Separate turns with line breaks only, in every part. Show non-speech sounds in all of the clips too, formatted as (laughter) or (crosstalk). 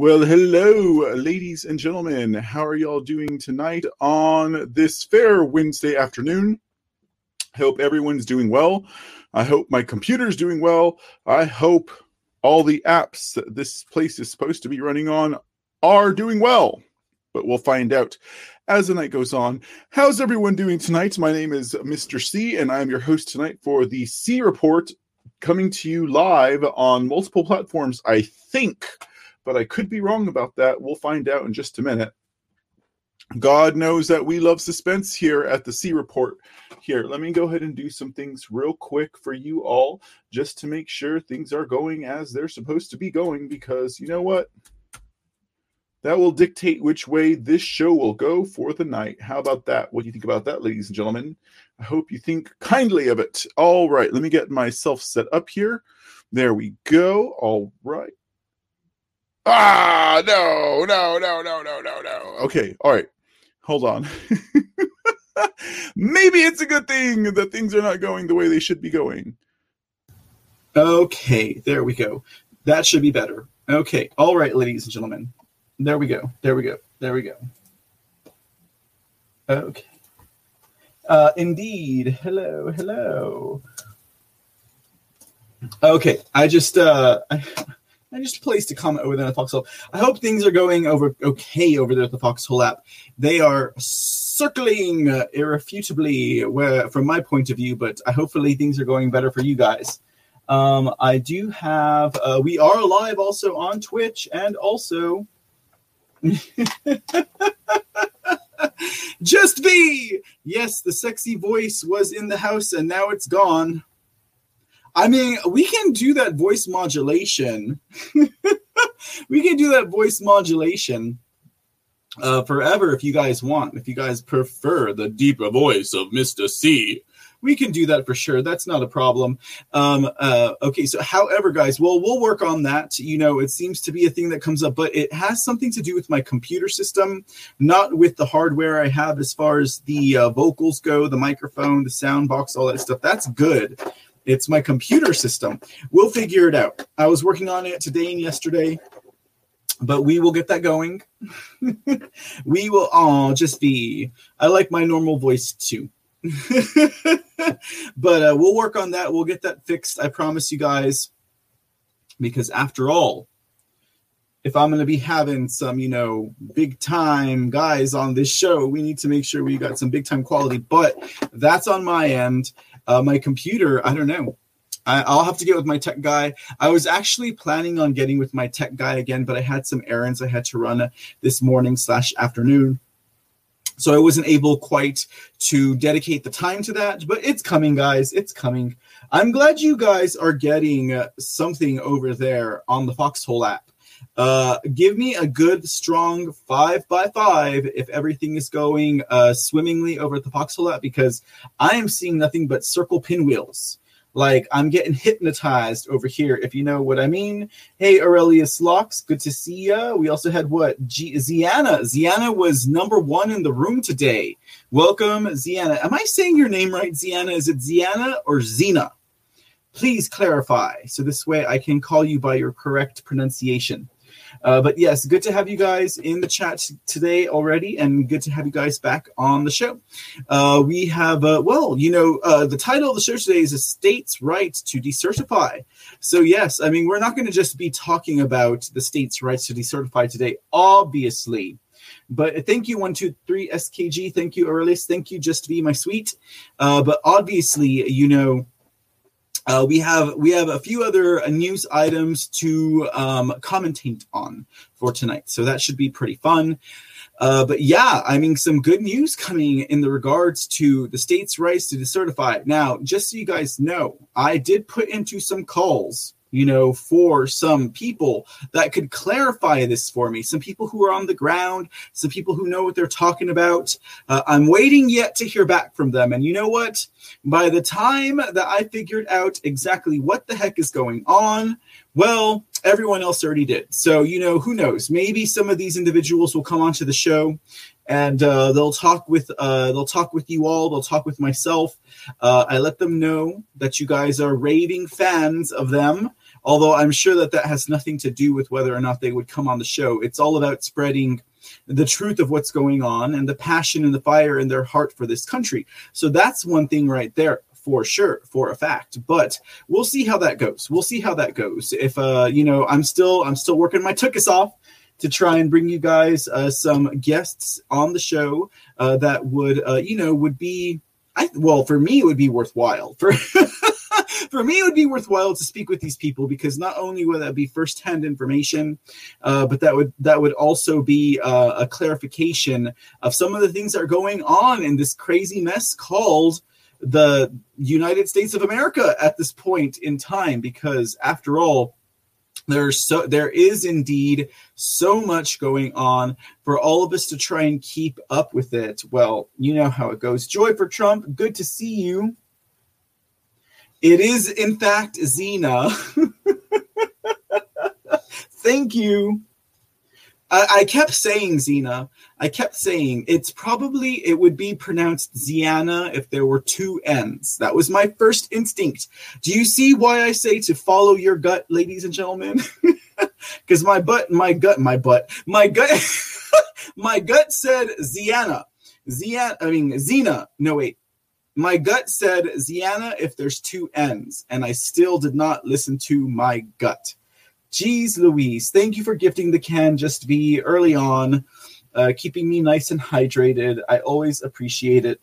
Well, hello, ladies and gentlemen. How are y'all doing tonight on this fair Wednesday afternoon? Hope everyone's doing well. I hope my computer's doing well. I hope all the apps that this place is supposed to be running on are doing well. But we'll find out as the night goes on. How's everyone doing tonight? My name is Mr. C, and I'm your host tonight for the C Report, coming to you live on multiple platforms, I think, but I could be wrong about that. We'll find out in just a minute. God knows that we love suspense here at the C Report. Here, let me go ahead and do some things real quick for you all just to make sure things are going as they're supposed to be going because you know what? That will dictate which way this show will go for the night. How about that? What do you think about that, ladies and gentlemen? I hope you think kindly of it. All right, let me get myself set up here. There we go. All right. Ah, no, no, no, no, no, no, no. Okay, all right. Hold on. (laughs) Maybe it's a good thing that things are not going the way they should be going.
Okay, there we go. That should be better. Okay, all right, ladies and gentlemen. There we go. There we go. There we go. Okay. Uh, indeed. Hello. Hello. Okay. I just uh, I, I just placed a comment over there in the Foxhole. I hope things are going over okay over there at the Foxhole app. They are circling uh, irrefutably, where from my point of view, but I hopefully things are going better for you guys. Um, I do have. Uh, we are live also on Twitch and also (laughs) Just be. Yes, the sexy voice was in the house and now it's gone. I mean, we can do that voice modulation. (laughs) we can do that voice modulation uh, forever if you guys want. If you guys prefer the deeper voice of Mr. C we can do that for sure. That's not a problem. Um, uh, okay, so however, guys, well, we'll work on that. You know, it seems to be a thing that comes up, but it has something to do with my computer system, not with the hardware I have as far as the uh, vocals go, the microphone, the sound box, all that stuff. That's good. It's my computer system. We'll figure it out. I was working on it today and yesterday but we will get that going. (laughs) we will all just be. I like my normal voice too. (laughs) but uh, we'll work on that. We'll get that fixed. I promise you guys. Because after all, if I'm going to be having some, you know, big time guys on this show, we need to make sure we got some big time quality. But that's on my end. Uh, my computer, I don't know. I, I'll have to get with my tech guy. I was actually planning on getting with my tech guy again, but I had some errands I had to run this morning slash afternoon so I wasn't able quite to dedicate the time to that, but it's coming, guys. It's coming. I'm glad you guys are getting uh, something over there on the Foxhole app. Uh, give me a good, strong five by five if everything is going uh, swimmingly over at the Foxhole because I am seeing nothing but circle pinwheels. Like I'm getting hypnotized over here, if you know what I mean. Hey, Aurelius Locks, good to see you. We also had what? G- Ziana. Ziana was number one in the room today. Welcome, Ziana. Am I saying your name right, Ziana? Is it Ziana or Zena? Please clarify so this way I can call you by your correct pronunciation. Uh, but yes, good to have you guys in the chat today already, and good to have you guys back on the show. Uh, we have, uh, well, you know, uh, the title of the show today is "A State's Right to Decertify." So yes, I mean, we're not going to just be talking about the state's rights to decertify today, obviously. But thank you, one, two, three, SKG. Thank you, Aurelius. Thank you, just be my sweet. Uh, but obviously, you know, uh, we have we have a few other news items to um, commentate on for tonight, so that should be pretty fun. Uh, but yeah, I mean, some good news coming in the regards to the state's rights to decertify. Now, just so you guys know, I did put into some calls you know, for some people that could clarify this for me. Some people who are on the ground, some people who know what they're talking about. Uh, I'm waiting yet to hear back from them. And you know what? By the time that I figured out exactly what the heck is going on, well, everyone else already did. So, you know, who knows? Maybe some of these individuals will come onto the show and uh, they'll talk with uh, they'll talk with you all. They'll talk with myself. Uh, I let them know that you guys are raving fans of them Although I'm sure that that has nothing to do with whether or not they would come on the show. It's all about spreading the truth of what's going on and the passion and the fire in their heart for this country. So that's one thing right there for sure for a fact but we'll see how that goes we'll see how that goes if uh you know i'm still i'm still working my tookus off to try and bring you guys uh, some guests on the show uh, that would uh, you know would be I, well for me it would be worthwhile for (laughs) (laughs) for me, it would be worthwhile to speak with these people because not only would that be firsthand information, uh, but that would that would also be uh, a clarification of some of the things that are going on in this crazy mess called the United States of America at this point in time. Because after all, there's so there is indeed so much going on for all of us to try and keep up with it. Well, you know how it goes. Joy for Trump, good to see you. It is, in fact, Xena. (laughs) Thank you. I, I, kept saying Xena. I kept saying it's probably it would be pronounced Ziana if there were two N's. That was my first instinct. Do you see why I say to follow your gut, ladies and gentlemen? (laughs) Because my butt, my gut, my butt, my gut, (laughs) my gut said Ziana. Ziana, I mean Xena. No wait, my gut said Ziana if there's two N's, and I still did not listen to my gut. Jeez Louise, thank you for gifting the can just be early on, uh, keeping me nice and hydrated. I always appreciate it.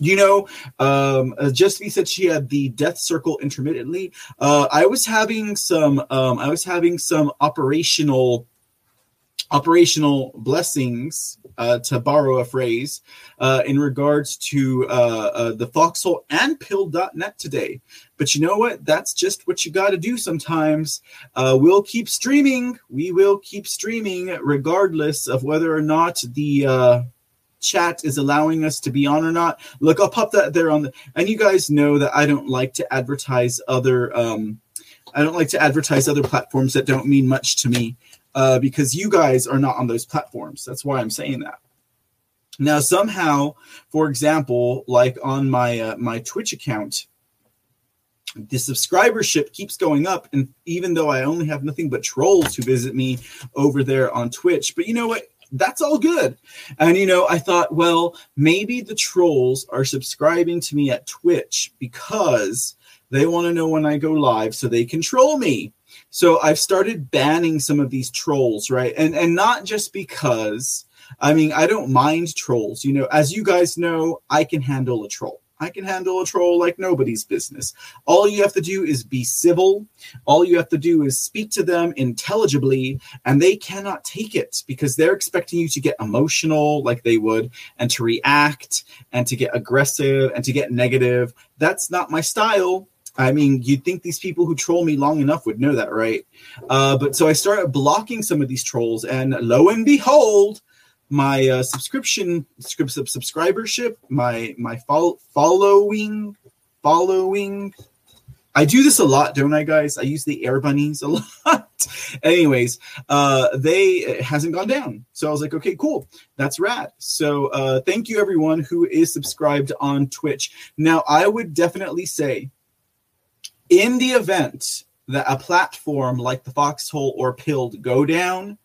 You know, um, uh, Just be said she had the death circle intermittently. Uh, I was having some, um, I was having some operational operational blessings, uh, to borrow a phrase, uh, in regards to uh, uh the foxhole and pill.net today. But you know what? That's just what you got to do sometimes. Uh, we'll keep streaming. We will keep streaming regardless of whether or not the uh, chat is allowing us to be on or not. Look, I'll pop that there on the. And you guys know that I don't like to advertise other. Um, I don't like to advertise other platforms that don't mean much to me uh, because you guys are not on those platforms. That's why I'm saying that. Now, somehow, for example, like on my uh, my Twitch account, the subscribership keeps going up, and even though I only have nothing but trolls who visit me over there on Twitch, but you know what? That's all good. And you know, I thought, well, maybe the trolls are subscribing to me at Twitch because they want to know when I go live so they control me. So I've started banning some of these trolls, right? And and not just because I mean I don't mind trolls. You know, as you guys know, I can handle a troll. I can handle a troll like nobody's business. All you have to do is be civil. All you have to do is speak to them intelligibly, and they cannot take it because they're expecting you to get emotional like they would, and to react, and to get aggressive, and to get negative. That's not my style. I mean, you'd think these people who troll me long enough would know that, right? Uh, but so I started blocking some of these trolls, and lo and behold, my uh, subscription subscribership, my my fol- following, following. I do this a lot, don't I, guys? I use the air bunnies a (laughs) lot. Anyways, uh, they hasn't gone down, so I was like, okay, cool, that's rad. So uh, thank you everyone who is subscribed on Twitch. Now, I would definitely say in the event that a platform like the Foxhole or Pilled go down,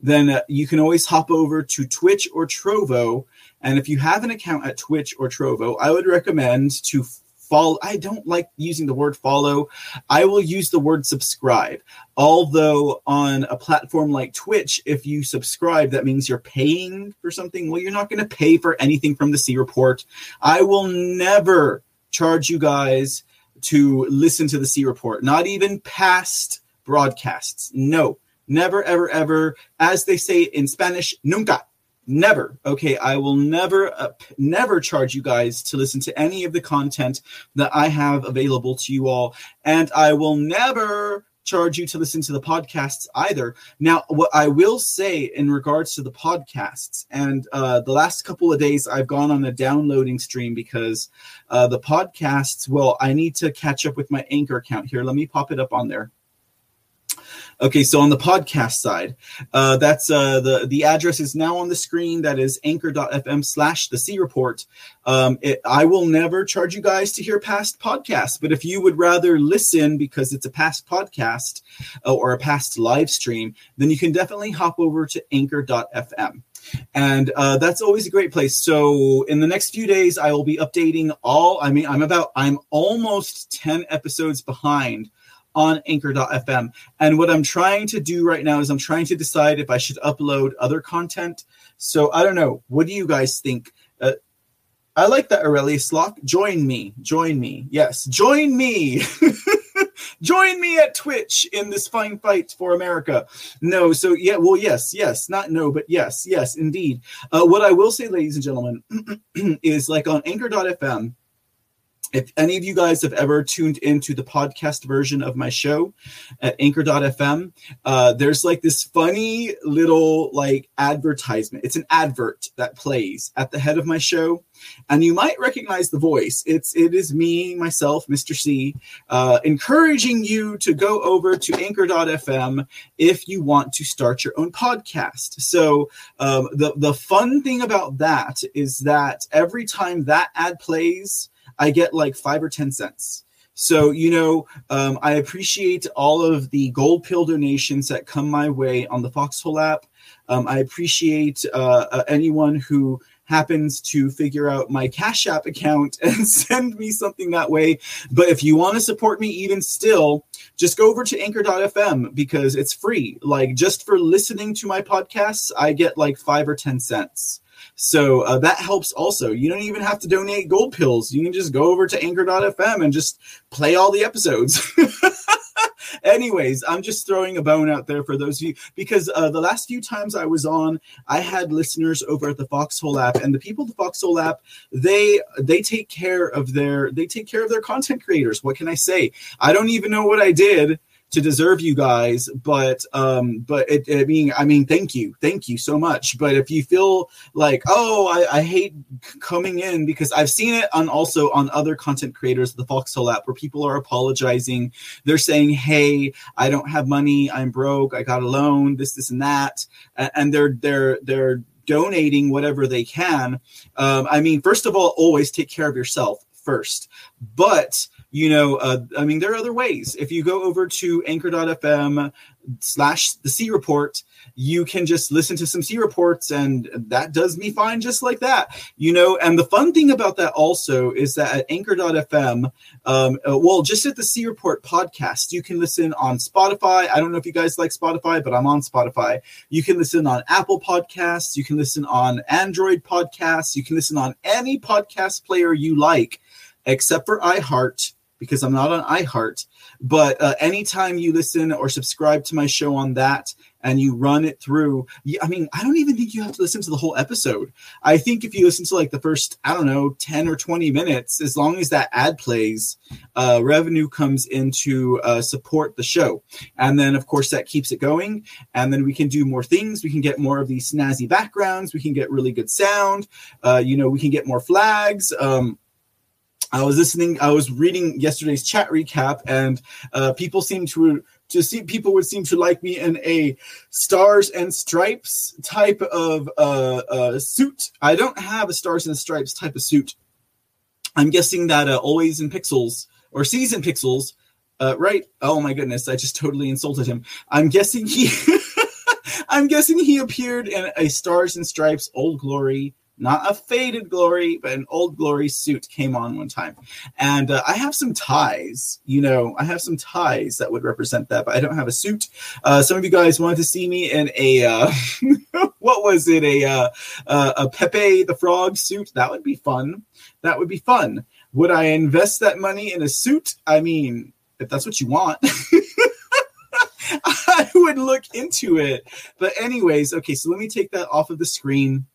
then uh, you can always hop over to Twitch or Trovo. And if you have an account at Twitch or Trovo, I would recommend to follow. I don't like using the word follow. I will use the word subscribe. Although on a platform like Twitch, if you subscribe, that means you're paying for something. Well, you're not going to pay for anything from the C report. I will never charge you guys to listen to the C report, not even past broadcasts. No, never, ever, ever. As they say in Spanish, nunca. Never. Okay, I will never, uh, never charge you guys to listen to any of the content that I have available to you all. And I will never charge you to listen to the podcasts either. Now, what I will say in regards to the podcasts, and uh, the last couple of days I've gone on a downloading stream because uh, the podcasts, well, I need to catch up with my Anchor account here. Let me pop it up on there. Okay, so on the podcast side, uh, that's uh, the the address is now on the screen. That is anchor.fm slash the C report. Um, I will never charge you guys to hear past podcasts, but if you would rather listen because it's a past podcast uh, or a past live stream, then you can definitely hop over to anchor.fm and uh, that's always a great place so in the next few days i will be updating all i mean i'm about i'm almost 10 episodes behind on anchor.fm and what i'm trying to do right now is i'm trying to decide if i should upload other content. So i don't know. What do you guys think? Uh, i like that aurelius lock join me. Join me. Yes. Join me. (laughs) Join me at Twitch in this fine fight for America. No, so yeah, well, yes, yes, not no, but yes, yes, indeed. Uh, what I will say, ladies and gentlemen, (clears throat) is like on anchor.fm, if any of you guys have ever tuned into the podcast version of my show at anchor.fm, uh, there's like this funny little like advertisement. It's an advert that plays at the head of my show. And you might recognize the voice. It's it is me, myself, Mr. C, uh, encouraging you to go over to anchor.fm if you want to start your own podcast. So um, the the fun thing about that is that every time that ad plays, I get like five or 10 cents. So, you know, um, I appreciate all of the gold pill donations that come my way on the Foxhole app. Um, I appreciate uh, uh, anyone who happens to figure out my Cash App account (laughs) and send me something that way. But if you want to support me even still, just go over to anchor.fm because it's free. Like just for listening to my podcasts, I get like five or 10 cents. So uh, that helps also. You don't even have to donate gold pills. You can just go over to anchor.fm and just play all the episodes. (laughs) Anyways, I'm just throwing a bone out there for those of you because uh, the last few times I was on, I had listeners over at the Foxhole app, and the people at the Foxhole app, they they take care of their they take care of their content creators. What can I say? I don't even know what I did to deserve you guys but um but it, i mean i mean thank you. Thank you so much. But if you feel like oh i, I hate coming in because i've seen it on also on other content creators the foxhole app where people are apologizing. They're saying hey i don't have money. I'm broke. I got a loan this this and that. And they're they're they're donating whatever they can. Um, i mean first of all always take care of yourself first. But you know, uh, I mean, there are other ways. If you go over to anchor.fm slash the C report, you can just listen to some C reports, and that does me fine just like that. You know, and the fun thing about that also is that at anchor.fm, um, uh, well, just at the C report podcast, you can listen on Spotify. I don't know if you guys like Spotify, but I'm on Spotify. You can listen on Apple Podcasts, you can listen on Android Podcasts, you can listen on any podcast player you like, except for iHeart because I'm not on iHeart. But uh, anytime you listen or subscribe to my show on that and you run it through, I mean, I don't even think you have to listen to the whole episode. I think if you listen to like the first, I don't know, 10 or 20 minutes, as long as that ad plays, uh, revenue comes in to uh, support the show. And then, of course, that keeps it going. And then we can do more things. We can get more of these snazzy backgrounds. We can get really good sound. Uh, you know, we can get more flags. Um, I was listening. I was reading yesterday's chat recap, and uh, people seem to to see people would seem to like me in a stars and stripes type of uh, uh, suit. I don't have a stars and stripes type of suit. I'm guessing that uh, always in pixels or season pixels, uh, right? Oh my goodness! I just totally insulted him. I'm guessing he. (laughs) I'm guessing he appeared in a stars and stripes old glory not a faded glory, but an old glory suit came on one time. And uh, I have some ties, you know, I have some ties that would represent that, but I don't have a suit. Uh, some of you guys wanted to see me in a, uh, (laughs) what was it, a, uh, uh, a Pepe the Frog suit? That would be fun. That would be fun. Would I invest that money in a suit? I mean, if that's what you want. (laughs) I would look into it. But, anyways, okay, so let me take that off of the screen.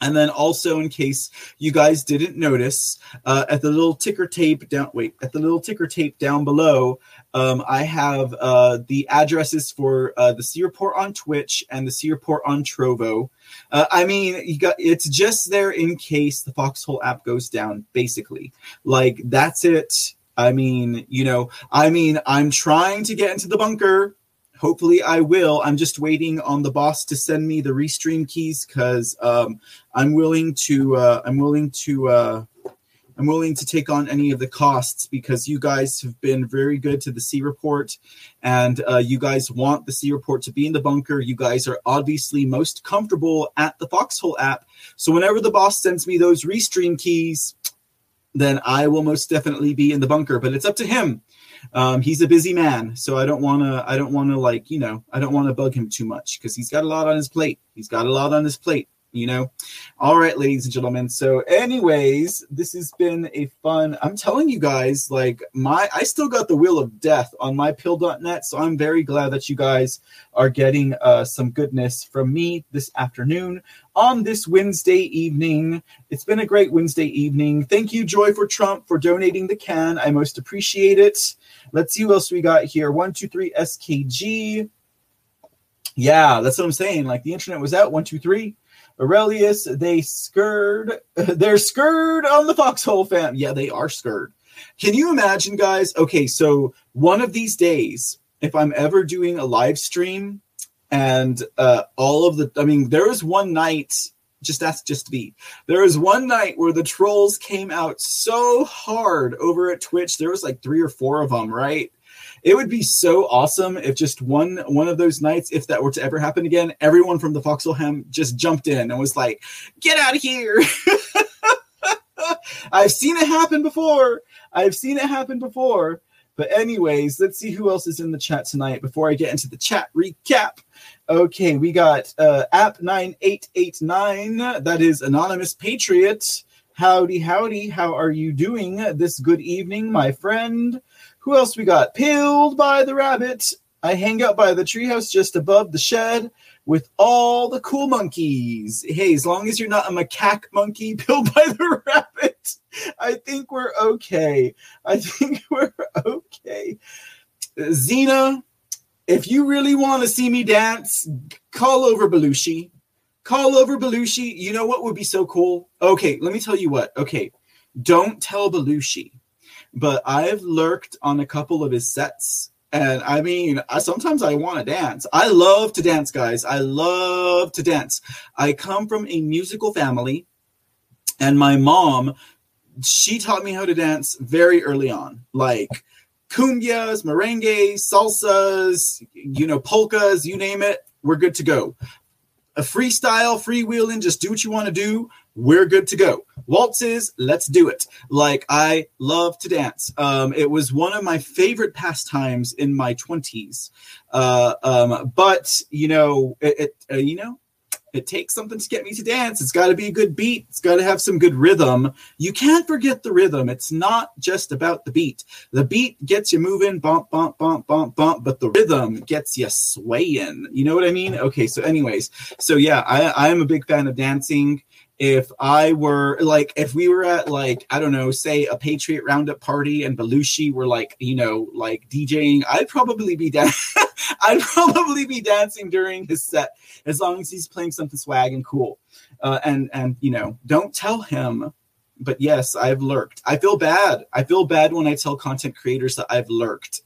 And then also, in case you guys didn't notice, uh, at the little ticker tape down, wait, at the little ticker tape down below, um, I have uh, the addresses for uh, the C report on Twitch and the C report on Trovo. Uh, I mean, you got it's just there in case the Foxhole app goes down. Basically, like that's it. I mean, you know, I mean, I'm trying to get into the bunker hopefully I will. I'm just waiting on the boss to send me the restream keys because um, I'm willing to. Uh, I'm willing to. Uh, I'm willing to take on any of the costs because you guys have been very good to the C report, and uh, you guys want the C report to be in the bunker. You guys are obviously most comfortable at the Foxhole app. So whenever the boss sends me those restream keys, then I will most definitely be in the bunker. But it's up to him. Um, he's a busy man, so I don't want to. I don't want to like you know. I don't want to bug him too much because he's got a lot on his plate. He's got a lot on his plate you know all right ladies and gentlemen so anyways this has been a fun i'm telling you guys like my i still got the wheel of death on my pill.net so i'm very glad that you guys are getting uh, some goodness from me this afternoon on this wednesday evening it's been a great wednesday evening thank you joy for trump for donating the can i most appreciate it let's see what else we got here one two three skg yeah that's what i'm saying like the internet was out one two three Aurelius, they scurred. (laughs) They're scurred on the foxhole fam. Yeah, they are scurred. Can you imagine, guys? Okay, so one of these days, if I'm ever doing a live stream and uh, all of the, I mean, there was one night, just that's just be, there was one night where the trolls came out so hard over at Twitch. There was like three or four of them, right? It would be so awesome if just one one of those nights, if that were to ever happen again, everyone from the Foxhole Ham just jumped in and was like, "Get out of here!" (laughs) I've seen it happen before. I've seen it happen before. But anyways, let's see who else is in the chat tonight before I get into the chat recap. Okay, we got uh, app 9889. That is Anonymous Patriot. Howdy, howdy. How are you doing this good evening, my friend? Who else we got? Peeled by the rabbit. I hang out by the treehouse just above the shed with all the cool monkeys. Hey, as long as you're not a macaque monkey (laughs) peeled by the rabbit, I think we're okay. I think (laughs) we're okay. Xena, if you really want to see me dance, call over Belushi. Call over Belushi. You know what would be so cool? Okay, let me tell you what. Okay, don't tell Belushi but I've lurked on a couple of his sets. And I mean, I, sometimes I want to dance. I love to dance, guys. I love to dance. I come from a musical family, and my mom, she taught me how to dance very early on. Like, cumbias, merengues, salsas, you know, polkas, you name it, we're good to go. A freestyle, freewheeling, just do what you want to do we're good to go. Waltzes, let's do it. Like I love to dance. Um, it was one of my favorite pastimes in my twenties. Uh, um, but you know, it, it uh, you know, it takes something to get me to dance. It's got to be a good beat. It's got to have some good rhythm. You can't forget the rhythm. It's not just about the beat. The beat gets you moving, bump, bump, bump, bump, bump, but the rhythm gets you swaying. You know what I mean? Okay, so anyways, so yeah, I I am a big fan of dancing if I were like, if we were at like, I don't know, say a Patriot Roundup party and Belushi were like, you know, like DJing, I'd probably be down. (laughs) I'd probably be dancing during his set as long as he's playing something swag and cool. Uh, and and you know, don't tell him. But yes, I've lurked. I feel bad. I feel bad when I tell content creators that I've lurked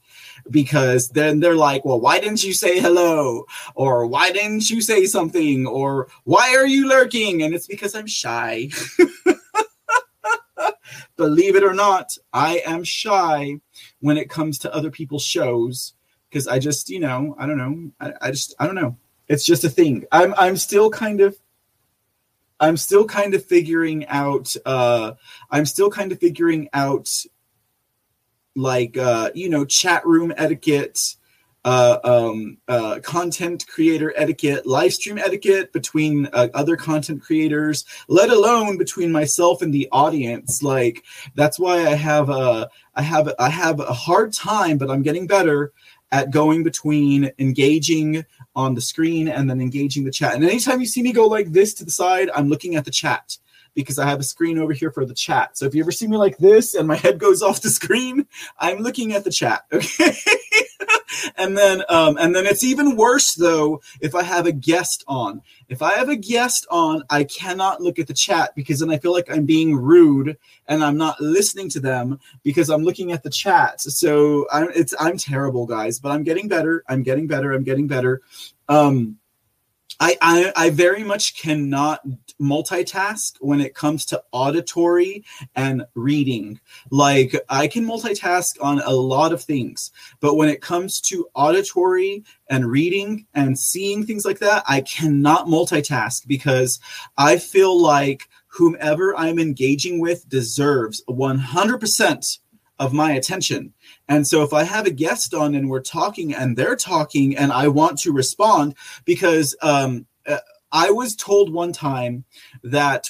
because then they're like, well, why didn't you say hello? Or why didn't you say something? Or why are you lurking? And it's because I'm shy. (laughs) Believe it or not, I am shy when it comes to other people's shows because I just, you know, I don't know. I, I just, I don't know. It's just a thing. I'm, I'm still kind of I'm still kind of figuring out uh I'm still kind of figuring out like uh, you know chat room etiquette uh, um, uh, content creator etiquette, live stream etiquette between uh, other content creators, let alone between myself and the audience. Like that's why I have a I have I have a hard time, but I'm getting better at going between engaging on the screen and then engaging the chat. And anytime you see me go like this to the side, I'm looking at the chat because I have a screen over here for the chat. So if you ever see me like this and my head goes (laughs) off the screen, I'm looking at the chat. (laughs) Okay. and then um, and then it's even worse though if I have a guest on. If I have a guest on, I cannot look at the chat because then I feel like I'm being rude and I'm not listening to them because I'm looking at the chat. So I'm it's I'm terrible, guys, but I'm getting better. I'm getting better. I'm getting better. Um, I, I, I very much cannot multitask when it comes to auditory and reading. Like I can multitask on a lot of things, but when it comes to auditory and reading and seeing things like that, I cannot multitask because I feel like whomever I'm engaging with deserves 100% of my attention. And so if I have a guest on and we're talking and they're talking and I want to respond because um, uh, I was told one time that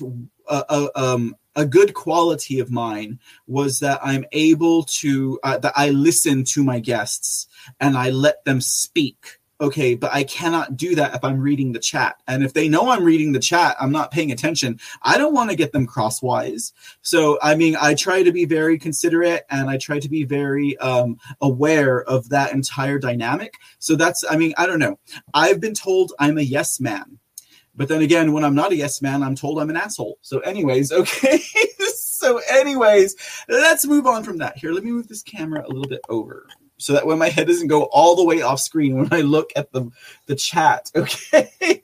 uh, uh, um, a good quality of mine was that I'm able to uh, that I listen to my guests and I let them speak okay, but I cannot do that if I'm reading the chat. And if they know I'm reading the chat, I'm not paying attention. I don't want to get them crosswise. So, I mean, I try to be very considerate and I try to be very um, aware of that entire dynamic. So that's, I mean, I don't know. I've been told I'm a yes man. But then again, when I'm not a yes man, I'm told I'm an asshole. So, anyways, (laughs) okay. so, anyways, let's move on from that. Here, let me move this camera a little bit over so that way my head doesn't go all the way off screen when I look at the the chat. (laughs) Okay.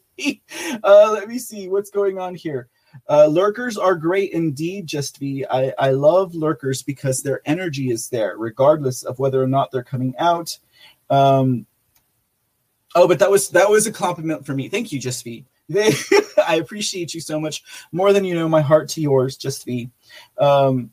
uh, let me see what's going on here. Uh, lurkers are great indeed, just be. I, I love lurkers because their energy is there, regardless of whether or not they're coming out. Um, oh, but that was that was a compliment for me. Thank you, Just be. (laughs) I appreciate you so much, more than you know. My heart to yours, Just be. Um,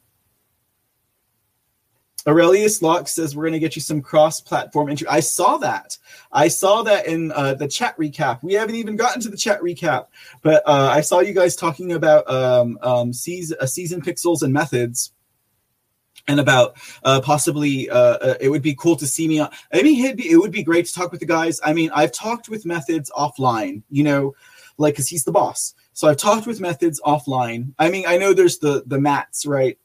Aurelius Locke says we're going to get you some cross-platform entry. I saw that. I saw that in uh, the chat recap. We haven't even gotten to the chat recap, but uh, I saw you guys talking about um, um, season, uh, season pixels and methods, and about uh, possibly uh, uh, it would be cool to see me. On, I mean, be, it would be great to talk with the guys. I mean, I've talked with methods offline. You know, like because he's the boss. So I've talked with methods offline. I mean, I know there's the the mats right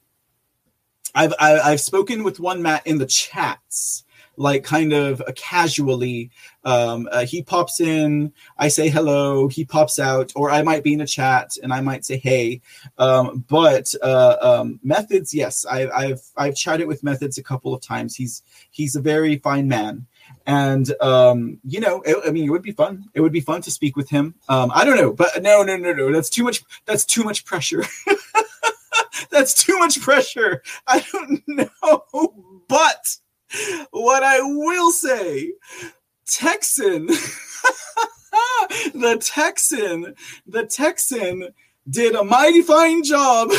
I've I, have i have spoken with one Matt in the chats, like kind of casually. Um, uh, he pops in, I say hello, he pops out, or I might be in a chat and I might say hey. Um, but uh, um, methods, yes, I, I've I've chatted with methods a couple of times. He's he's a very fine man and um, you know, it, I mean, it would be fun. It would be fun to speak with him. Um, I don't know, but no, no, no, no. That's too much. That's too much pressure. (laughs) (laughs) That's too much pressure. I don't (laughs) know. But what I will say, Texan, (laughs) the Texan, the Texan did a mighty fine job.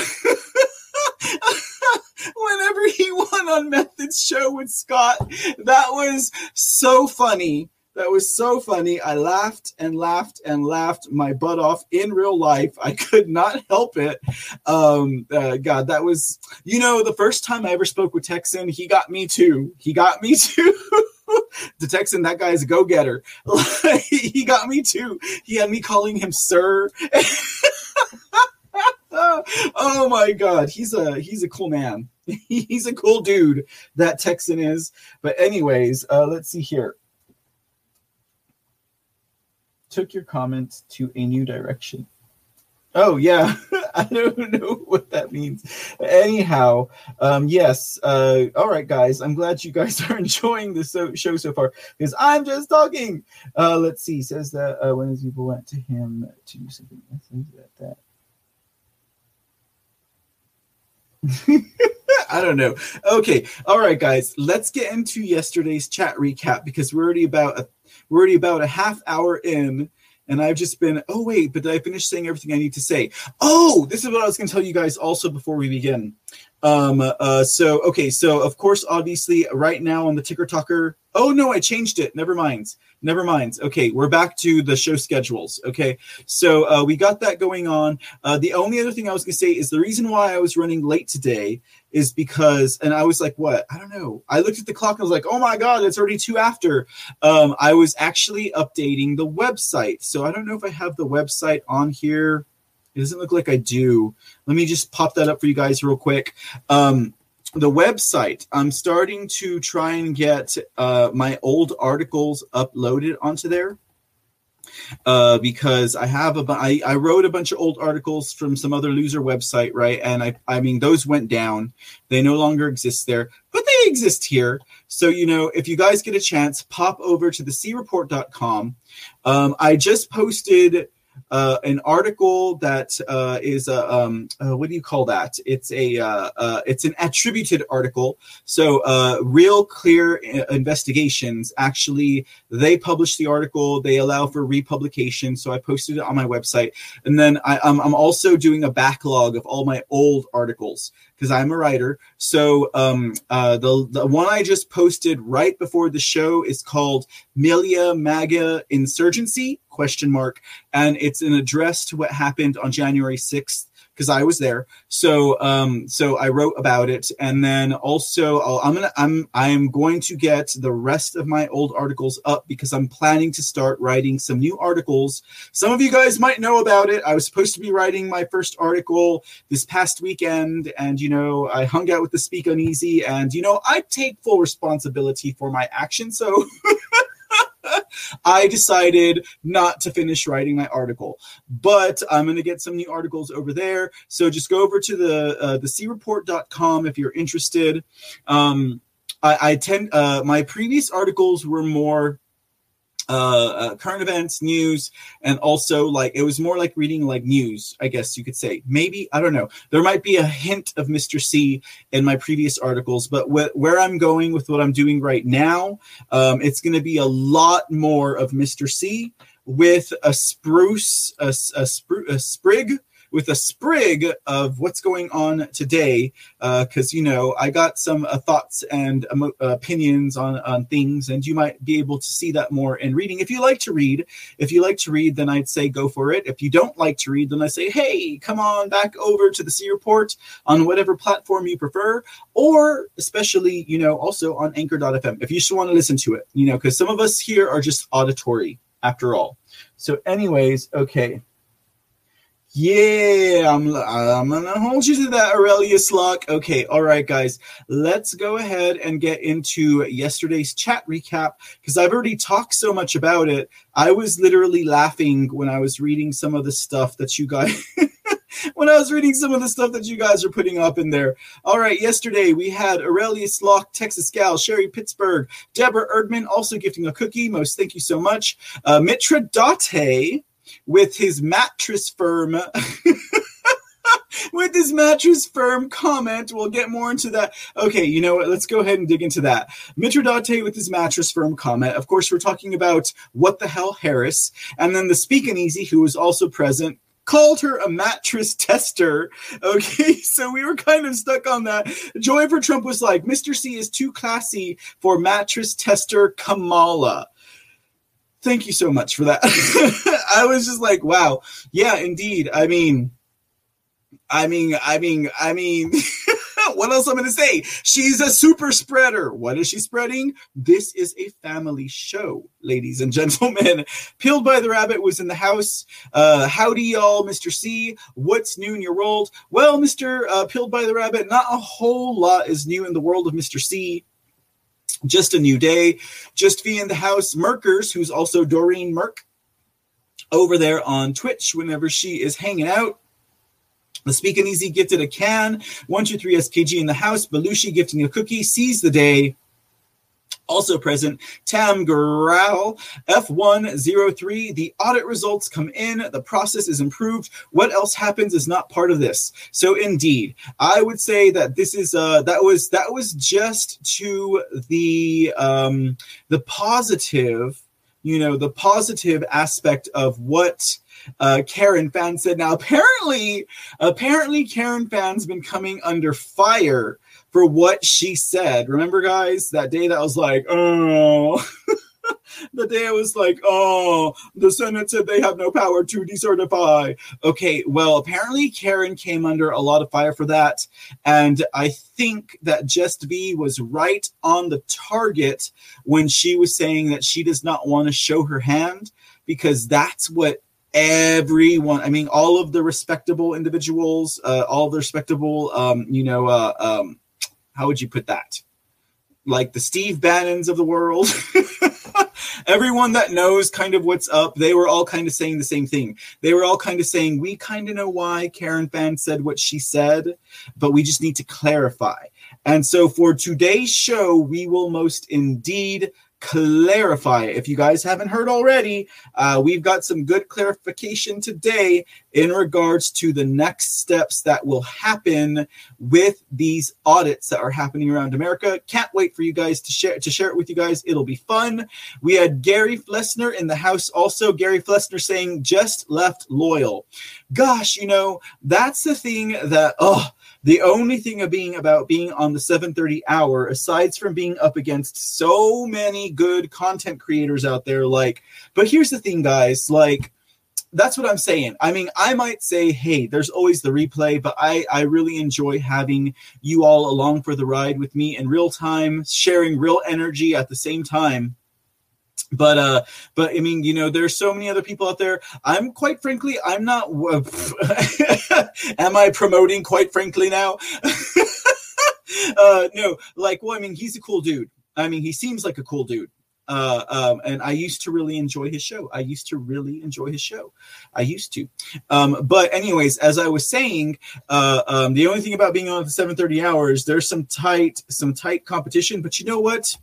Whenever he won on Method's show with Scott, that was so funny. That was so funny. I laughed and laughed and laughed my butt off in real life. I (laughs) could not help it. Um, uh, God, that was, you know, the first time I ever spoke with Texan, he got me too. He got me (laughs) too. the Texan, that guy's a go getter. (laughs) he got me too. He had me calling him sir. oh my god he's a he's a cool man he's a cool dude that texan is but anyways uh let's see here took your comments to a new direction. Oh yeah, (laughs) I don't know what that means. Anyhow, um, yes. Uh, all right, guys. I'm glad you guys (laughs) are enjoying the so- show so far because I'm just talking. Uh, let's see. Says that uh, when his people went to him to do something. That. (laughs) I don't know. Okay, all right, guys. Let's get into yesterday's chat recap because we're already about a we're already about a half hour in, and I've just been, oh, wait, but did I finish saying everything I need to say? Oh, this is what I was going to tell you guys also before we begin. Um, uh, so, okay, so of course, obviously, right now on the Ticker Talker, oh no, I changed it. Never mind. Never mind. Okay, we're back to the show schedules. Okay, so uh, we got that going on. Uh, the only other thing I was going to say is the reason why I was running late today is because, and I was like, what? I don't know. I looked at the clock and I was like, oh my God, it's already two after. Um, I was actually updating the website. So I don't know if I have the website on here. It doesn't look like I do. Let me just pop that up for you guys real quick. Um, the website, I'm starting to try and get uh, my old articles uploaded onto there uh, because I have a bu- I, I wrote a bunch of old articles from some other loser website, right? And I I mean those went down. They no longer exist there, but they exist here. So you know, if you guys get a chance, pop over to the creport.com. Um, I just posted uh, an article that uh, is a um, uh, what do you call that? It's a uh, uh, it's an attributed article. So uh, real clear investigations actually they publish the article. They allow for republication. So I posted it on my website, and then I, I'm I'm also doing a backlog of all my old articles because I'm a writer. So um, the the one I just posted right before the show is called Milia Maga Insurgency question mark, and it's an address to what happened on January sixth because I was there. So um, so I wrote about it, and then also I'll, I'm gonna I'm I'm going to get the rest of my old articles up because I'm planning to start writing some new articles. Some of you guys might know about it. I was supposed to be writing my first article this past weekend, and you know I hung out with the Speak Uneasy, and you know I take full responsibility for my actions. So. (laughs) (laughs) I decided not to finish writing my article, but I'm going to get some new articles over there. So just go over to the uh, the creport.com if you're interested. Um, I, I tend uh, my previous articles were more uh, uh, current events, news, and also like it was more like reading like news, I guess you could say. Maybe I don't know. There might be a hint of Mr. C in my previous articles, but wh- where I'm going with what I'm doing right now, um, it's going to be a lot more of Mr. C with a spruce, a, a, spru- a sprig with a sprig of what's going on today because uh, you know i got some uh, thoughts and emo- opinions on on things and you might be able to see that more in reading. If you like to read if you like to read then i'd say go for it. If you don't like to read then i say hey come on back over to the c report on whatever platform you prefer or especially you know also on anchor.fm if you just want to listen to it you know because some of us here are just auditory after all. So anyways okay yeah, I'm, I'm gonna hold you to that, Aurelius Locke. Okay, all right, guys, let's go ahead and get into yesterday's chat recap because I've already talked so much about it. I was literally laughing when I was reading some of the stuff that you guys. (laughs) when I was reading some of the stuff that you guys are putting up in there. All right, yesterday we had Aurelius Locke, Texas Gal, Sherry Pittsburgh, Deborah Erdman also gifting a cookie. Most thank you so much. Uh, Mitra Date with his mattress firm. (laughs) with his mattress firm comment. We'll get more into that. Okay, you know what? Let's go ahead and dig into that. Mitridate with his mattress firm comment. Of course, we're talking about what the hell Harris, and then the Speak and Easy, who was also present. Called her a mattress tester. (laughs) Okay, so we were kind of stuck on that. Joy for Trump was like, Mr. C is too classy for mattress tester Kamala thank you so much for that. (laughs) I was just like, wow, yeah, indeed. I mean, I mean, I mean, I mean, (laughs) what else am I'm going to say? She's a super spreader. What is she spreading? This is a family show, ladies and gentlemen. (laughs) Peeled by the Rabbit was in the house. Uh, howdy, y'all, Mr. C. What's new in your world? Well, Mr. Uh, Peeled by the Rabbit, not a whole lot is new in the world of Mr. C just a new day. Just be in the house. Merkers, who's also Doreen Merk, over there on Twitch whenever she is hanging out. The Speak and Easy gifted a can. 123 SKG in the house. Belushi gifting a cookie. Seize the day. Also present, Tam Growl, F103. The audit results come in. The process is improved. What else happens is not part of this. So indeed, I would say that this is uh that was that was just to the um the positive, you know, the positive aspect of what uh, Karen Fann said. Now, apparently, apparently, Karen Fann's been coming under fire for what she said. Remember, guys, that day that I was like, oh. (laughs) the day I was like, oh, the Senate said they have no power to decertify. Okay, well, apparently Karen came under a lot of fire for that. And I think that Just V was right on the target when she was saying that she does not want to show her hand because that's what everyone i mean all of the respectable individuals uh, all the respectable um, you know uh, um, How would you put that? Like the Steve Bannons of the world. (laughs) Everyone that knows kind of what's up, they were all kind of saying the same thing. They were all kind of saying, We kind of know why Karen Fann said what she said, but we just need to clarify. And so for today's show, we will most indeed clarify. If you guys haven't heard already, uh, we've got some good clarification today in regards to the next steps that will happen with these audits that are happening around America. Can't wait for you guys to share to share it with you guys. It'll be fun. We had Gary Flessner in the house also. Gary Flessner saying just left loyal. Gosh, you know, that's the thing that oh the only thing of being about being on the 7:30 hour, aside from being up against so many good content creators out there, like, but here's the thing, guys, like that's what I'm saying. I mean, I might say, hey, there's always the replay, but I, I really enjoy having you all along for the ride with me in real time, sharing real energy at the same time but uh but i mean you know there's so many other people out there i'm quite frankly i'm not (laughs) am i promoting quite frankly now (laughs) uh no like well i mean he's a cool dude i mean he seems like a cool dude uh, um, and I used to really enjoy his show. I used to really enjoy his show. I used to. Um, but anyways, as I was saying, uh, um, the only thing about being on the 7:30 hours, there's some tight, some tight competition. But you know what?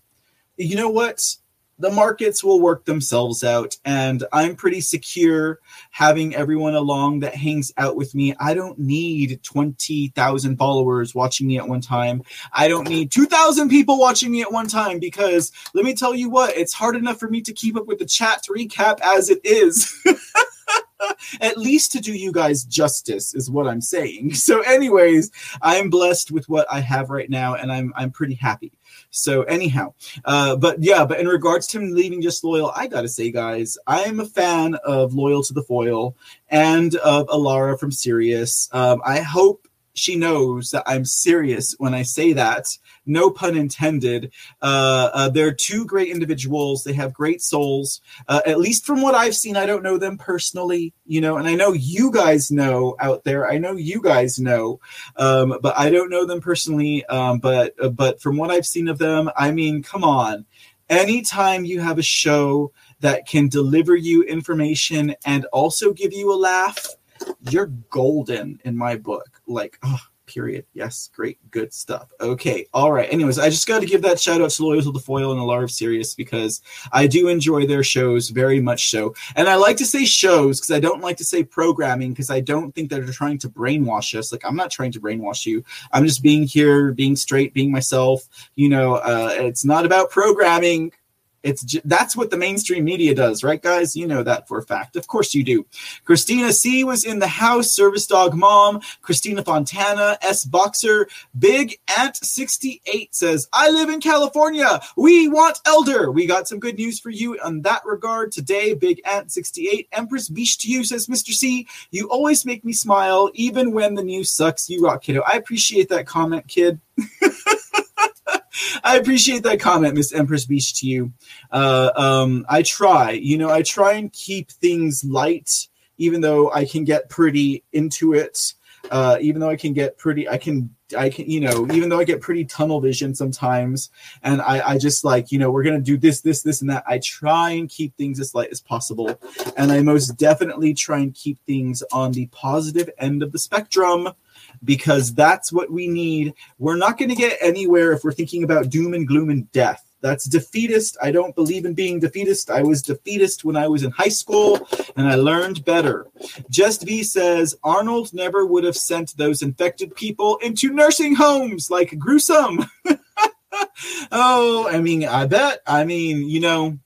You know what? The markets will work themselves out and i'm pretty secure having everyone along that hangs out with me. I don't need 20,000 followers watching me at one time. I don't need 2,000 people watching me at one time because let me tell you what it's hard enough for me to keep up with the chat to recap as it is. (laughs) At least to do you guys justice is what i'm saying. (laughs) So anyways i'm blessed with what i have right now and i'm i'm pretty happy so anyhow, uh, but yeah, but in regards to him leaving just loyal, I gotta say, guys, I am a fan of Loyal to the Foil and of Alara from Sirius. Um, I hope she knows that I'm serious when I say that. No pun intended. Uh, uh, they're two great individuals. They have great souls. Uh, at least from what I've seen, I don't know them personally, you know, and I know you guys know out there. I know you guys know, um, but I don't know them personally. Um, but uh, but from what I've seen of them, I mean, come on. Anytime you have a show that can deliver you information and also give you a laugh you're golden in my book. Like, oh, period. Yes, great, good stuff. Okay, all right. Anyways, I just got to give that shout out to Loyal to the Foil and the Larve Sirius because I do enjoy their shows very much so. And I like to say shows because I don't like to say programming because I don't think that they're trying to brainwash us. Like, I'm not trying to brainwash you. I'm just being here, being straight, being myself. You know, uh, it's not about programming. It's that's what the mainstream media does, right, guys? You know that for a fact. Of course you do. Christina C was in the house. Service dog mom. Christina Fontana. S boxer. Big Ant sixty eight says, "I live in California. We want elder." We got some good news for you on that regard today. Big Ant sixty eight. Empress Beach to you says, "Mr. C, you always make me smile, even when the news sucks. You rock, kiddo." I appreciate that comment, kid. (laughs) (laughs) I appreciate that comment, Miss Empress Beach. To you, uh, um, I try. You know, I try and keep things light, even though I can get pretty into it. Uh, even though I can get pretty, I can, I can, you know, even though I get pretty tunnel vision sometimes, and I, I just like, you know, we're gonna do this, this, this, and that. I try and keep things as light as possible, and I most definitely try and keep things on the positive end of the spectrum because that's what we need. We're not going to get anywhere if we're thinking about doom and gloom and death. That's defeatist. I don't believe in being defeatist. I was defeatist when I was in high school and I learned better. Just V says Arnold never would have sent those infected people into nursing homes like gruesome. (laughs) oh, I mean, I bet. I mean, you know,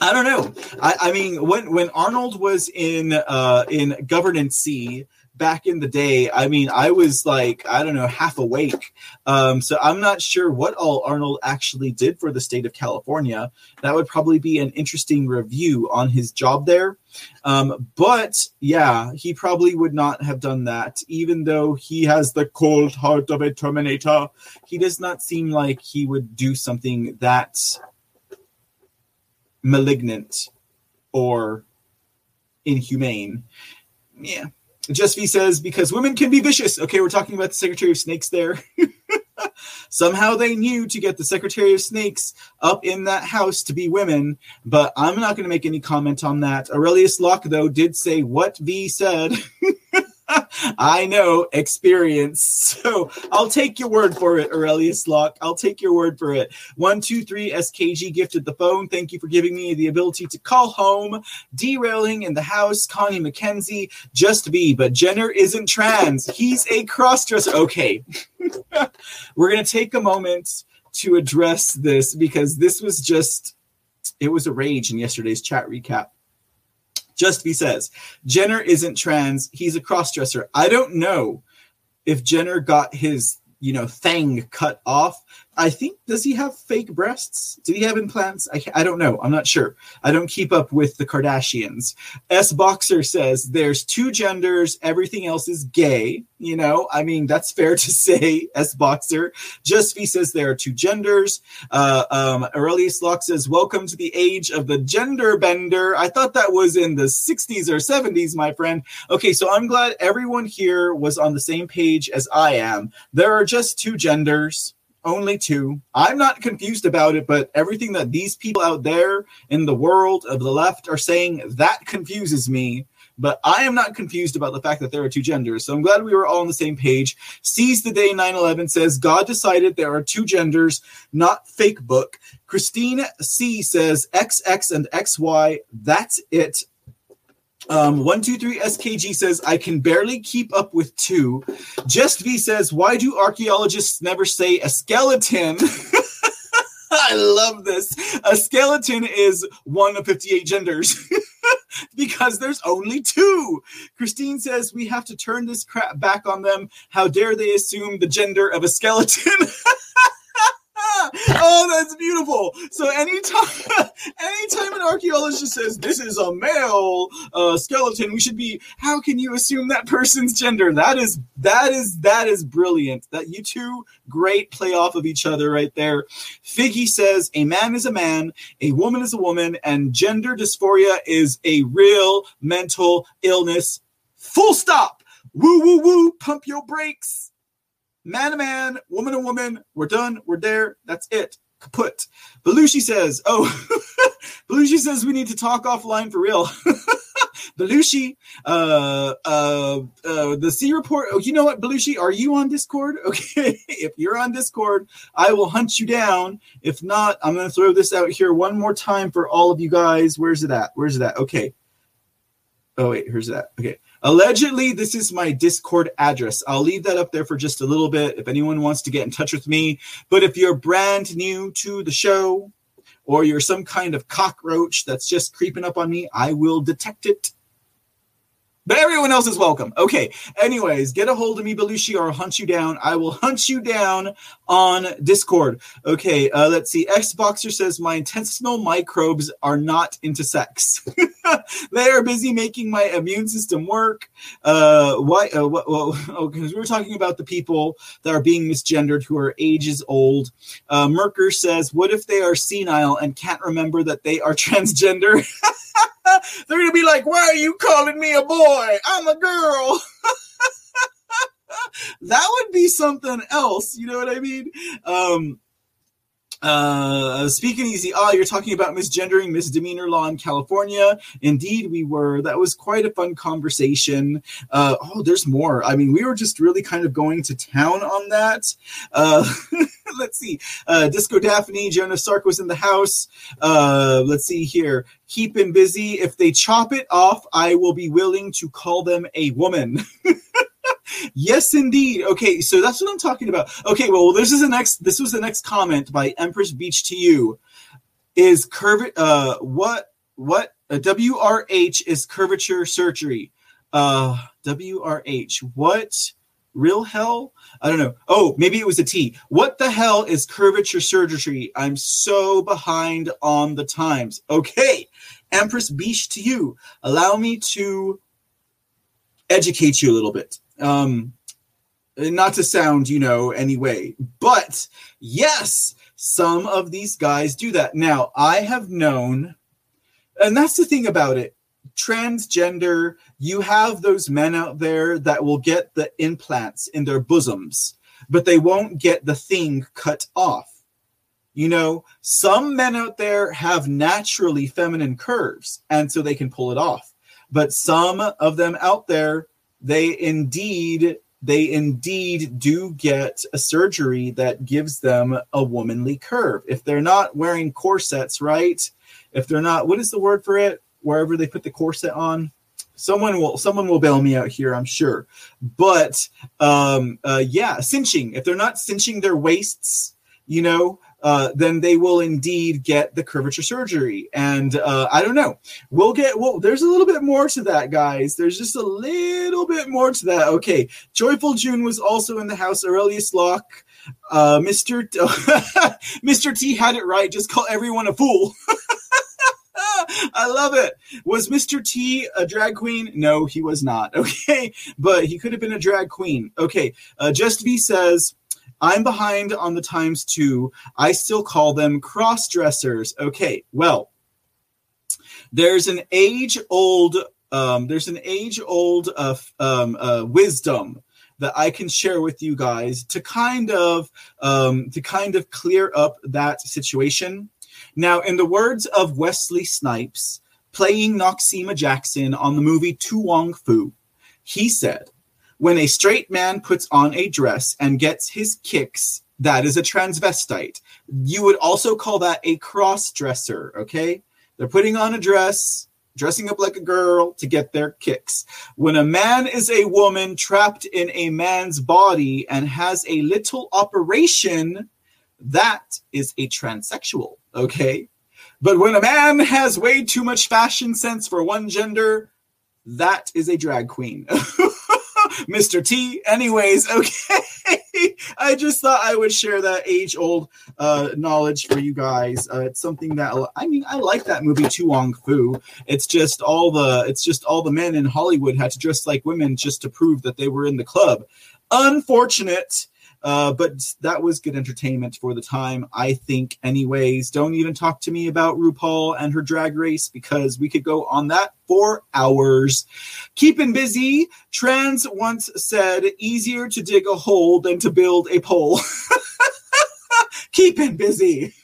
I don't know. I, I mean, when when Arnold was in uh, in Governance C, back in the day, I mean, I was like, I don't know, half awake. Um, so I'm not sure what all Arnold actually did for the state of California. That would probably be an interesting review on his job there. Um, but yeah, he probably would not have done that, even though he has the cold heart of a Terminator. He does not seem like he would do something that malignant or inhumane. Yeah, just V says because women can be vicious. Okay, we're talking about the Secretary of Snakes there. (laughs) Somehow they knew to get the Secretary of Snakes up in that house to be women, but I'm not going to make any comment on that. Aurelius Locke, though, did say what V said. (laughs) (laughs) I know experience. (laughs) So I'll take your word for it, Aurelius Locke. I'll take your word for it. One, two, three, SKG gifted the phone. Thank you for giving me the ability to call home. Derailing in the house, Connie McKenzie, just be, but Jenner isn't trans. He's a crossdresser. Okay. (laughs) We're going to take a moment to address this because this was just, it was a rage in yesterday's chat recap. Just he says, Jenner isn't trans. He's a crossdresser. I don't know if Jenner got his, you know, thing cut off I think does he have fake breasts? Did he have implants? I, I don't know. I'm not sure. I don't keep up with the Kardashians. S Boxer says there's two genders. Everything else is gay. You know, I mean that's fair to (laughs) say. S Boxer. Just V says there are two genders. Uh, um, Aurelius Locke says welcome to the age of the gender bender. I thought that was in the 60s or 70s, my friend. Okay, so I'm glad everyone here was on the same page as I am. There are just two genders only two. I'm not confused about it, but everything that these people out there in the world of the left are saying that confuses me. But I am not confused about the fact that there are two genders. So I'm glad we were all on the same page. Seize the day 9 11 says God decided there are two genders, not fake book. Christine C says XX and XY. That's it. Um, one two three SKG says I can barely keep up with two. Just V says why do archaeologists never say a skeleton? (laughs) I love this. A skeleton is one of 58 genders (laughs) because there's only two. Christine says we have to turn this crap back on them. How dare they assume the gender of a skeleton? (laughs) (laughs) oh, that's beautiful. So anytime, (laughs) anytime an archaeologist says this is a male uh, skeleton, we should be. How can you assume that person's gender? That is that is that is brilliant. That you two great play off of each other right there. Figgy says a man is a man, a woman is a woman, and gender dysphoria is a real mental illness. Full stop. Woo woo woo. Pump your brakes man to man, woman to woman. We're done. We're there. That's it. Kaput. Belushi says, oh, (laughs) Belushi says we need to talk offline for real. (laughs) Belushi, uh, uh, uh, the C report. Oh, you know what, Belushi? Are you on Discord? (laughs) Okay. if you're on Discord, I will hunt you down. If not, I'm going to throw this out here one more time for all of you guys. Where's it at? Where's it at? Okay. Oh, wait, here's that. Okay. Allegedly, this is my Discord address. I'll leave that up there for just a little bit if anyone wants to get in touch with me. But if you're brand new to the show or you're some kind of cockroach that's just creeping up on me, I will detect it but everyone else is welcome. Okay. Anyways, get a hold of me, Belushi, or I'll hunt you down. I will hunt you down on Discord. Okay. Uh, let's see. Xboxer says my intestinal microbes are not into sex. (laughs) they are busy making my immune system work. Uh, why? Uh, well, oh, because we were talking about the people that are being misgendered who are ages old. Uh, Merker says, what if they are senile and can't remember that they are (laughs) transgender? (laughs) (laughs) They're gonna be like, "Why are you calling me a boy? I'm a girl." (laughs) that would be something else. You know what I mean? Um, uh, speaking easy. Ah, you're talking about misgendering, misdemeanor law in California. Indeed, we were. That was quite a fun conversation. Uh, oh, there's more. I mean, we were just really kind of going to town on that. Uh, (laughs) let's see. Uh, Disco Daphne, Jonah Sark was in the house. Uh, let's see here. Keep him busy. If they chop it off, I will be willing to call them a woman. (laughs) yes, indeed. Okay, so that's what I'm talking about. Okay, well, this is the next. This was the next comment by Empress Beach to you. Is curve uh what what uh, WRH is curvature surgery. Uh WRH. What real hell? I don't know. Oh, maybe it was a T. What the hell is curvature surgery? I'm so behind on the times. Okay, Empress Beach to you. Allow me to educate you a little bit. Um, not to sound, you know, anyway, but yes, some of these guys do that. Now, I have known, and that's the thing about it transgender, you have those men out there that will get the implants in their bosoms. but they won't get the thing cut off. You know, some men out there have naturally feminine curves, and so they can pull it off. But some of them out there, they indeed they indeed do get a surgery that gives them a womanly curve. If they're not wearing corsets, right? If they're not, what is the word for it? Wherever they put the corset on, someone will someone will bail me out here, I'm sure. But um, uh, yeah, cinching. If they're not cinching their waists, you know, uh, then they will indeed get the curvature surgery. And uh, I don't know. We'll get, well, there's a little bit more to that, guys. There's just a little bit more to that. Okay. Joyful June was also in the house. Aurelius Locke. Uh, Mr. T- (laughs) Mr. T had it right. Just call everyone a fool. (laughs) I love it. Was Mr. T a drag queen? No, he was not. (laughs) Okay, but he could have been a drag queen. Okay, uh, Just V says I'm behind on the times too. I still call them cross dressers. Okay, well, there's an age old um, there's an age old uh, um, uh, wisdom that I can share with you guys to kind of um, to kind of clear up that situation. Now, in the words of Wesley Snipes, playing Noxeema Jackson on the movie To Wong Foo, he said, when a straight man puts on a dress and gets his kicks, that is a transvestite. You would also call that a cross dresser, okay? They're putting on a dress, dressing up like a girl to get their kicks. When a man is a woman trapped in a man's body and has a little operation, that is a transsexual, okay? But when a man has way too much fashion sense for one gender, that is a drag queen. (laughs) (laughs) Mr. T. Anyways, okay. (laughs) I just thought I would share that age old uh, knowledge for you guys. Uh, it's something that I mean, I like that movie To Wong Foo. It's just all the it's just all the men in Hollywood had to dress like women just to prove that they were in the club. Unfortunate uh, but that was good entertainment for the time, I think, anyways. Don't even talk to me about RuPaul and her drag race because we could go on that for hours. Keeping busy, Trans once said, easier to dig a hole than to build a pole. (laughs) Keeping busy.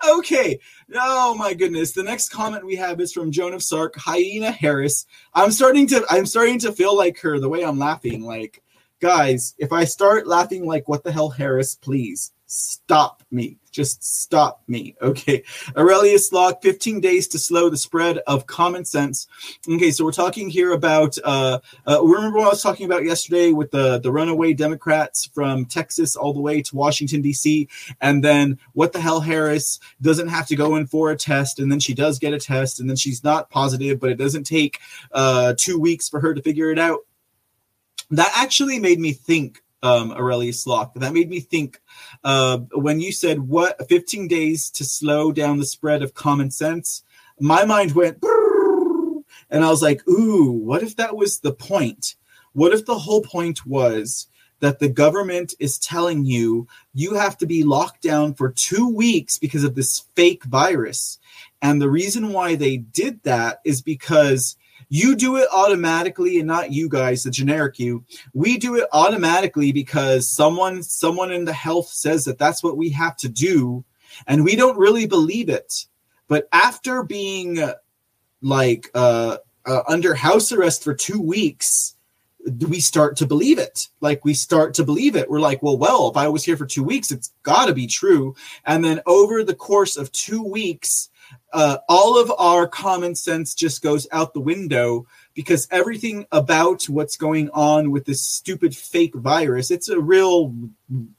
(laughs) okay. Oh my goodness. The next comment we have is from Joan of Sark, Hyena Harris. I'm starting to I'm starting to feel like her the way I'm laughing. Like guys, if I start laughing like what the hell, Harris, please stop me. Just stop me. (laughs) Okay. Aurelius Locke, 15 days to slow the spread of common sense. Okay, so we're talking here about uh, uh remember what I was talking about yesterday with the, the runaway Democrats from Texas all the way to Washington, DC, and then what the hell Harris doesn't have to go in for a test, and then she does get a test, and then she's not positive, but it doesn't take uh two weeks for her to figure it out that actually made me think um, Aurelius Locke. That made me think uh, when you said what 15 days to slow down the spread of common sense. My mind went, and I was like, "Ooh, what if that was the point? What if the whole point was that the government is telling you you have to be locked down for two weeks because of this fake virus?" And the reason why they did that is because you do it automatically and not you guys, the generic you. We do it automatically because someone someone in the health says that that's what we have to do and we don't really believe it. But after being like uh, uh, under house arrest for 2 weeks, we start to believe it. Like we start to believe it. We're like, well, well, if I was here for two weeks, it's got to be true. And then over the course of two weeks, uh, all of our common sense just goes out the window because everything about what's going on with this stupid fake virus it's a real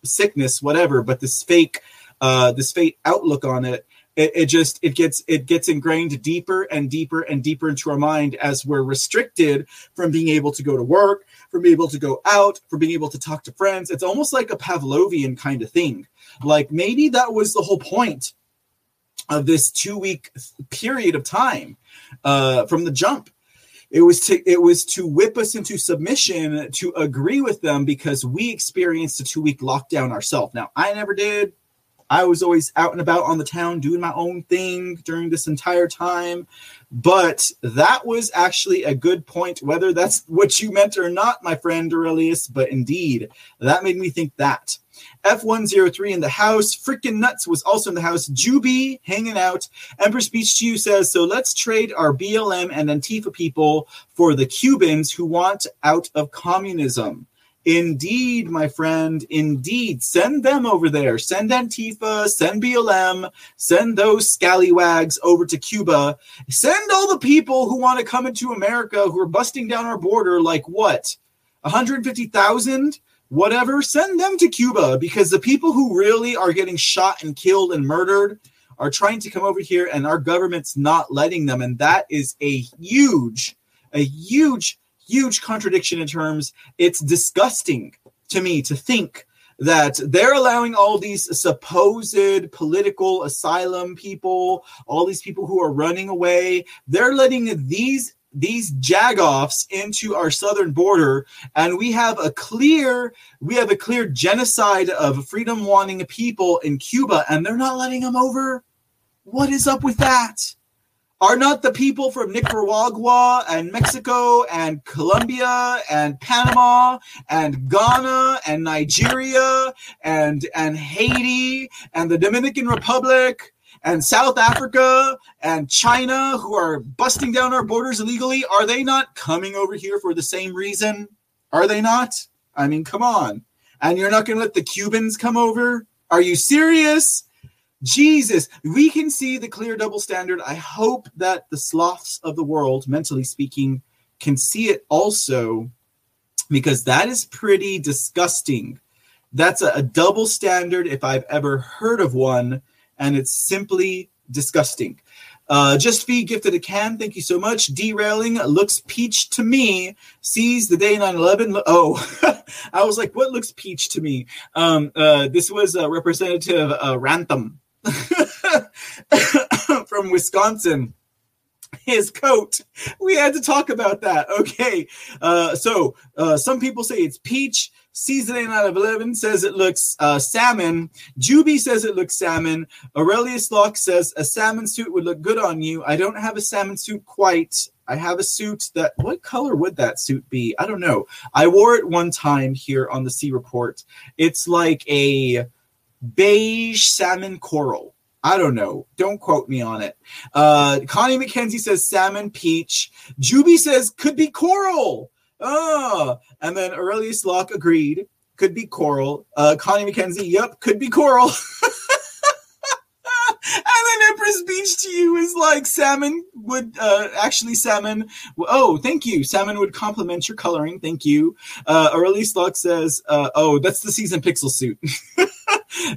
sickness whatever but this fake uh, this fake outlook on it, it it just it gets it gets ingrained deeper and deeper and deeper into our mind as we're restricted from being able to go to work from being able to go out from being able to talk to friends. It's almost like a pavlovian kind of thing. Like maybe that was the whole point of this two week period of time uh, from the jump. It was to it was to whip us into submission to agree with them because we experienced a two week lockdown ourselves. Now I never did. I was always out and about on the town doing my own thing during this entire time. But that was actually a good point, whether that's (laughs) what you meant or not, my friend Aurelius. But indeed, that made me think that. F103 in the house. Freaking Nuts was also in the house. Juby hanging out. Empress Beach to you says, So let's trade our BLM and Antifa people for the Cubans who want out of communism. Indeed, my friend, indeed. Send them over there. Send Antifa, send BLM, send those scallywags over to Cuba. Send all the people who want to come into America who are busting down our border like what? 150,000? Whatever, send them to Cuba because the people who really are getting shot and killed and murdered are trying to come over here and our government's not letting them. And that is a huge, a huge, huge contradiction in terms. It's disgusting to me to think that they're allowing all these supposed political asylum people, all these people who are running away, they're letting these these jagoffs into our southern border and we have a clear we have a clear genocide of freedom wanting people in Cuba and they're not letting them over? What is up with that? Are not the people from Nicaragua and Mexico and Colombia and Panama and Ghana and Nigeria and and Haiti and the Dominican Republic and South Africa and China who are busting down our borders illegally, are they not coming over here for the same reason? Are they not? I mean, come on. And you're not going to let the Cubans come over? Are you serious? Jesus, we can see the clear double standard. I hope that the sloths of the world, mentally speaking, can see it also because that is pretty disgusting. That's a, a double standard if I've ever heard of one and it's simply disgusting. Uh, just be gifted a can. Thank you so much. Derailing looks peach to me. Seize the day 9 11. Oh, (laughs) I was like, what looks peach to me? Um, uh, this was Representative uh, Rantham (laughs) from Wisconsin his coat. We had to talk about that. Okay. Uh, so uh, some people say it's peach. Season 8 out of 11 says it looks uh, salmon. Juby says it looks salmon. Aurelius Locke says a salmon suit would look good on you. I don't have a salmon suit quite. I have a suit that, what color would that suit be? I don't know. I wore it one time here on the C Report. It's like a beige salmon coral. I don't know. Don't quote me on it. Uh, Connie McKenzie says salmon peach. Juby says could be coral. Oh, and then Aurelius Locke agreed. Could be coral. Uh, Connie McKenzie, yep, could be coral. (laughs) and then Empress Beach to you is like salmon would uh, actually salmon. Oh, thank you. Salmon would complement your coloring. Thank you. Uh, Aurelius Locke says, uh, oh, that's the season pixel suit. (laughs)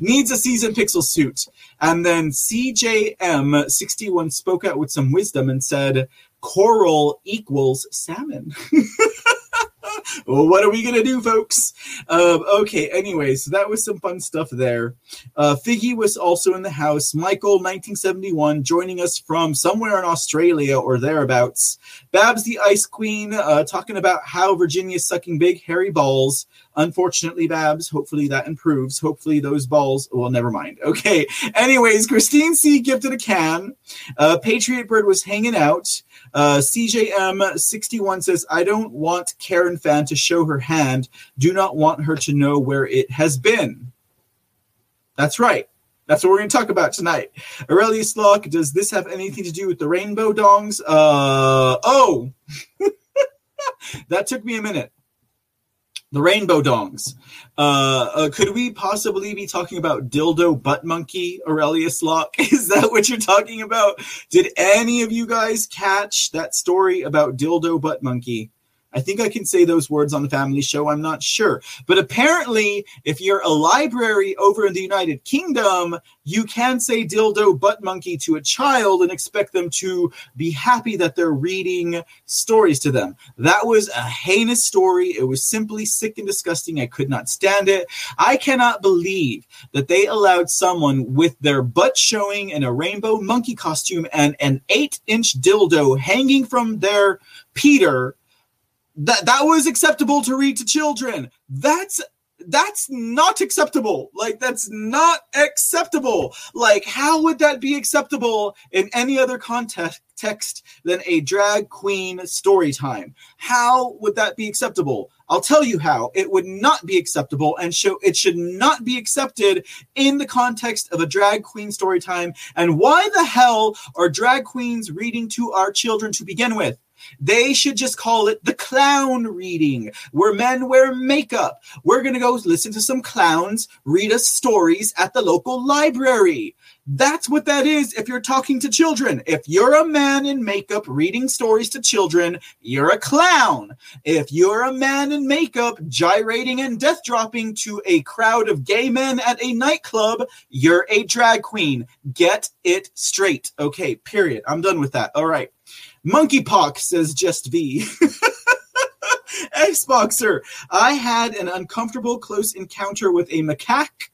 Needs a season pixel suit. And then CJM61 spoke out with some wisdom and said, coral equals salmon. (laughs) well, what are we gonna do, folks? Um, okay, anyway, so that was some fun stuff there. Uh, Figgy was also in the house. Michael, 1971, joining us from somewhere in Australia or thereabouts. Babs, the Ice Queen, uh, talking about how Virginia's sucking big hairy balls. Unfortunately, Babs, hopefully that improves. Hopefully those balls, well, never mind. (laughs) Okay. Anyways, Christine C gifted a can. Uh, Patriot Bird was hanging out. Uh, CJM61 says, I don't want Karen Fann to show her hand. Do not want her to know where it has been. That's right. That's what we're going to talk about tonight. Aurelius Locke, does this have anything to do with the rainbow dongs? Uh, oh, (laughs) that took me a minute the rainbow dongs. Uh, uh, could we possibly be talking about dildo butt monkey, Aurelius Locke? (laughs) Is that what you're talking about? Did any of you guys catch that story about dildo butt monkey? I think I can say those words on the family show. I'm not sure. But apparently, if you're a library over in the United Kingdom, you can say dildo butt monkey to a child and expect them to be happy that they're reading stories to them. That was a heinous story. It was simply sick and disgusting. I could not stand it. I cannot believe that they allowed someone with their butt showing in a rainbow monkey costume and an eight inch dildo hanging from their Peter that that was acceptable to read to children. That's that's not acceptable. Like, that's not acceptable. Like, how would that be acceptable in any other context text than a drag queen story time? How would that be acceptable? I'll tell you how. It would not be acceptable and show it should not be accepted in the context of a drag queen story time. And why the hell are drag queens reading to our children to begin with? They should just call it the clown reading, where men wear makeup. We're going to go listen to some clowns read us stories at the local library. That's what that is if you're talking to children. If you're a man in makeup reading stories to children, you're a clown. If you're a man in makeup gyrating and death dropping to a crowd of gay men at a nightclub, you're a drag queen. Get it straight. Okay, period. I'm done with that. All right. Monkeypox says just V. (laughs) Xboxer, I had an uncomfortable close encounter with a macaque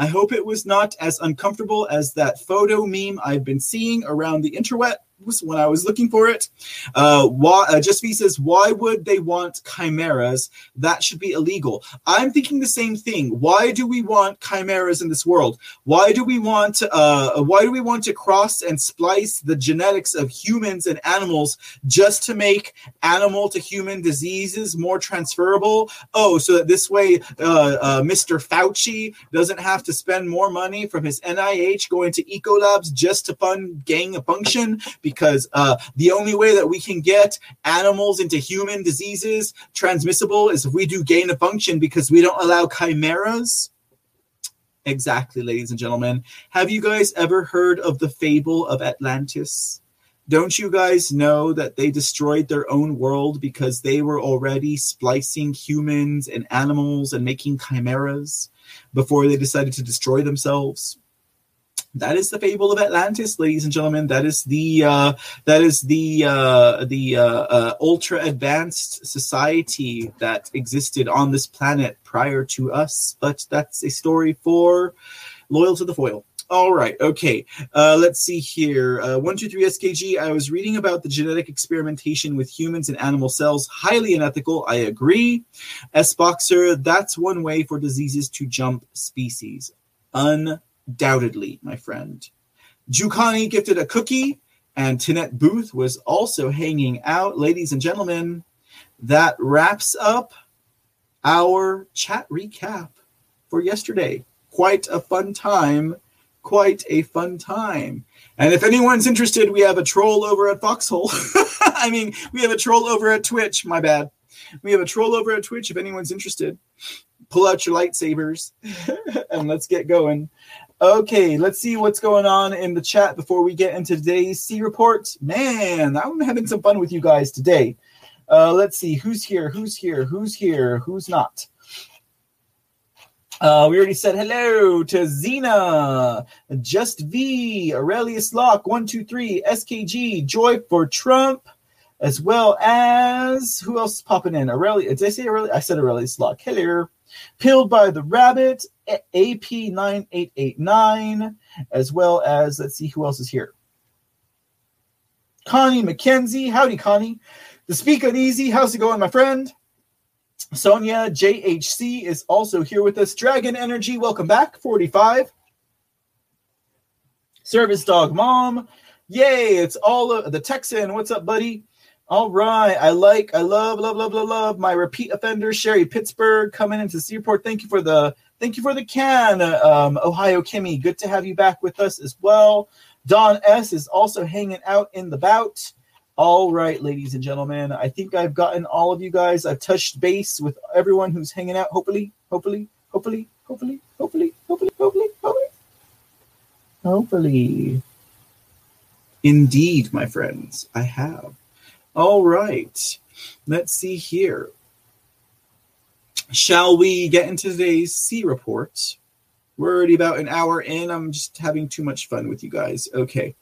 I hope it was not as uncomfortable as that photo meme I've been seeing around the interweb when I was looking for it. Uh, why, uh, Just V says, why would they want chimeras? That should be illegal. I'm thinking the same thing. Why do we want chimeras in this world? Why do we want uh, why do we want to cross and splice the genetics of humans and animals just to make animal to human diseases more transferable? Oh, so that this way, uh, uh, Mr. Fauci doesn't have to spend more money from his NIH going to Ecolabs just to fund gang function because uh, the only way that we can get animals into human diseases transmissible is if we do gain of function because we don't allow chimeras. Exactly, ladies and gentlemen. Have you guys ever heard of the fable of Atlantis? Don't you guys know that they destroyed their own world because they were already splicing humans and animals and making chimeras before they decided to destroy themselves? That is the fable of Atlantis, ladies and gentlemen. That is the uh, that is the uh, the uh, uh, ultra advanced society that existed on this planet prior to us. But that's a story for loyal to the foil. All right, okay. Uh, let's see here. Uh, one two three SKG. I was reading about the genetic experimentation with humans and animal cells. Highly unethical. I agree. S Boxer. That's one way for diseases to jump species. Un Undoubtedly, my friend. Jukani gifted a cookie, and Tinette Booth was also hanging out. Ladies and gentlemen, that wraps up our chat recap for yesterday. Quite a fun time. Quite a fun time. And if anyone's interested, we have a troll over at Foxhole. (laughs) I mean, we have a troll over at Twitch. My bad. We have a troll over at Twitch if anyone's interested. Pull out your lightsabers (laughs) and let's get going. Okay, let's see what's going on in the chat before we get into today's C report. Man, I'm having some fun with you guys today. Uh, let's see who's here, who's here, who's here, who's not. Uh, we already said hello to Xena, Just V, Aurelius Locke, 123, SKG, Joy for Trump, as well as who else is popping in? Aurelius, did I say Aurelius? I said Aurelius Locke. Hello. Pilled by the Rabbit, AP9889, as well as, let's see who else is here. Connie McKenzie. Howdy, Connie. The Speak Uneasy. How's it going, my friend? Sonia JHC is also here with us. Dragon Energy, welcome back. 45. Service Dog Mom. Yay, it's all of the Texan. What's up, buddy? All right. I like, I love, love, love, love, love my repeat offender, Sherry Pittsburgh, coming into C Report. Thank you for the thank you for the can, um, Ohio Kimmy. Good to have you back with us as well. Don S is also hanging out in the bout. All right, ladies and gentlemen. I think I've gotten all of you guys. I've touched base with everyone who's hanging out. Hopefully, hopefully, hopefully, hopefully, hopefully, hopefully, hopefully, hopefully. Hopefully. Indeed, my friends, I have. All right. Let's see here. Shall we get into today's C report? We're already about an hour in. I'm just having too much fun with you guys. Okay.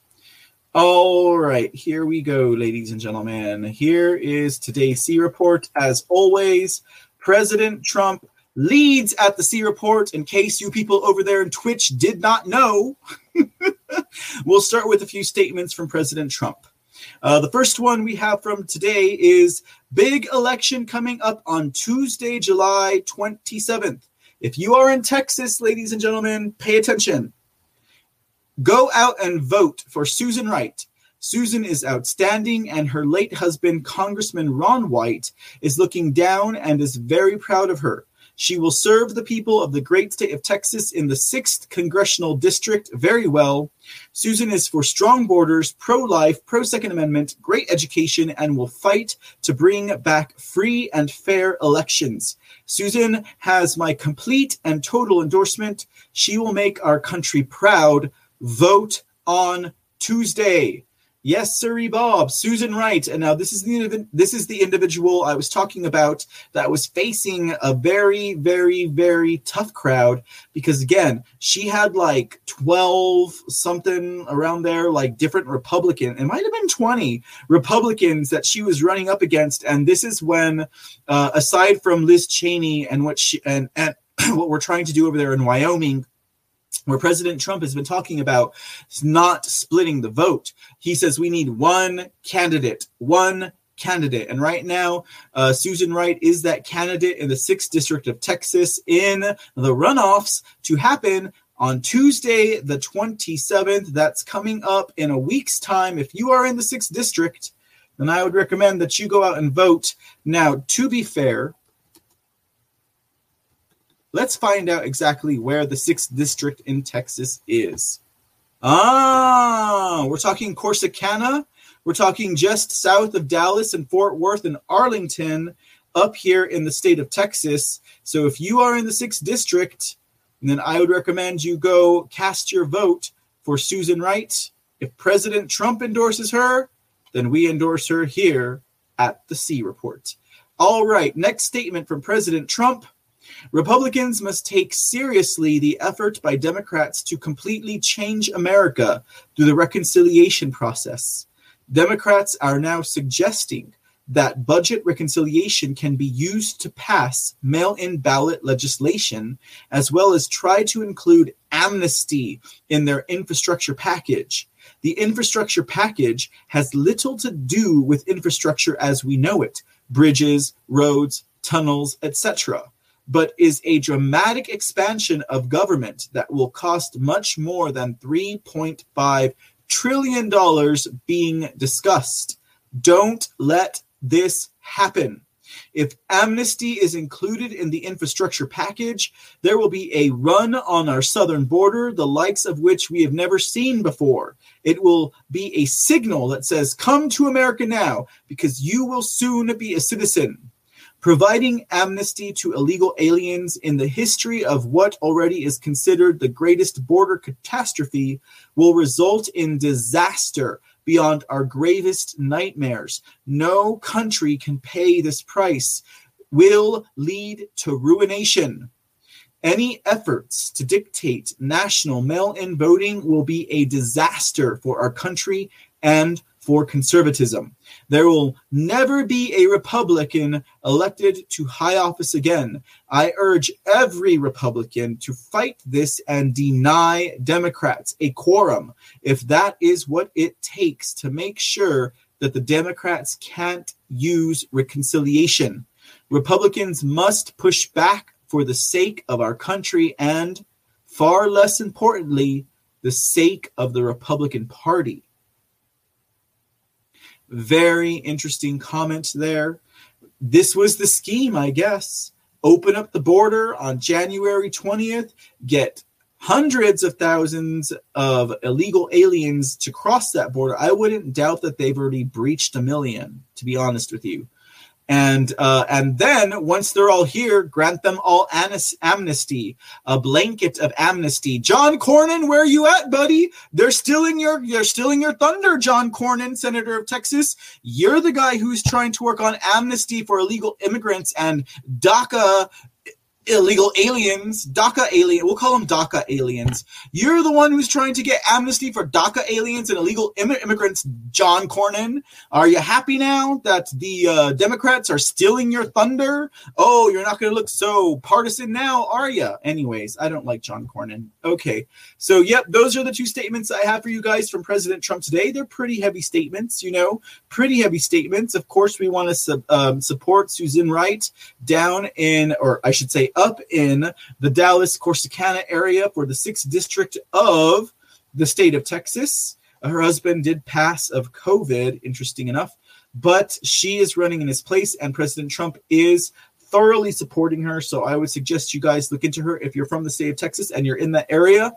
All right. Here we go, ladies and gentlemen. Here is today's C report. As always, President Trump leads at the C report in case you people over there in Twitch did not know. (laughs) we'll start with a few statements from President Trump. Uh, the first one we have from today is big election coming up on Tuesday, July 27th. If you are in Texas, ladies and gentlemen, pay attention. Go out and vote for Susan Wright. Susan is outstanding, and her late husband, Congressman Ron Wright, is looking down and is very proud of her. She will serve the people of the great state of Texas in the 6th Congressional District very well. Susan is for strong borders, pro life, pro Second Amendment, great education, and will fight to bring back free and fair elections. Susan has my complete and total endorsement. She will make our country proud. Vote on Tuesday. Yes, sirree, Bob. Susan Wright. And now this is the this is the individual I was talking about that was facing a very, very, very tough crowd because again, she had like twelve something around there, like different Republican. It might have been twenty Republicans that she was running up against, and this is when, uh, aside from Liz Cheney and what she and and (clears throat) what we're trying to do over there in Wyoming where President Trump has been talking about not splitting the vote. He says we need one candidate, one candidate. And right now, uh, Susan Wright is that candidate in the 6th District of Texas in the runoffs to happen on Tuesday, the 27th. That's coming up in a week's time. If you are in the 6th District, then I would recommend that you go out and vote. Now, to be fair, Let's find out exactly where the sixth district in Texas is. Ah, we're talking Corsicana. We're talking just south of Dallas and Fort Worth and Arlington, up here in the state of Texas. So if you are in the sixth district, then I would recommend you go cast your vote for Susan Wright. If President Trump endorses her, then we endorse her here at the C Report. All right, next statement from President Trump. Republicans must take seriously the effort by Democrats to completely change America through the reconciliation process. Democrats are now suggesting that budget reconciliation can be used to pass mail in ballot legislation, as well as try to include amnesty in their infrastructure package. The infrastructure package has little to do with infrastructure as we know it bridges, roads, tunnels, etc but is a dramatic expansion of government that will cost much more than $3.5 trillion being discussed. Don't let this happen. If amnesty is included in the infrastructure package, there will be a run on our southern border, the likes of which we have never seen before. It will be a signal that says, Come to America now, because you will soon be a citizen providing amnesty to illegal aliens in the history of what already is considered the greatest border catastrophe will result in disaster beyond our gravest nightmares. No country can pay this price, will lead to ruination. Any efforts to dictate national mail in voting will be a disaster for our country and for conservatism. There will never be a Republican elected to high office again. I urge every Republican to fight this and deny Democrats a quorum if that is what it takes to make sure that the Democrats can't use reconciliation. Republicans must push back for the sake of our country and, far less importantly, the sake of the Republican Party. Very interesting comment there. This was the scheme, I guess. Open up the border on January 20th, get hundreds of thousands of illegal aliens to cross that border. I wouldn't doubt that they've already breached a million, to be honest with you and uh, and then once they're all here, grant them all amnesty, a blanket of amnesty. John Cornyn, where are you at, buddy? They're stealing your they're stealing your thunder, John Cornyn, Senator of Texas. You're the guy who's trying to work on amnesty for illegal immigrants and DACA illegal aliens, DACA alien, we'll call them DACA aliens. You're the one who's trying to get amnesty for DACA aliens and illegal Im- immigrants, John Cornyn. Are you happy now that the uh, Democrats are stealing your thunder? Oh, you're not going to look so partisan now, are you? Anyways, I don't like John Cornyn. Okay. So, yep, those are the two statements I have for you guys from President Trump today. They're pretty heavy statements, you know, pretty heavy statements. Of course, we want to su- um, support Susan Wright down in, or I should say, up in the Dallas Corsicana area for the 6th district of the state of Texas. Her husband did pass of COVID, interesting enough, but she is running in his place, and President Trump is thoroughly supporting her. So I would suggest you guys look into her if you're from the state of Texas and you're in that area.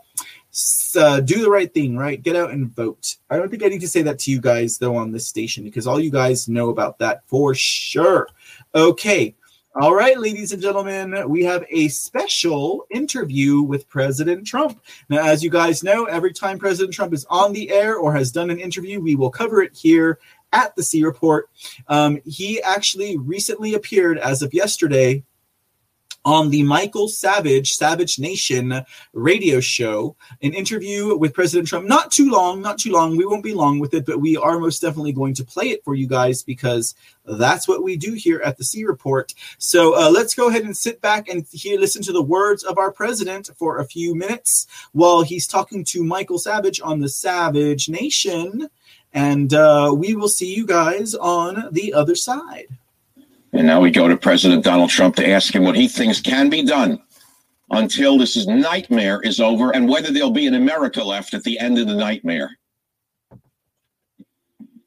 Uh, do the right thing, right? Get out and vote. I don't think I need to say that to you guys though on this station because all you guys know about that for sure. Okay. All right, ladies and gentlemen, we have a special interview with President Trump. Now, as you guys know, every time President Trump is on the air or has done an interview, we will cover it here at the C Report. Um, he actually recently appeared, as of yesterday, on the Michael Savage, Savage Nation radio show, an interview with President Trump. Not too long, not too long. We won't be long with it, but we are most definitely going to play it for you guys because that's what we do here at the C Report. So uh, let's go ahead and sit back and hear, listen to the words of our president for a few minutes while he's talking to Michael Savage on the Savage Nation. And uh, we will see you guys on the other side.
And now we go to President Donald Trump to ask him what he thinks can be done until this is nightmare is over and whether there'll be an America left at the end of the nightmare.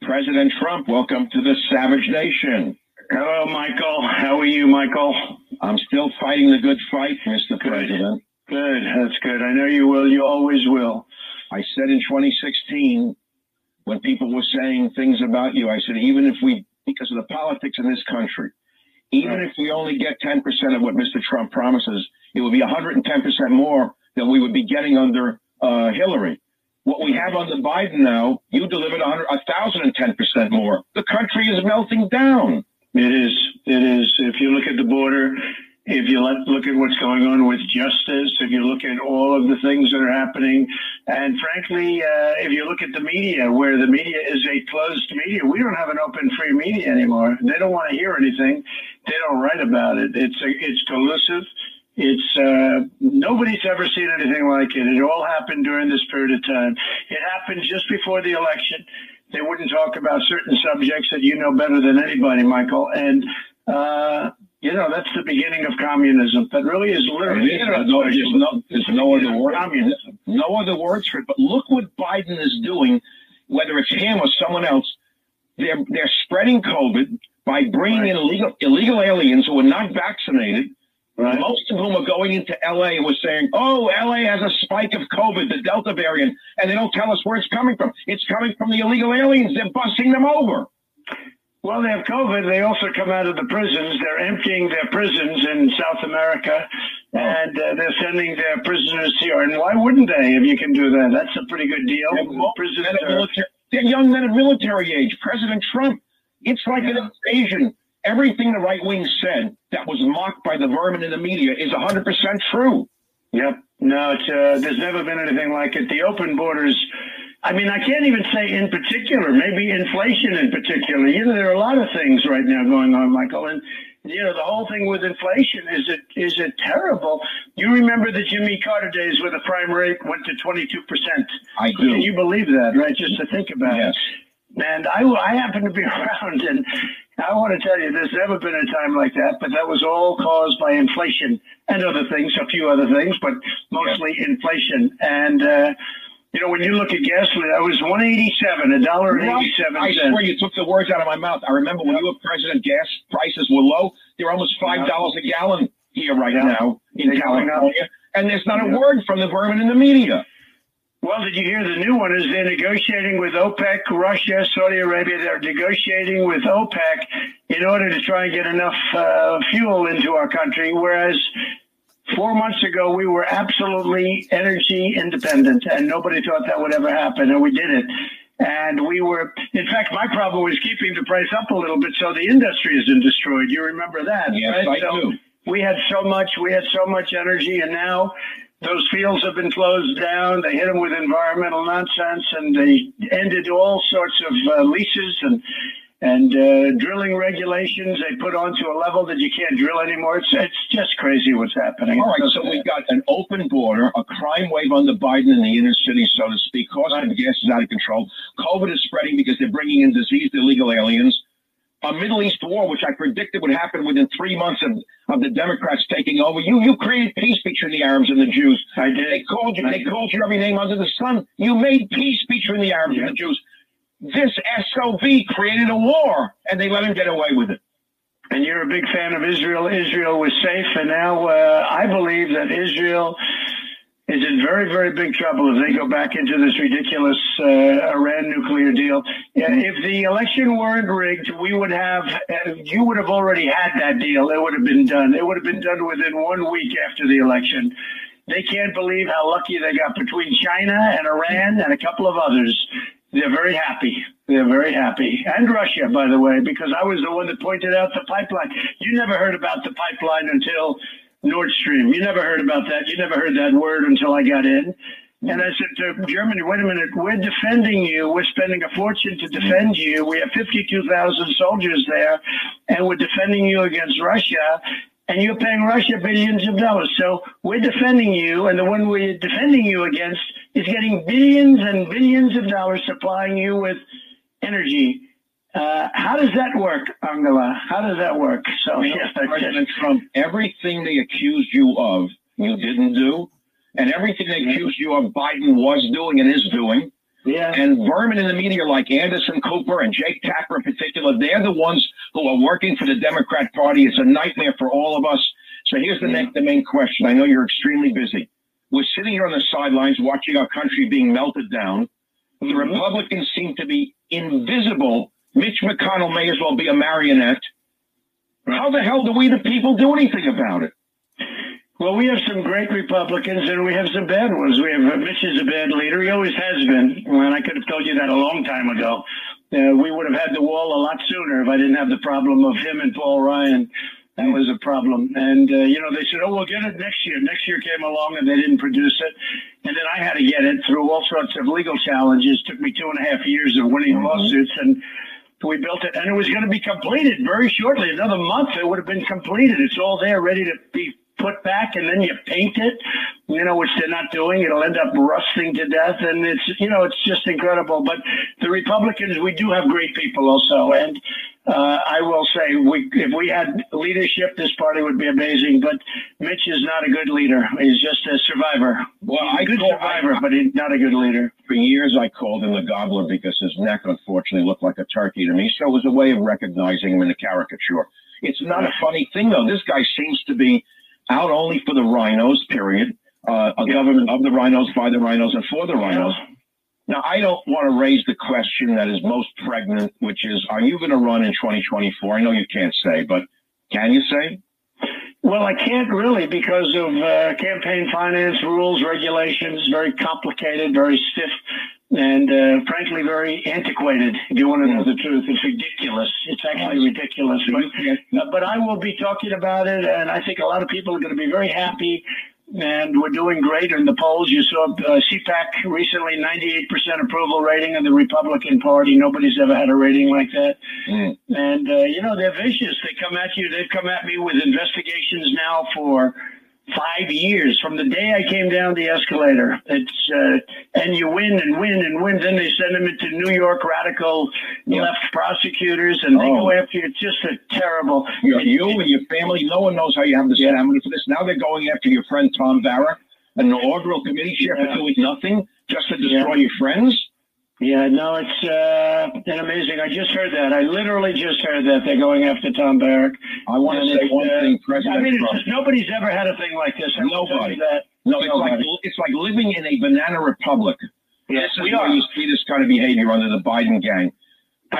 President Trump, welcome to the Savage Nation.
Hello, Michael. How are you, Michael?
I'm still fighting the good fight, Mr. Good. President.
Good. That's good. I know you will. You always will.
I said in 2016 when people were saying things about you, I said, even if we, because of the politics in this country, even if we only get 10% of what Mr. Trump promises, it would be 110% more than we would be getting under uh, Hillary. What we have under Biden now, you delivered 1,010% more. The country is melting down.
It is. It is. If you look at the border, if you let, look at what's going on with justice, if you look at all of the things that are happening, and frankly, uh, if you look at the media, where the media is a closed media, we don't have an open, free media anymore. They don't want to hear anything. They don't write about it. It's a, it's collusive. It's uh, nobody's ever seen anything like it. It all happened during this period of time. It happened just before the election. They wouldn't talk about certain subjects that you know better than anybody, Michael. And uh, you know, that's the beginning of communism. That really is literally.
Know, no, there's no, there's no other word. Communism. No other words for it. But look what Biden is doing, whether it's him or someone else. They're they're spreading COVID by bringing right. in illegal illegal aliens who are not vaccinated. Right. Most of whom are going into LA and were saying, "Oh, LA has a spike of COVID, the Delta variant," and they don't tell us where it's coming from. It's coming from the illegal aliens. They're busting them over.
Well, they have COVID. They also come out of the prisons. They're emptying their prisons in South America, oh. and uh, they're sending their prisoners here. And why wouldn't they? If you can do that, that's a pretty good deal.
prisoners are, military, they're young men of military age. President Trump. It's like yeah. an invasion. Everything the right wing said that was mocked by the vermin in the media is 100% true.
Yep. No, it's, uh, there's never been anything like it. The open borders I mean, I can't even say in particular, maybe inflation in particular. You know, there are a lot of things right now going on, Michael. And, you know, the whole thing with inflation is it is it terrible? You remember the Jimmy Carter days where the prime rate went to 22%.
I do.
Can you believe that, right? Just to think about yes. it. And I, I happen to be (laughs) around, and I want to tell you, there's never been a time like that, but that was all caused by inflation and other things, a few other things, but mostly inflation. And, uh, you know, when you look at gasoline, it was one eighty seven, a dollar eighty seven.
I swear you took the words out of my mouth. I remember when you were president, gas prices were low. They're almost five dollars a gallon here right now in They're California, and there's not a word from the vermin in the media.
Well, did you hear the new one? Is they're negotiating with OPEC, Russia, Saudi Arabia. They're negotiating with OPEC in order to try and get enough uh, fuel into our country, whereas Four months ago, we were absolutely energy independent, and nobody thought that would ever happen, and we did it. And we were, in fact, my problem was keeping the price up a little bit so the industry isn't destroyed. You remember that,
yes,
right?
I
so
do.
We had so much, we had so much energy, and now those fields have been closed down. They hit them with environmental nonsense, and they ended all sorts of uh, leases and and uh, drilling regulations they put onto a level that you can't drill anymore. It's it's just crazy what's happening.
All right, so we've got an open border, a crime wave under Biden in the inner city, so to speak. Cost of gas is out of control. COVID is spreading because they're bringing in diseased illegal aliens. a Middle East war, which I predicted would happen within three months of, of the Democrats taking over. You you created peace between the Arabs and the Jews.
I did.
They called you. They called you every name under the sun. You made peace between the Arabs
Yeah.
and the Jews. This SOB created a war, and they let him get away with it.
And you're a big fan of Israel. Israel was safe, and now uh, I believe that Israel is in very, very big trouble if they go back into this ridiculous uh, Iran nuclear deal. Yeah, If the election weren't rigged, we would have, uh, you would have already had that deal. It would have been done. It would have been done within one week after the election. They can't believe how lucky they got between China and Iran and a couple of others. They're very happy. They're very happy. And Russia, by the way, because I was the one that pointed out the pipeline. You never heard about the pipeline until Nord Stream. You never heard about that. You never heard that word until I got in. And I said to Germany, wait a minute, we're defending you. We're spending a fortune to defend you. We have 52,000 soldiers there, and we're defending you against Russia. And you're paying Russia billions of dollars. So we're defending you, and the one we're defending you against is getting billions and billions of dollars supplying you with energy. Uh, how does that work, Angela? How does that work? So, yes, that's it.
President Trump, everything they accused you of, you didn't do. And everything they accused you of, Biden was doing and is doing.
Yeah.
And vermin in the media like Anderson Cooper and Jake Tapper in particular, they're the ones who are working for the Democrat Party. It's a nightmare for all of us. So here's the, next, the main question. I know you're extremely busy. We're sitting here on the sidelines watching our country being melted down. The
Mhm.
Republicans seem to be invisible. Mitch McConnell may as well be a marionette. How the hell do we, the people, do anything about it?
Well, we have some great Republicans and we have some bad ones. We have uh, Mitch is a bad leader. He always has been. And I could have told you that a long time ago. Uh, we would have had the wall a lot sooner if I didn't have the problem of him and Paul Ryan. That was a problem. And, uh, you know, they said, oh, we'll get it next year. Next year came along and they didn't produce it. And then I had to get it through all sorts of legal challenges. took me two and a half years of winning lawsuits. And we built it and it was going to be completed very shortly. Another month, it would have been completed. It's all there, ready to be put back, and then you paint it, you know, which they're not doing. It'll end up rusting to death, and it's, you know, it's just incredible. But the Republicans, we do have great people also, and uh, I will say, we if we had leadership, this party would be amazing. But Mitch is not a good leader. He's just a survivor.
Well,
He's
I
a good
call-
survivor, but he's not a good leader.
For years, I called him the gobbler because his neck unfortunately looked like a turkey to me. So it was a way of recognizing him in a caricature. It's not a funny thing, though. This guy seems to be out only for the rhinos, period. Uh, a government of the rhinos, by the rhinos, and for the rhinos. Now, I don't want to raise the question that is most pregnant, which is, are you going to run in 2024? I know you can't say, but can you say?
Well, I can't really because of uh, campaign finance rules, regulations, very complicated, very stiff, and uh, frankly, very antiquated. If you want to know the truth, it's ridiculous. It's actually ridiculous. But, but I will be talking about it, and I think a lot of people are going to be very happy. And we're doing great in the polls. You saw uh, CPAC recently, 98% approval rating in the Republican Party. Nobody's ever had a rating like that.
Mm.
And, uh, you know, they're vicious. They come at you. They've come at me with investigations now for five years from the day I came down the escalator. It's, uh, and you win and win and win. Then they send them into New York radical
Yeah.
left prosecutors and they
Oh.
go after you. It's just a terrible.
You, you and your family, no one knows how you have the stamina for this. Now they're going after your friend Tom Barrack, an inaugural committee chair
Yeah.
for doing nothing just to destroy
Yeah.
your friends.
Yeah, no, it's uh, been amazing. I just heard that. I literally just heard that they're going after Tom Barrack.
I want to say one
uh,
thing,
I
President
mean, it's
Trump.
just, nobody's ever had a thing like this. I
Nobody.
that.
No, it's like it's like living in a banana republic.
Yes,
is
we
you see this kind of behavior under the Biden gang.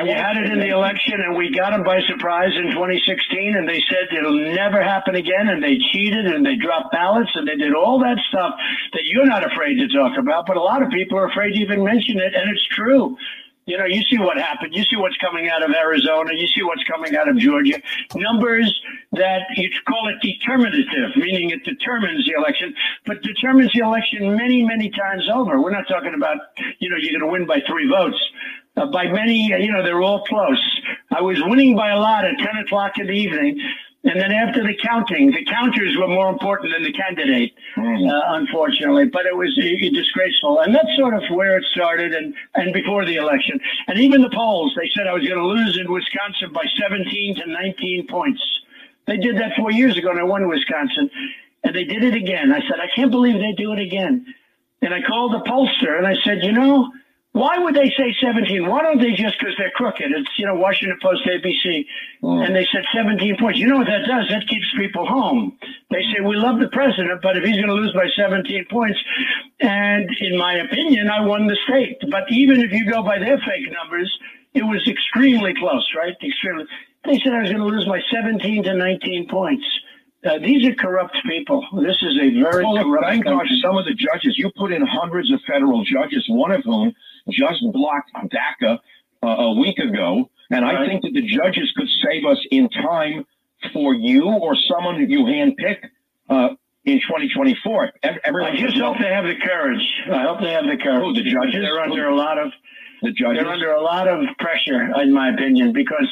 We had it in the election, and we got them by surprise in 2016, and they said it'll never happen again, and they cheated, and they dropped ballots, and they did all that stuff that you're not afraid to talk about, but a lot of people are afraid to even mention it, and it's true. You know, you see what happened. You see what's coming out of Arizona. You see what's coming out of Georgia. Numbers that you call it determinative, meaning it determines the election, but determines the election many, many times over. We're not talking about, you know, you're going to win by three votes. Uh, by many, uh, you know, they're all close. I was winning by a lot at 10 o'clock in the evening. And then after the counting, the counters were more important than the candidate,
Mm.
uh, unfortunately. But it was uh, disgraceful, and that's sort of where it started, and and before the election, and even the polls, they said I was going to lose in Wisconsin by 17 to 19 points. They did that four years ago, and I won Wisconsin, and they did it again. I said I can't believe they do it again, and I called the pollster, and I said, you know. Why would they say 17? Why don't they just, because they're crooked? It's, you know, Washington Post, ABC. And they said 17 points. You know what that does? That keeps people home. They say, we love the president, but if he's going to lose by 17 points, and in my opinion, I won the state. But even if you go by their fake numbers, it was extremely close, right? Extremely. They said I was going to lose by 17 to 19 points. Uh, these are corrupt people. This is a very
Well,
corrupt
thank
country.
some of the judges, you put in hundreds of federal judges, one of whom just blocked DACA uh, a week ago. And I think that the judges could save us in time for you or someone that you handpick uh, in 2024. Everyone
I just hope they have the courage. I hope they have the courage.
Who, the judges?
They're under a lot of
the judges.
They're under a lot of pressure, in my opinion, because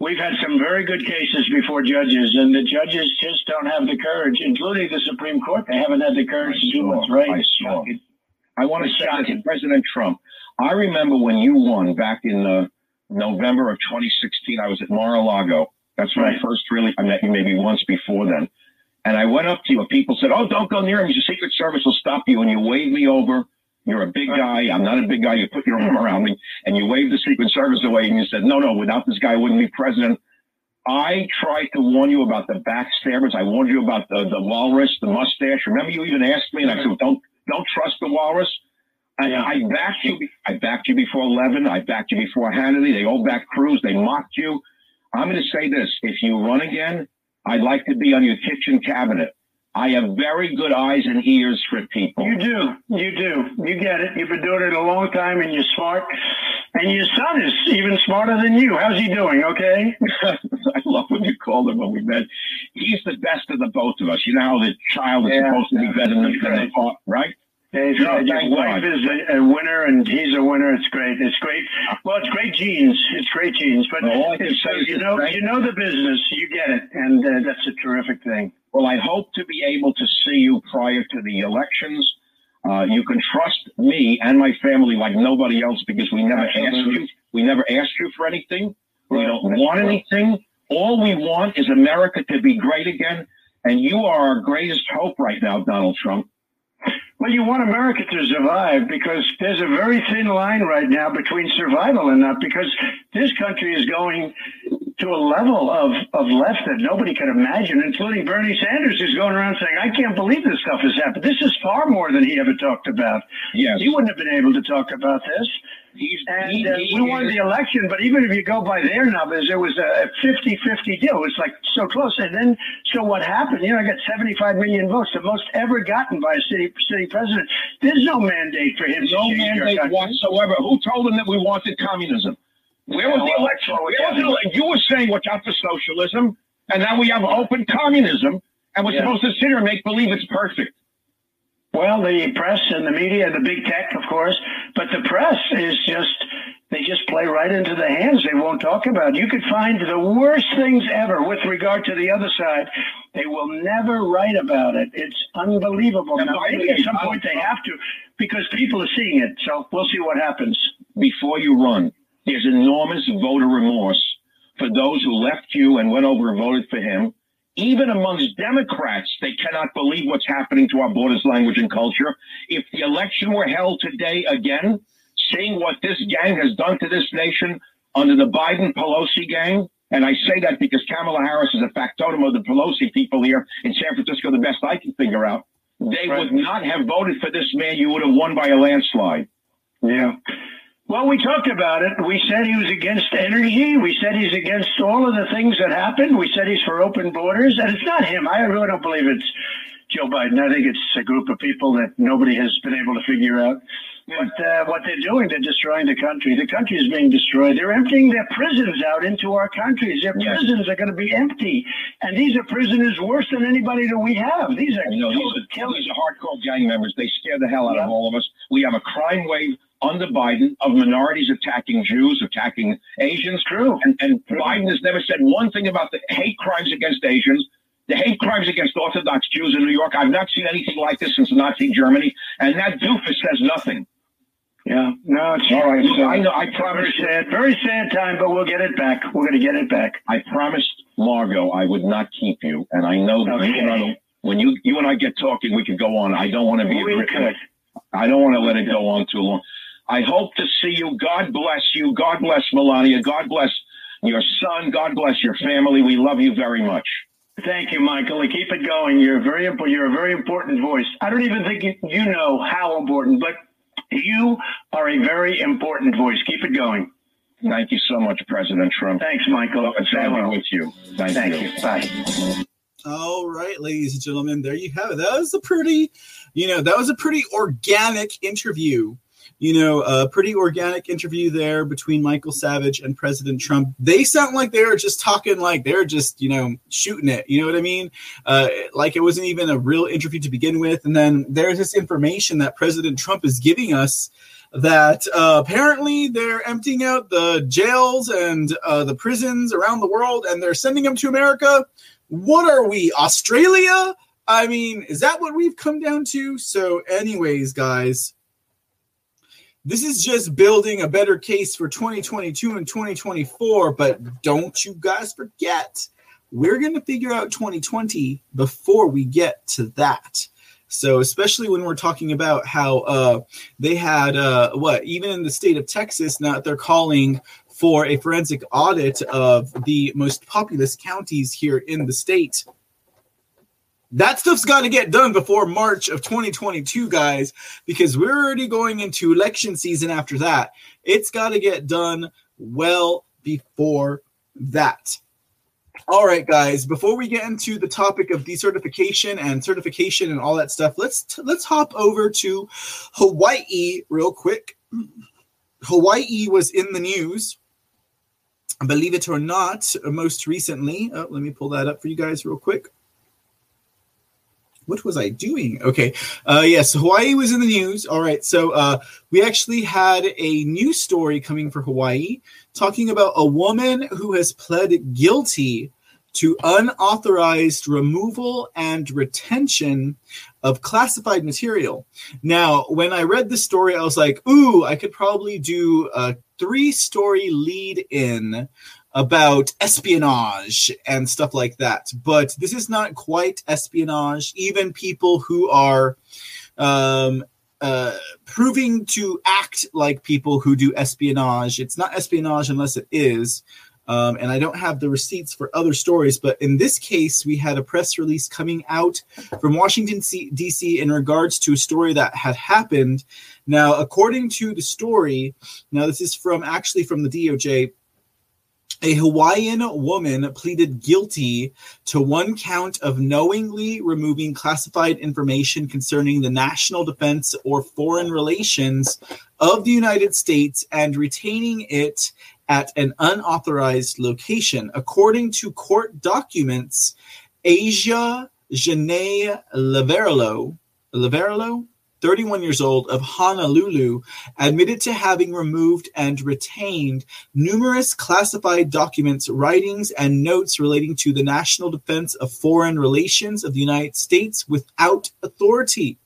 we've had some very good cases before judges, and the judges just don't have the courage, including the Supreme Court. They haven't had the courage to do what's right.
I. I want to say
shocking.
President Trump. I remember when you won back in uh, November of 2016. I was at Mar-a-Lago. That's when I first really I met you maybe once before then. And I went up to you, and people said, "Oh, don't go near him. The Secret Service will stop you." And you waved me over. You're a big guy. I'm not a big guy. You put your arm around me, and you waved the Secret Service away, and you said, "No, no. Without this guy, I wouldn't be president." I tried to warn you about the backstabbers. I warned you about the, the walrus, the mustache. Remember, you even asked me, and I said, "Don't don't trust the walrus." And
Yeah.
I backed you. I backed you before Levin. I backed you before Hannity. They all backed Cruz. They mocked you. I'm going to say this: if you run again, I'd like to be on your kitchen cabinet. I have very good eyes and ears for people.
You do. You do. You get it. You've been doing it a long time, and you're smart. And your son is even smarter than you. How's he doing? Okay. (laughs)
I love when you called him when we met. He's the best of the both of us. You know how the child is
Yeah.
supposed to be better than the, parent, right?
He's
No.
Your wife
God.
is a, a winner, and he's a winner. It's great. It's great. Well, it's great genes. It's great genes. But
Well, all I can
it's,
say is
you know, you know the business. You get it, and uh, that's a terrific thing.
Well, I hope to be able to see you prior to the elections. Uh, you can trust me and my family like nobody else because we never asked you. We never asked you for anything. We don't want anything. All we want is America to be great again. And you are our greatest hope right now, Donald Trump.
Well, you want America to survive because there's a very thin line right now between survival and not because this country is going to a level of, of left that nobody could imagine, including Bernie Sanders, who's going around saying, I can't believe this stuff has happened. This is far more than he ever talked about.
Yes.
He wouldn't have been able to talk about this.
He's,
And uh, we won the election, but even if you go by their numbers, it was a 50 50 deal. It was like so close. And then, so what happened? You know, I got 75 million votes, the most ever gotten by a city city president. There's no mandate for him
no
to change your
mandate whatsoever. Who told him that we wanted communism? Where was the election? Where was the you were saying watch out for socialism, and now we have open communism, and we're
Yeah.
supposed to sit here and make believe it's perfect.
Well, the press and the media, the big tech, of course, but the press is just, they just play right into the hands. They won't talk about. it. You could find the worst things ever with regard to the other side. They will never write about it. It's unbelievable. Now, maybe at some point they have to because people are seeing it. So we'll see what happens.
Before you run, there's enormous voter remorse for those who left you and went over and voted for him. Even amongst Democrats, they cannot believe what's happening to our borders, language, and culture. If the election were held today again, seeing what this gang has done to this nation under the Biden Pelosi gang, and I say that because Kamala Harris is a factotum of the Pelosi people here in San Francisco, the best I can figure out. They
Right.
would not have voted for this man. You would have won by a landslide.
Yeah. Well, we talked about it. We said he was against energy. We said he's against all of the things that happened. We said he's for open borders. And it's not him. I really don't believe it's Joe Biden. I think it's a group of people that nobody has been able to figure out. But uh, what they're doing, they're destroying the country. The country is being destroyed. They're emptying their prisons out into our countries. Their
Yes.
prisons are going to be empty. And these are prisoners worse than anybody that we have. These are
You know, these are,
killers.
these are hardcore gang members. They scare the hell out
Yeah.
of all of us. We have a crime wave under Biden of minorities attacking Jews, attacking Asians.
True.
And, and Biden has never said one thing about the hate crimes against Asians, the hate crimes against Orthodox Jews in New York. I've not seen anything like this since Nazi Germany. And that doofus says nothing.
Yeah, no, it's
All right,
so uh,
I know. I
very
promised.
sad, very sad time, but we'll get it back. We're going to get it back.
I promised Margot I would not keep you, and I know that
Okay.
you I, when you you and I get talking, we could go on. I don't want to be.
We could.
I don't want to let it go on too long. I hope to see you. God bless you. God bless Melania. God bless your son. God bless your family. We love you very much.
Thank you, Michael, and keep it going. You're very important. You're a very important voice. I don't even think you, you know how important, but you are a very important voice. Keep it going.
Thank you so much, President Trump.
Thanks, Michael.
It's family with you. Thank,
Thank
you.
you. Bye.
All right, ladies and gentlemen, there you have it. That was a pretty, you know, that was a pretty organic interview. You know, a pretty organic interview there between Michael Savage and President Trump. They sound like they are just talking like they're just, you know, shooting it. You know what I mean? Uh, like it wasn't even a real interview to begin with. And then there's this information that President Trump is giving us that uh, apparently they're emptying out the jails and uh, the prisons around the world and they're sending them to America. What are we, Australia? I mean, is that what we've come down to? So, anyways, guys, this is just building a better case for 2022 and 2024. But don't you guys forget, we're going to figure out 2020 before we get to that. So, especially when we're talking about how uh, they had uh, what, even in the state of Texas, now they're calling for a forensic audit of the most populous counties here in the state. That stuff's got to get done before March of 2022, guys, because we're already going into election season after that. It's got to get done well before that. All right, guys. Before we get into the topic of decertification and certification and all that stuff, let's t- let's hop over to Hawaii real quick. Hawaii was in the news, believe it or not, most recently. Oh, let me pull that up for you guys real quick. What was I doing? Okay. Uh, yes, Hawaii was in the news. All right. So uh, we actually had a news story coming for Hawaii talking about a woman who has pled guilty to unauthorized removal and retention of classified material. Now, when I read the story, I was like, ooh, I could probably do a three story lead in about espionage and stuff like that. But this is not quite espionage. Even people who are um, uh, proving to act like people who do espionage, it's not espionage unless it is. Um, and I don't have the receipts for other stories, but in this case, we had a press release coming out from Washington D.C. in regards to a story that had happened. Now, according to the story, now this is from actually from the DOJ. A Hawaiian woman pleaded guilty to one count of knowingly removing classified information concerning the national defense or foreign relations of the United States and retaining it at an unauthorized location. According to court documents, Asia Janay Lavarello, Lavarello, 31 years old, of Honolulu, admitted to having removed and retained numerous classified documents, writings, and notes relating to the national defense of foreign relations of the United States without authority.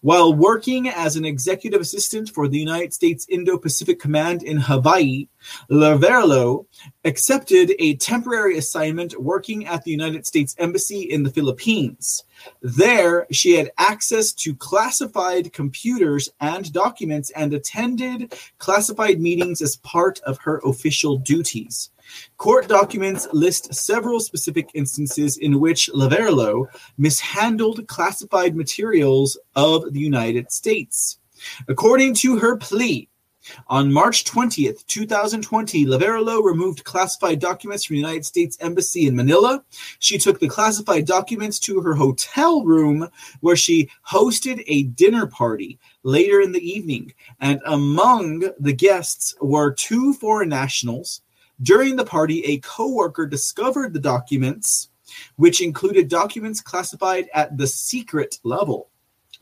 While working as an executive assistant for the United States Indo Pacific Command in Hawaii, Lavarello accepted a temporary assignment working at the United States Embassy in the Philippines. There, she had access to classified computers and documents and attended classified meetings as part of her official duties. Court documents list several specific instances in which Lavarello mishandled classified materials of the United States. According to her plea, on March 20th, 2020, Lavarello removed classified documents from the United States Embassy in Manila. She took the classified documents to her hotel room where she hosted a dinner party later in the evening. And among the guests were two foreign nationals. During the party, a coworker discovered the documents, which included documents classified at the secret level.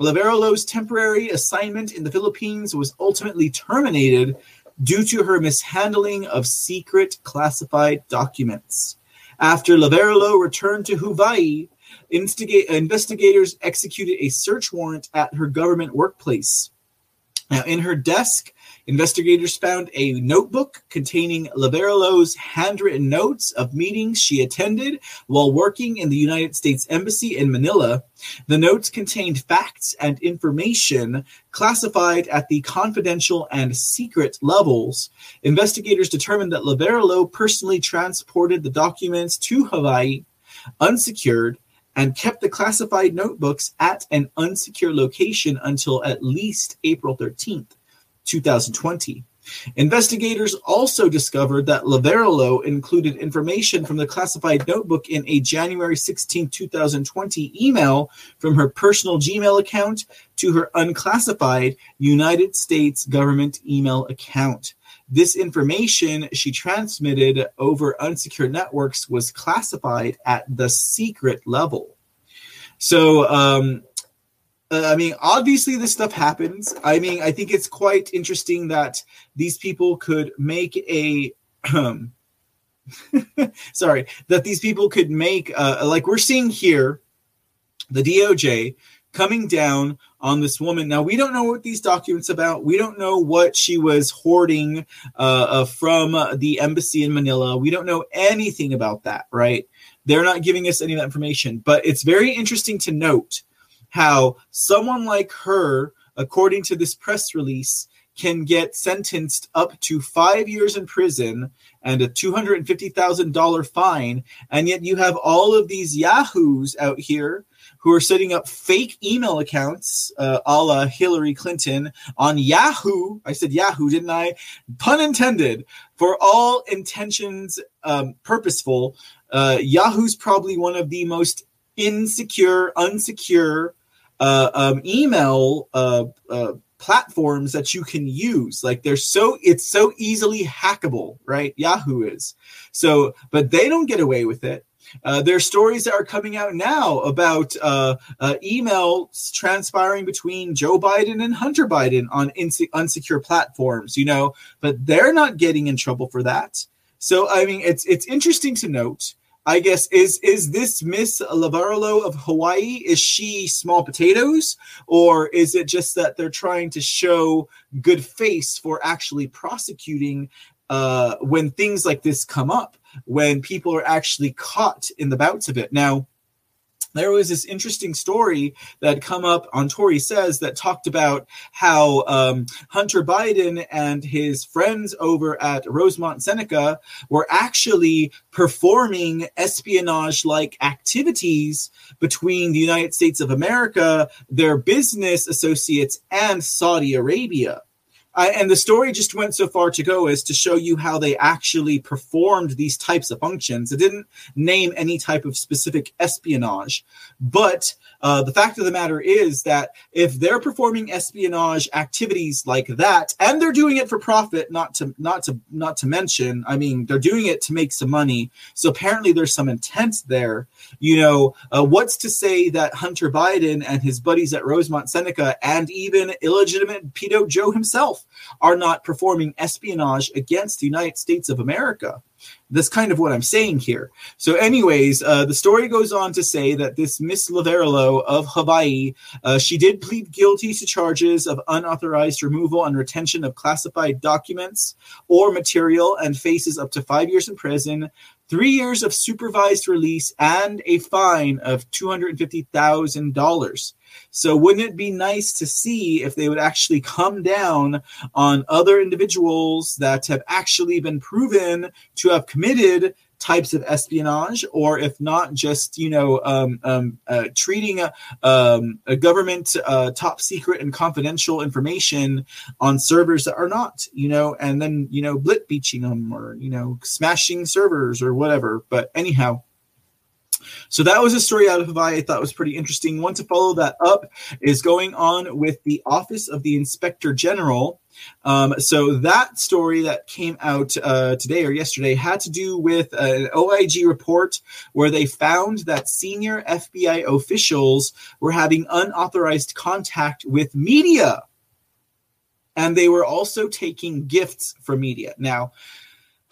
Lavarello's temporary assignment in the Philippines was ultimately terminated due to her mishandling of secret classified documents. After Lavarello returned to Hawaii, instigate, investigators executed a search warrant at her government workplace. Now, in her desk, investigators found a notebook containing Lavarello's handwritten notes of meetings she attended while working in the United States Embassy in Manila. The notes contained facts and information classified at the confidential and secret levels. Investigators determined that Lavarello personally transported the documents to Hawaii unsecured and kept the classified notebooks at an unsecure location until at least April 13th, 2020. Investigators also discovered that Lavarello included information from the classified notebook in a January 16, 2020 email from her personal Gmail account to her unclassified United States government email account. This information she transmitted over unsecured networks was classified at the secret level. So, um, uh, I mean, obviously, this stuff happens. I mean, I think it's quite interesting that these people could make a. Um, (laughs) sorry, that these people could make, uh, like we're seeing here, the DOJ coming down on this woman. Now we don't know what these documents about. We don't know what she was hoarding uh, uh, from the embassy in Manila. We don't know anything about that, right? They're not giving us any of that information. But it's very interesting to note how someone like her, according to this press release, can get sentenced up to five years in prison and a $250,000 fine. And yet you have all of these yahoos out here who are setting up fake email accounts uh, a la Hillary Clinton on Yahoo. I said Yahoo, didn't I? Pun intended. For all intentions um, purposeful, uh, Yahoo's probably one of the most insecure, unsecure uh, um, email uh, uh, platforms that you can use. Like they're so it's so easily hackable, right? Yahoo is. So, but they don't get away with it. Uh, there are stories that are coming out now about uh, uh, emails transpiring between Joe Biden and Hunter Biden on inse- unsecure platforms, you know, but they're not getting in trouble for that. So, I mean, it's it's interesting to note. I guess is is this Miss Lavarello of Hawaii? Is she small potatoes, or is it just that they're trying to show good face for actually prosecuting uh, when things like this come up? when people are actually caught in the bouts of it. Now, there was this interesting story that come up on Tore Says that talked about how um, Hunter Biden and his friends over at Rosemont Seneca were actually performing espionage like activities between the United States of America, their business associates, and Saudi Arabia. And the story just went so far to go as to show you how they actually performed these types of functions. It didn't name any type of specific espionage, but uh, the fact of the matter is that if they're performing espionage activities like that, and they're doing it for profit, not to not to not to mention, I mean, they're doing it to make some money. So apparently, there's some intent there. You know, uh, what's to say that Hunter Biden and his buddies at Rosemont Seneca, and even illegitimate pedo Joe himself, are not performing espionage against the United States of America? That's kind of what I'm saying here. So, anyways, uh, the story goes on to say that this Miss Lavarello of Hawaii, uh, she did plead guilty to charges of unauthorized removal and retention of classified documents or material and faces up to five years in prison, three years of supervised release, and a fine of $250,000. So, wouldn't it be nice to see if they would actually come down on other individuals that have actually been proven to have committed types of espionage, or if not, just you know, um, um, uh, treating a, um, a government uh, top secret and confidential information on servers that are not, you know, and then you know, blit beaching them or you know, smashing servers or whatever. But anyhow. So that was a story out of Hawaii I thought was pretty interesting. One to follow that up is going on with the Office of the Inspector General. Um, so that story that came out uh, today or yesterday had to do with an OIG report where they found that senior FBI officials were having unauthorized contact with media. And they were also taking gifts from media. Now,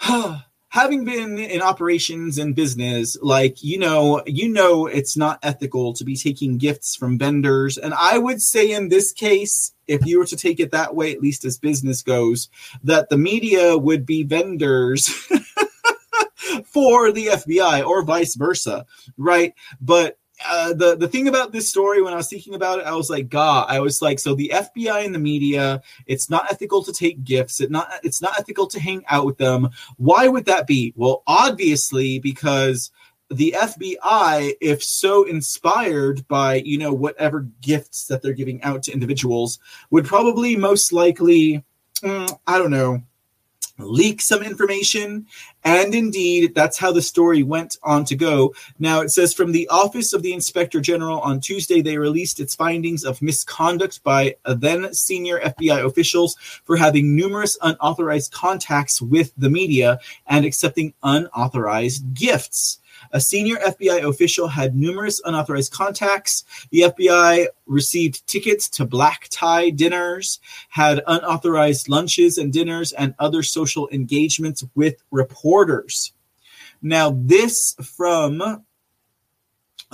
(sighs) having been in operations and business like you know you know it's not ethical to be taking gifts from vendors. And i would say in this case if you were to take it that way at least as business goes that the media would be vendors (laughs) for the fbi or vice versa right? But uh, the the thing about this story when I was thinking about it, I was like, God, I was like, so the FBI and the media, it's not ethical to take gifts. It not it's not ethical to hang out with them. Why would that be? Well, obviously because the FBI, if so inspired by you know whatever gifts that they're giving out to individuals, would probably most likely, mm, I don't know, leak some information. And indeed, that's how the story went on to go. Now, it says from the Office of the Inspector General on Tuesday, they released its findings of misconduct by uh, then senior FBI officials for having numerous unauthorized contacts with the media and accepting unauthorized gifts. A senior FBI official had numerous unauthorized contacts. The FBI received tickets to black tie dinners, had unauthorized lunches and dinners, and other social engagements with reporters. Now, this from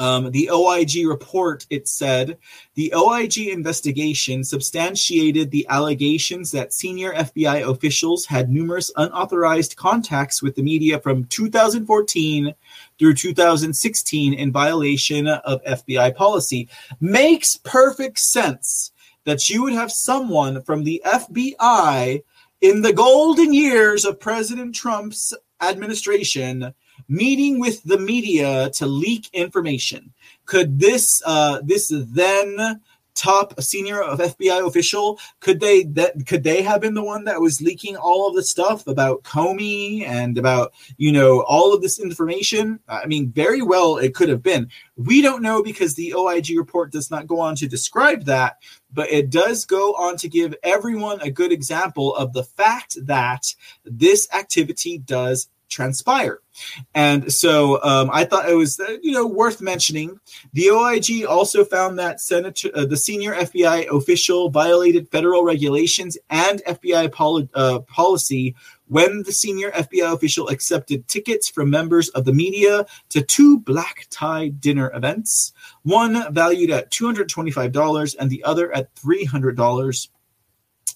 um, the OIG report, it said the OIG investigation substantiated the allegations that senior FBI officials had numerous unauthorized contacts with the media from 2014 through 2016 in violation of FBI policy. Makes perfect sense that you would have someone from the FBI in the golden years of President Trump's administration meeting with the media to leak information. Could this uh, this then top senior of FBI official could they that could they have been the one that was leaking all of the stuff about Comey and about you know all of this information? I mean, very well it could have been. We don't know because the OIG report does not go on to describe that, but it does go on to give everyone a good example of the fact that this activity does transpire. And so um, I thought it was, uh, you know, worth mentioning. The OIG also found that Senator, uh, the senior FBI official violated federal regulations and FBI poli- uh, policy when the senior FBI official accepted tickets from members of the media to two black tie dinner events, one valued at $225 and the other at $300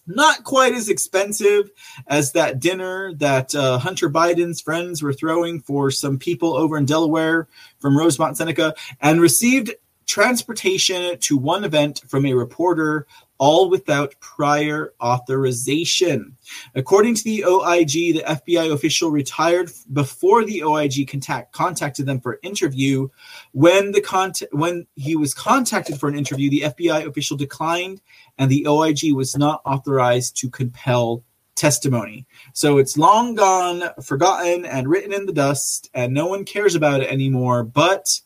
not quite as expensive as that dinner that uh, Hunter Biden's friends were throwing for some people over in Delaware from Rosemont Seneca, and received transportation to one event from a reporter all without prior authorization. According to the OIG, the FBI official retired before the OIG contact, contacted them for interview. When the when he was contacted for an interview, the FBI official declined, and the OIG was not authorized to compel testimony. So it's long gone, forgotten, and written in the dust, and no one cares about it anymore. But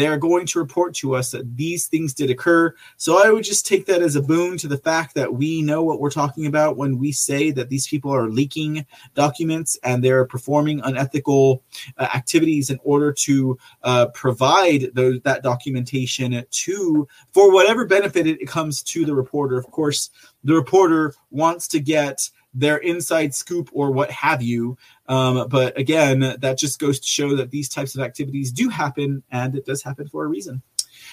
they are going to report to us that these things did occur. So I would just take that as a boon to the fact that we know what we're talking about when we say that these people are leaking documents and they're performing unethical uh, activities in order to uh, provide that documentation to for whatever benefit it comes to the reporter. Of course, the reporter wants to get their inside scoop or what have you. Um, but again, that just goes to show that these types of activities do happen, and it does happen for a reason.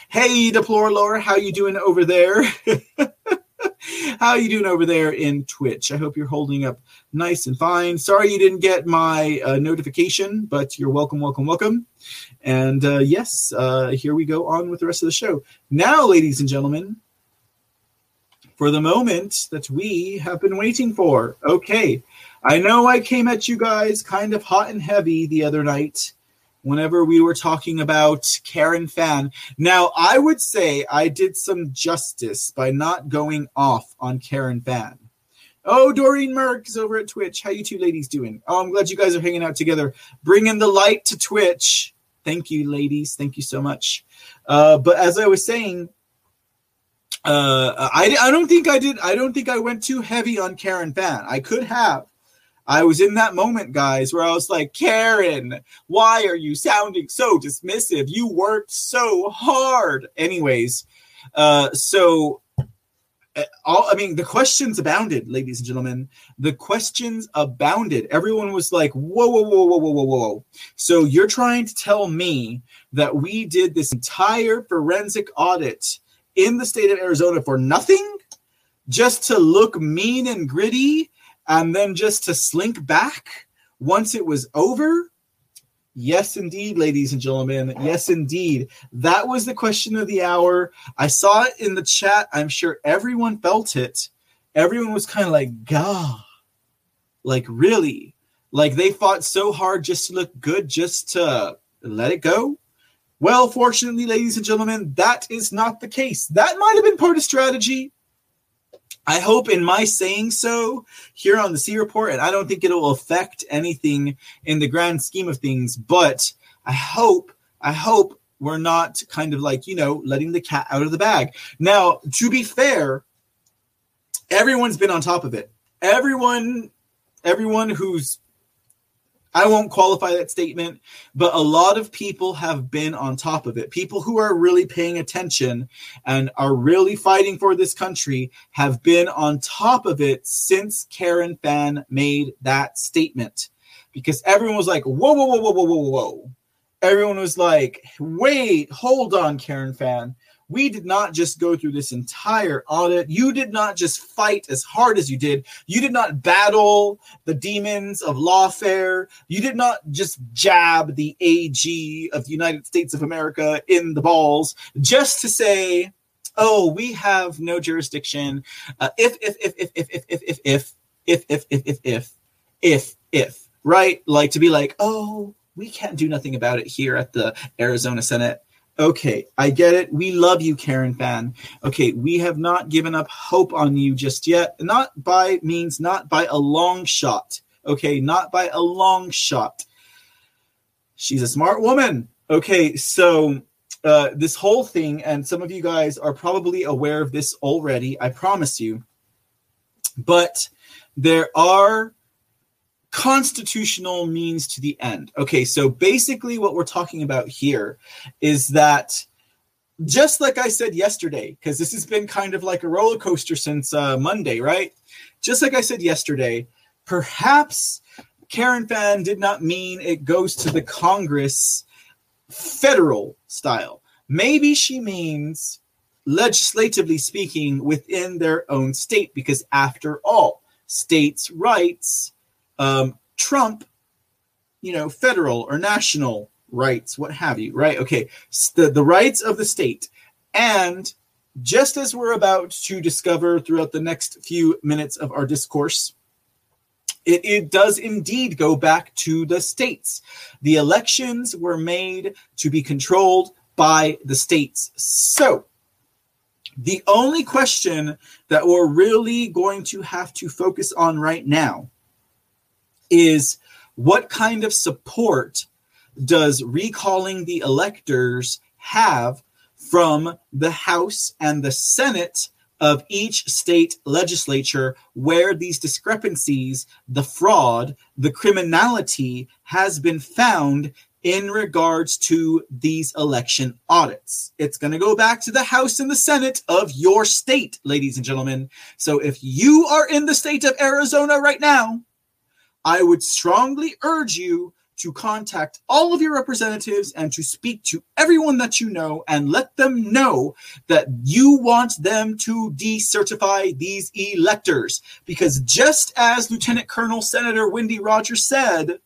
Hey, Deplore Laura, how you doing over there? (laughs) how you doing over there in Twitch? I hope you're holding up nice and fine. Sorry you didn't get my uh, notification, but you're welcome, welcome, welcome. And uh, yes, uh, here we go on with the rest of the show. Now, ladies and gentlemen, for the moment that we have been waiting for. Okay, I know I came at you guys kind of hot and heavy the other night whenever we were talking about Karen Fann. Now, I would say I did some justice by not going off on Karen Fann. Oh, Doreen Merck is over at Twitch. How you two ladies doing? Oh, I'm glad you guys are hanging out together. Bringing the light to Twitch. Thank you, ladies. Thank you so much. Uh, but as I was saying, uh, I, I don't think I did. I don't think I went too heavy on Karen Fann. I could have. I was in that moment, guys, where I was like, Karen, why are you sounding so dismissive? You worked so hard. Anyways, uh, so uh, all I mean, the questions abounded, ladies and gentlemen. The questions abounded. Everyone was like, whoa, whoa, whoa, whoa, whoa, whoa, whoa. So you're trying to tell me that we did this entire forensic audit in the state of Arizona for nothing? Just to look mean and gritty and then just to slink back once it was over? Yes, indeed, ladies and gentlemen. Yes, indeed. That was the question of the hour. I saw it in the chat. I'm sure everyone felt it. Everyone was kind of like, God, like, really? Like, they fought so hard just to look good, just to let it go? Well, fortunately, ladies and gentlemen, that is not the case. That might have been part of strategy. I hope in my saying so here on the C report, and I don't think it'll affect anything in the grand scheme of things, but I hope, I hope we're not kind of like, you know, letting the cat out of the bag. Now, to be fair, everyone's been on top of it. Everyone, everyone who's I won't qualify that statement, but a lot of people have been on top of it. People who are really paying attention and are really fighting for this country have been on top of it since Karen Fann made that statement. Because everyone was like, whoa, whoa, whoa, whoa, whoa, whoa, whoa. Everyone was like, wait, hold on, Karen Fann we did not just go through this entire audit. You did not just fight as hard as you did. You did not battle the demons of lawfare. You did not just jab the AG of the United States of America in the balls just to say, oh, we have no jurisdiction. Uh, if, if, if, if, if, if, if, if, if, if, if, if, if, if, if, if, right? Like to be like, oh, we can't do nothing about it here at the Arizona Senate. Okay, I get it. We love you, Karen Fann. Okay, we have not given up hope on you just yet. Not by means, not by a long shot. Okay, not by a long shot. She's a smart woman. Okay, so uh, this whole thing, and some of you guys are probably aware of this already, I promise you. But there are constitutional means to the end. Okay, so basically, what we're talking about here is that just like I said yesterday, because this has been kind of like a roller coaster since uh, Monday, right? Just like I said yesterday, perhaps Karen Fann did not mean it goes to the Congress federal style. Maybe she means legislatively speaking within their own state, because after all, states' rights um, Trump, you know, federal or national rights, what have you, right? Okay, the, the rights of the state. And just as we're about to discover throughout the next few minutes of our discourse, it, it, does indeed go back to the states. The elections were made to be controlled by the states. So, the only question that we're really going to have to focus on right now is what kind of support does recalling the electors have from the House and the Senate of each state legislature where these discrepancies, the fraud, the criminality has been found in regards to these election audits. It's going to go back to the House and the Senate of your state, ladies and gentlemen. So if you are in the state of Arizona right now, I would strongly urge you to contact all of your representatives and to speak to everyone that you know and let them know that you want them to decertify these electors. Because just as Lieutenant Colonel Senator Wendy Rogers said,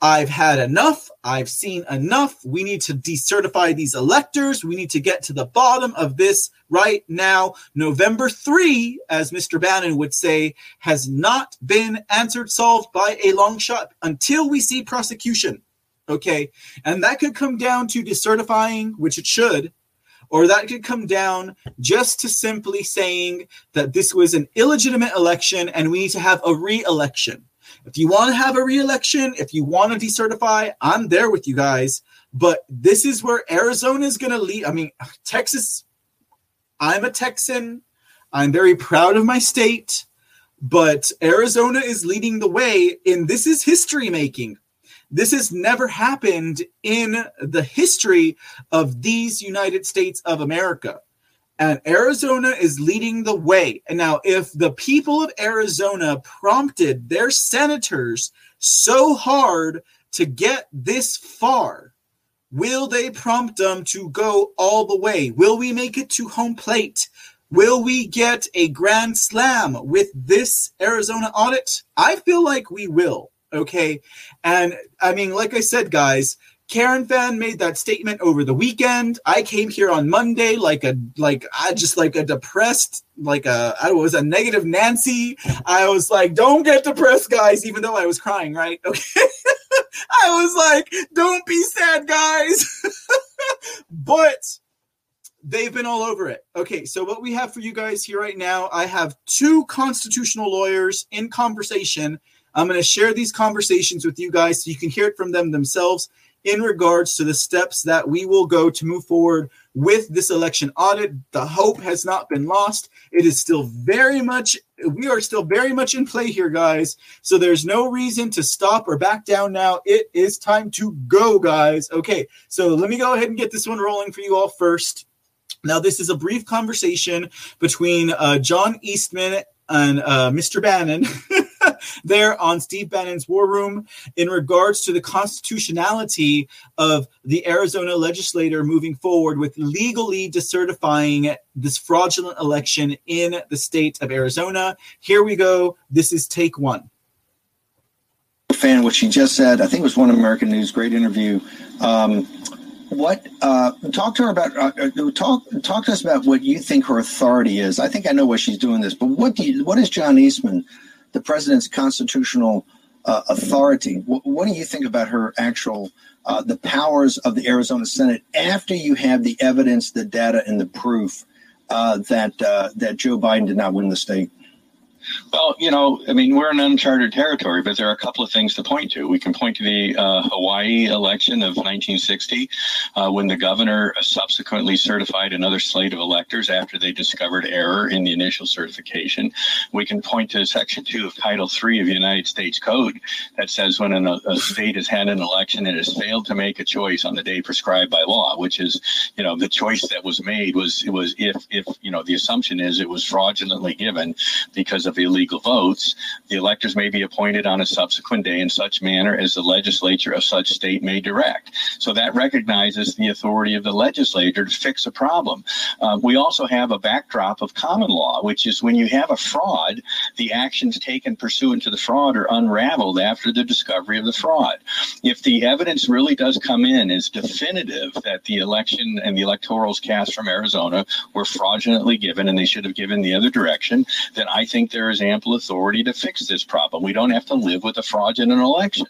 I've had enough. I've seen enough. We need to decertify these electors. We need to get to the bottom of this right now. November 3, as Mr. Bannon would say, has not been answered, solved by a long shot until we see prosecution. Okay. And that could come down to decertifying, which it should, or that could come down just to simply saying that this was an illegitimate election and we need to have a re election. If you want to have a re-election, if you want to decertify, I'm there with you guys. But this is where Arizona is going to lead. I mean, Texas, I'm a Texan. I'm very proud of my state, but Arizona is leading the way and this is history making. This has never happened in the history of these United States of America. And Arizona is leading the way. And now, if the people of Arizona prompted their senators so hard to get this far, will they prompt them to go all the way? Will we make it to home plate? Will we get a grand slam with this Arizona audit? I feel like we will. Okay. And I mean, like I said, guys, Karen Fann made that statement over the weekend. I came here on Monday like a like I just like a depressed like a I was a negative Nancy. I was like, don't get depressed, guys, even though I was crying, right? Okay. (laughs) I was like, don't be sad, guys. (laughs) but they've been all over it. Okay, so what we have for you guys here right now, I have two constitutional lawyers in conversation. I'm going to share these conversations with you guys so you can hear it from them themselves in regards to the steps that we will go to move forward with this election audit. The hope has not been lost. It is still very much, we are still very much in play here, guys. So there's no reason to stop or back down now. It is time to go, guys. Okay, so let me go ahead and get this one rolling for you all first. Now, this is a brief conversation between uh, John Eastman and uh, Mr. Bannon. (laughs) there on Steve Bannon's War Room in regards to the constitutionality of the Arizona legislator moving forward with legally decertifying this fraudulent election in the state of Arizona. Here we go. This is take one.
Fann, what she just said, I think it was one American News, great interview. Um, what uh, talk to her about uh, uh, talk talk to us about what you think her authority is. I think I know why she's doing this, but what do you, what is John Eastman, the president's constitutional uh, authority? What, what, do you think about her actual uh, the powers of the Arizona Senate after you have the evidence, the data, and the proof uh, that that Joe Biden did not win the state?
Well, you know, I mean, we're in uncharted territory, but there are a couple of things to point to. We can point to the uh, Hawaii election of 1960, uh, when the governor subsequently certified another slate of electors after they discovered error in the initial certification. We can point to Section 2 of Title 3 of the United States Code that says when an, a state has had an election and has failed to make a choice on the day prescribed by law, which is, you know, the choice that was made was it was if if you know the assumption is it was fraudulently given because of illegal votes, the electors may be appointed on a subsequent day in such manner as the legislature of such state may direct. So that recognizes the authority of the legislature to fix a problem. Uh, we also have a backdrop of common law, which is when you have a fraud, the actions taken pursuant to the fraud are unraveled after the discovery of the fraud. If the evidence really does come in as definitive that the election and the electorals cast from Arizona were fraudulently given and they should have given the other direction, then I think there is ample authority to fix this problem. We don't have to live with a fraudulent election.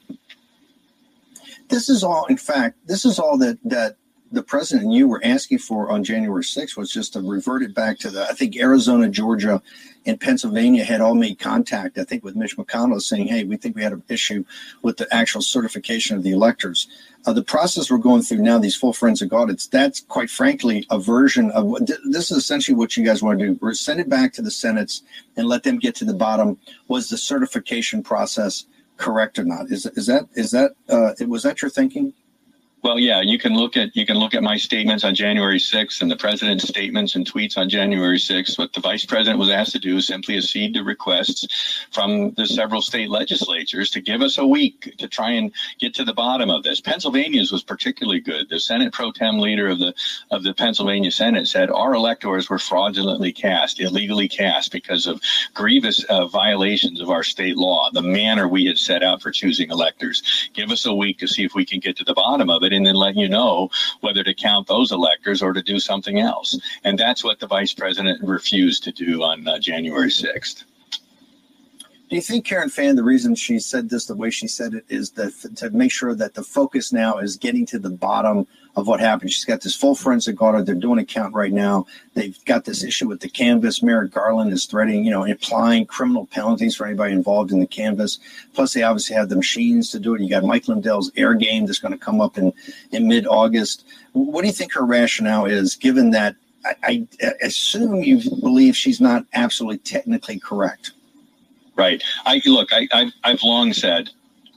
This is all, in fact, this is all that that the president and you were asking for on January 6th was just to revert it back to the, I think Arizona, Georgia, and Pennsylvania had all made contact, I think, with Mitch McConnell saying, hey, we think we had an issue with the actual certification of the electors. Uh, the process we're going through now, these full forensic audits, that's quite frankly a version of this is essentially what you guys want to do. We're send it back to the Senates and let them get to the bottom. Was the certification process correct or not? Is, is that, is that, uh, was that your thinking?
Well, yeah, you can look at you can look at my statements on January 6th and the president's statements and tweets on January 6th. What the vice president was asked to do is simply accede to requests from the several state legislatures to give us a week to try and get to the bottom of this. Pennsylvania's was particularly good. The Senate pro tem leader of the of the Pennsylvania Senate said our electors were fraudulently cast, illegally cast because of grievous uh, violations of our state law, the manner we had set out for choosing electors. Give us a week to see if we can get to the bottom of it it and then let you know whether to count those electors or to do something else. And that's what the vice president refused to do on uh, January 6th.
Do you think Karen Fann, the reason she said this the way she said it is that to make sure that the focus now is getting to the bottom of what happened? She's got this full forensic audit. They're doing a count right now. They've got this issue with the canvass. Merrick Garland is threatening, you know, applying criminal penalties for anybody involved in the canvass. Plus, they obviously have the machines to do it. You got Mike Lindell's air game that's going to come up in, in mid August. What do you think her rationale is, given that I, I assume you believe she's not absolutely technically correct.
Right. I look. I, I've, I've long said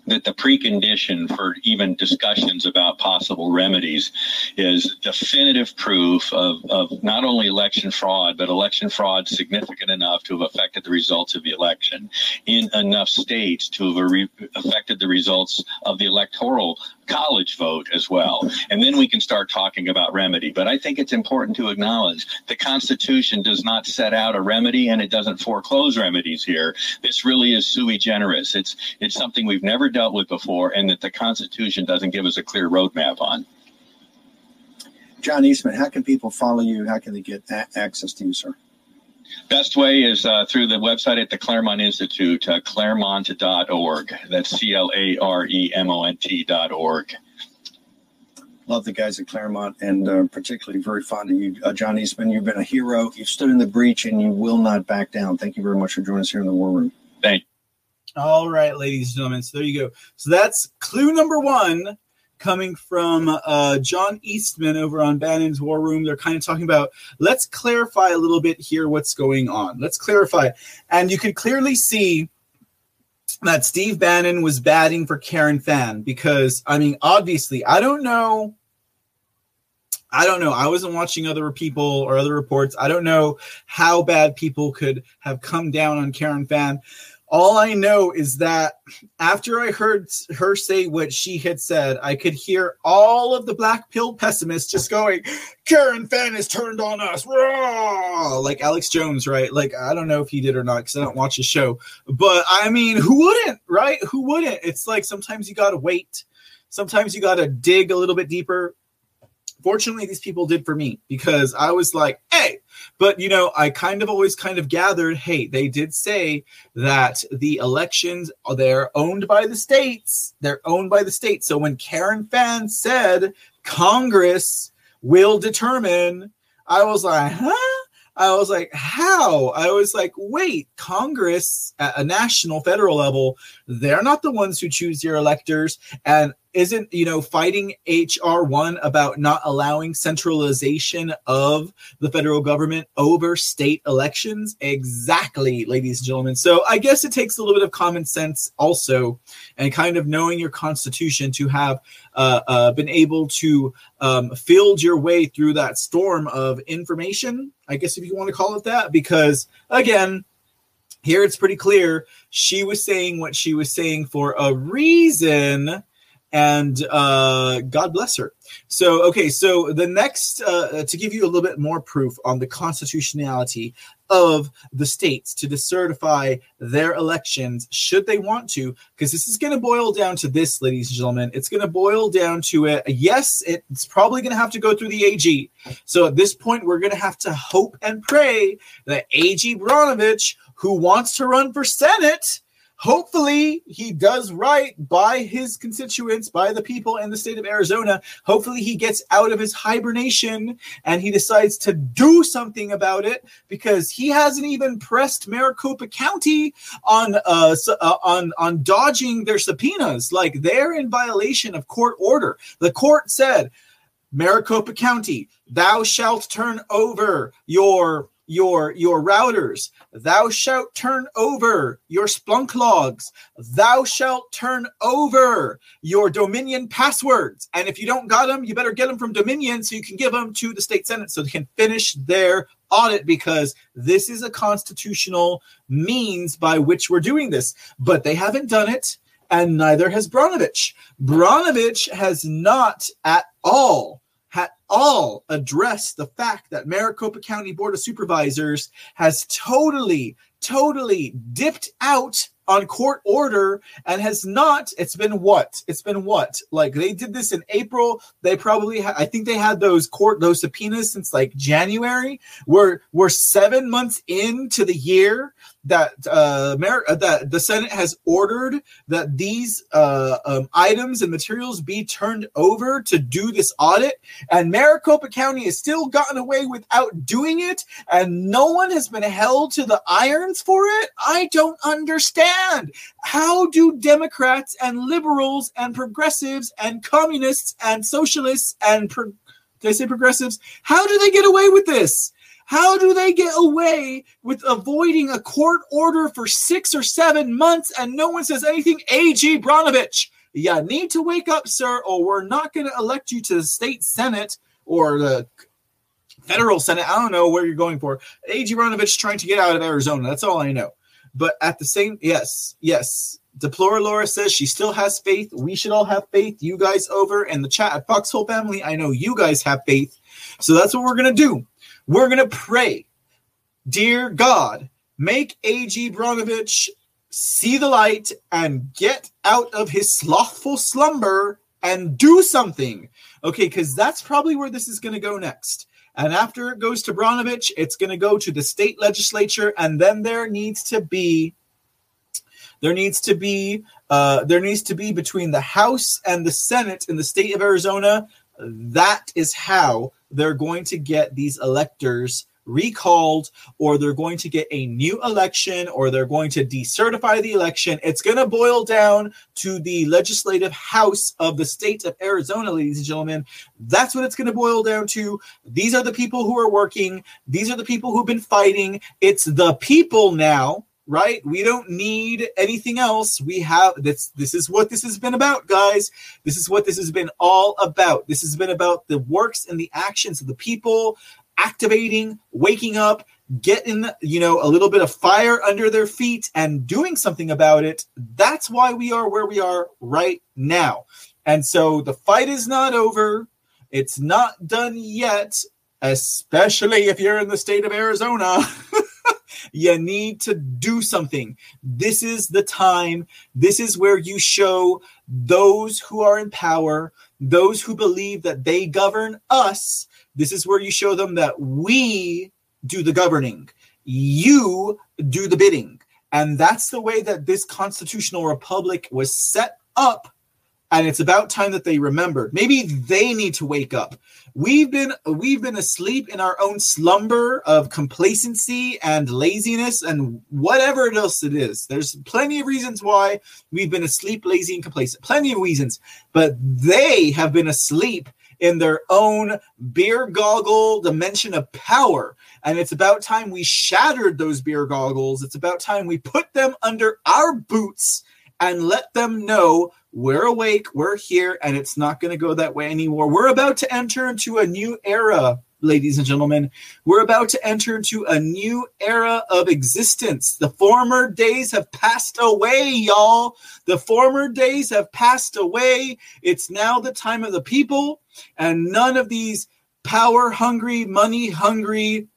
that the precondition for even discussions about possible remedies is definitive proof of, of not only election fraud, but election fraud significant enough to have affected the results of the election in enough states to have affected the results of the electoral college vote as well. And then we can start talking about remedy. But I think it's important to acknowledge the Constitution does not set out a remedy and it doesn't foreclose remedies here. This really is sui generis. It's it's something we've never dealt with before and that the Constitution doesn't give us a clear roadmap on.
John Eastman, how can people follow you? How can they get a- access to you, sir?
Best way is uh, through the website at the Claremont Institute, uh, claremont.org. That's C L A R E M O N T.org.
Love the guys at Claremont and uh, particularly very fond of you, uh, John Eastman. You've been a hero. You've stood in the breach and you will not back down. Thank you very much for joining us here in the War Room.
Thank
you. All right, ladies and gentlemen. So there you go. So that's clue number one coming from uh, John Eastman over on Bannon's War Room. They're kind of talking about let's clarify a little bit here what's going on. Let's clarify. And you can clearly see that Steve Bannon was batting for Karen Fann because, I mean, obviously, I don't know. I don't know. I wasn't watching other people or other reports. I don't know how bad people could have come down on Karen Fann all I know is that after I heard her say what she had said, I could hear all of the black pill pessimists just going, Karen Fann has turned on us. Rah! Like Alex Jones, right? Like, I don't know if he did or not because I don't watch the show. But I mean, who wouldn't, right? Who wouldn't? It's like sometimes you got to wait. Sometimes you got to dig a little bit deeper. Fortunately, these people did for me because I was like, hey, but you know, I kind of always kind of gathered, hey, they did say that the elections they're owned by the states. They're owned by the states. So when Karen Fann said Congress will determine, I was like, huh? I was like, how? I was like, wait, Congress at a national federal level, they're not the ones who choose your electors. And isn't you know fighting hr1 about not allowing centralization of the federal government over state elections? Exactly ladies and gentlemen. So i guess it takes a little bit of common sense also and kind of knowing your constitution to have uh, uh, been able to um, field your way through that storm of information i guess if you want to call it that because again here it's pretty clear she was saying what she was saying for a reason and uh, God bless her. So, okay, so the next, uh, to give you a little bit more proof on the constitutionality of the states to decertify their elections, should they want to, because this is going to boil down to this, ladies and gentlemen. It's going to boil down to it. Yes, it's probably going to have to go through the AG. So at this point, we're going to have to hope and pray that AG Brnovich, who wants to run for Senate, Hopefully, he does right by his constituents, by the people in the state of Arizona. Hopefully, he gets out of his hibernation and he decides to do something about it because he hasn't even pressed Maricopa County on uh, uh, on on dodging their subpoenas. Like they're in violation of court order. The court said, Maricopa County, thou shalt turn over your your your routers. Thou shalt turn over your splunk logs. Thou shalt turn over your dominion passwords. And if you don't got them you better get them from dominion so you can give them to the state senate so they can finish their audit because this is a constitutional means by which we're doing this. But they haven't done it and neither has Brnovich Brnovich has not at all had all addressed the fact that Maricopa County Board of Supervisors has totally, totally dipped out on court order and has not it's been what? It's been what? Like they did this in april. They probably ha- i think they had those court those subpoenas since like january. We're we're seven months into the year that uh, uh, that the Senate has ordered that these uh, um, items and materials be turned over to do this audit, and Maricopa County has still gotten away without doing it, and no one has been held to the irons for it. I don't understand. How do Democrats and liberals and progressives and communists and socialists and pro- Did I say progressives? How do they get away with this? How do they get away with avoiding a court order for six or seven months and no one says anything? AG Brnovich, you need to wake up, sir, or we're not going to elect you to the state senate or the federal senate. I don't know where you're going for. AG Brnovich trying to get out of Arizona. That's all I know. But at the same, yes, yes. Deplora Laura says she still has faith. We should all have faith. You guys over in the chat at Foxhole Family, I know you guys have faith. So that's what we're going to do. We're going to pray. Dear God, make AG Brnovich see the light and get out of his slothful slumber and do something. Okay, because that's probably where this is going to go next. And after it goes to Brnovich, it's going to go to the state legislature, and then there needs to be there needs to be uh, there needs to be between the House and the Senate in the state of Arizona. That is how they're going to get these electors recalled or they're going to get a new election or they're going to decertify the election. It's going to boil down to the legislative house of the state of Arizona, ladies and gentlemen. That's what it's going to boil down to. These are the people who are working, these are the people who've been fighting. It's the people now. Right, we don't need anything else. We have this. This is what this has been about, guys. This is what this has been all about. This has been about the works and the actions of the people activating, waking up, getting, you know, a little bit of fire under their feet and doing something about it. That's why we are where we are right now. And so the fight is not over. It's not done yet, especially if you're in the state of Arizona. (laughs) (laughs) you need to do something. This is the time. This is where you show those who are in power, those who believe that they govern us, this is where you show them that we do the governing, you do the bidding. And that's the way that this constitutional republic was set up. And it's about time that they remembered. Maybe they need to wake up. We've been we've been asleep in our own slumber of complacency and laziness and whatever else it is. There's plenty of reasons why we've been asleep, lazy, and complacent. Plenty of reasons. But they have been asleep in their own beer goggle dimension of power. And it's about time we shattered those beer goggles. It's about time we put them under our boots and let them know we're awake, we're here, and it's not going to go that way anymore. We're about to enter into a new era ladies and gentlemen. We're about to enter into a new era of existence. The former days have passed away, y'all. The former days have passed away. It's now the time of the people, and none of these power hungry, money hungry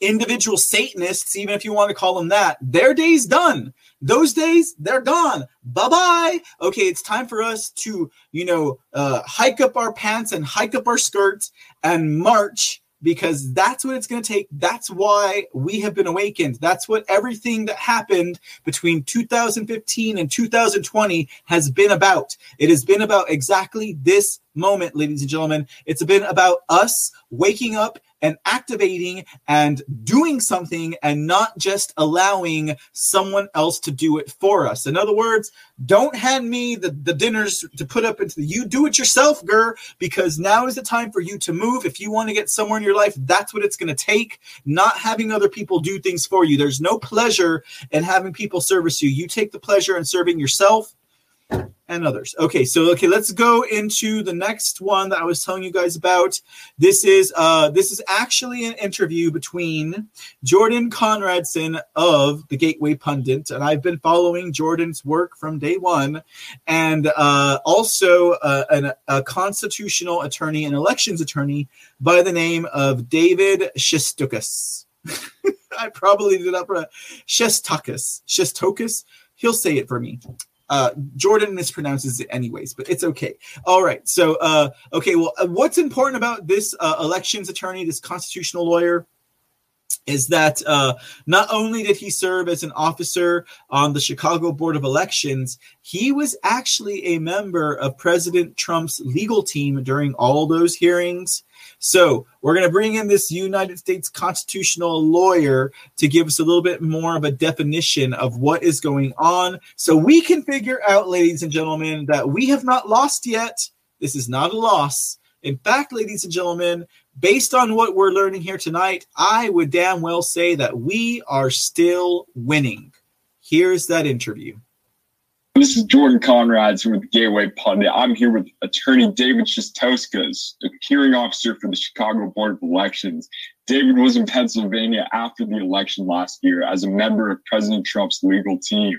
individual Satanists, even if you want to call them that, their day's done. Those days, they're gone. Bye bye. Okay, it's time for us to, you know, uh, hike up our pants and hike up our skirts and march because that's what it's going to take. That's why we have been awakened. That's what everything that happened between 2015 and 2020 has been about. It has been about exactly this moment, ladies and gentlemen. It's been about us waking up and activating and doing something and not just allowing someone else to do it for us. In other words, don't hand me the, the dinners to put up into the you do it yourself, girl, because now is the time for you to move. If you want to get somewhere in your life, that's what it's going to take, not having other people do things for you. There's no pleasure in having people service you. You take the pleasure in serving yourself and others. Okay, so okay, let's go into the next one that I was telling you guys about. This is uh this is actually an interview between Jordan Conradson of the Gateway Pundit, and I've been following Jordan's work from day one, and uh, also uh, an, a constitutional attorney and elections attorney by the name of David Shestokas. (laughs) I probably did up right. Shestokas. Shestokas. He'll say it for me. Uh, Jordan mispronounces it anyways, but it's okay. All right. So, uh, okay. Well, uh, what's important about this uh, elections attorney, this constitutional lawyer? is that uh, not only did he serve as an officer on the Chicago Board of Elections, he was actually a member of President Trump's legal team during all those hearings. So we're going to bring in this United States constitutional lawyer to give us a little bit more of a definition of what is going on. So we can figure out, ladies and gentlemen, that we have not lost yet. This is not a loss. In fact, ladies and gentlemen, based on what we're learning here tonight, I would damn well say that we are still winning. Here's that interview.
This is Jordan Conrads with Gateway Pundit. I'm here with attorney David Shestokas, the hearing officer for the Chicago Board of Elections. David was in Pennsylvania after the election last year as a member of President Trump's legal team.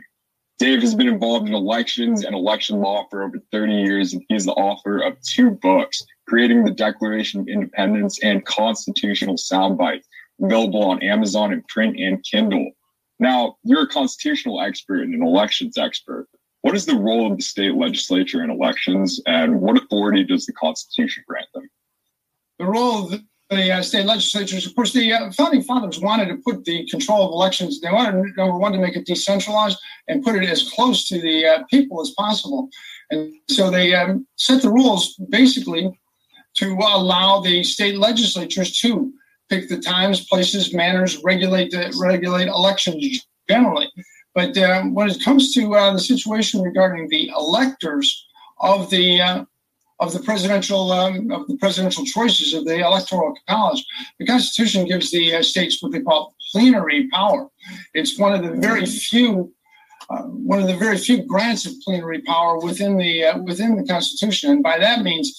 Dave has been involved in elections and election law for over 30 years, and he's the author of two books, Creating the Declaration of Independence and Constitutional Soundbites, available on Amazon in print and Kindle. Now, you're a constitutional expert and an elections expert. What is the role of the state legislature in elections, and what authority does the Constitution grant them?
The role of the uh, state legislatures, of course, the uh, founding fathers wanted to put the control of elections. They wanted number one to make it decentralized and put it as close to the uh, people as possible. And so they um, set the rules basically to allow the state legislatures to pick the times, places, manners, regulate regulate elections generally. But uh, when it comes to uh, the situation regarding the electors of the uh, of the presidential um, of the presidential choices of the electoral college. The Constitution gives the uh, states what they call plenary power. It's one of the very few. Uh, one of the very few grants of plenary power within the within the Constitution, and by that means,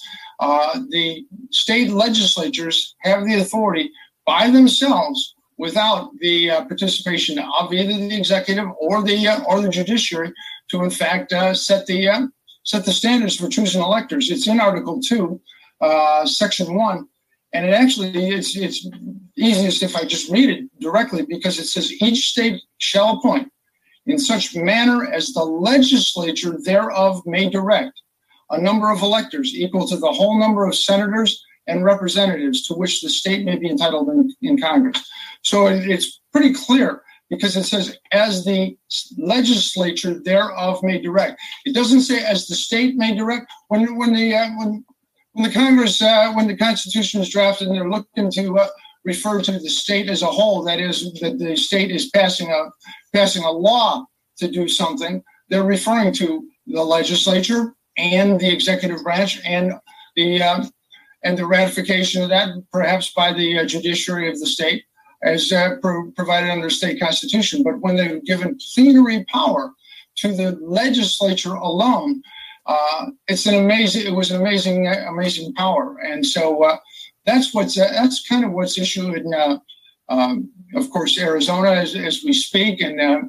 the state legislatures have the authority by themselves, without the uh, participation of either the executive or the uh, or the judiciary, to in fact set the set the standards for choosing electors. It's in Article 2, uh, Section 1. And it actually, it's, it's easiest if I just read it directly because it says each state shall appoint in such manner as the legislature thereof may direct a number of electors equal to the whole number of senators and representatives to which the state may be entitled in, in Congress. So it's pretty clear because it says as the legislature thereof may direct. It doesn't say as the state may direct. When when the uh, when when the Congress uh, when the Constitution is drafted and they're looking to uh, refer to the state as a whole, that is that the state is passing a passing a law to do something. They're referring to the legislature and the executive branch and the uh, and the ratification of that, perhaps by the uh, judiciary of the state as uh, pro- provided under state constitution. But when they've given plenary power to the legislature alone, uh, it's an amazing. It was an amazing, amazing power, and so uh, that's what's uh, that's kind of what's issued in, uh, um, of course, Arizona as, as we speak, and uh,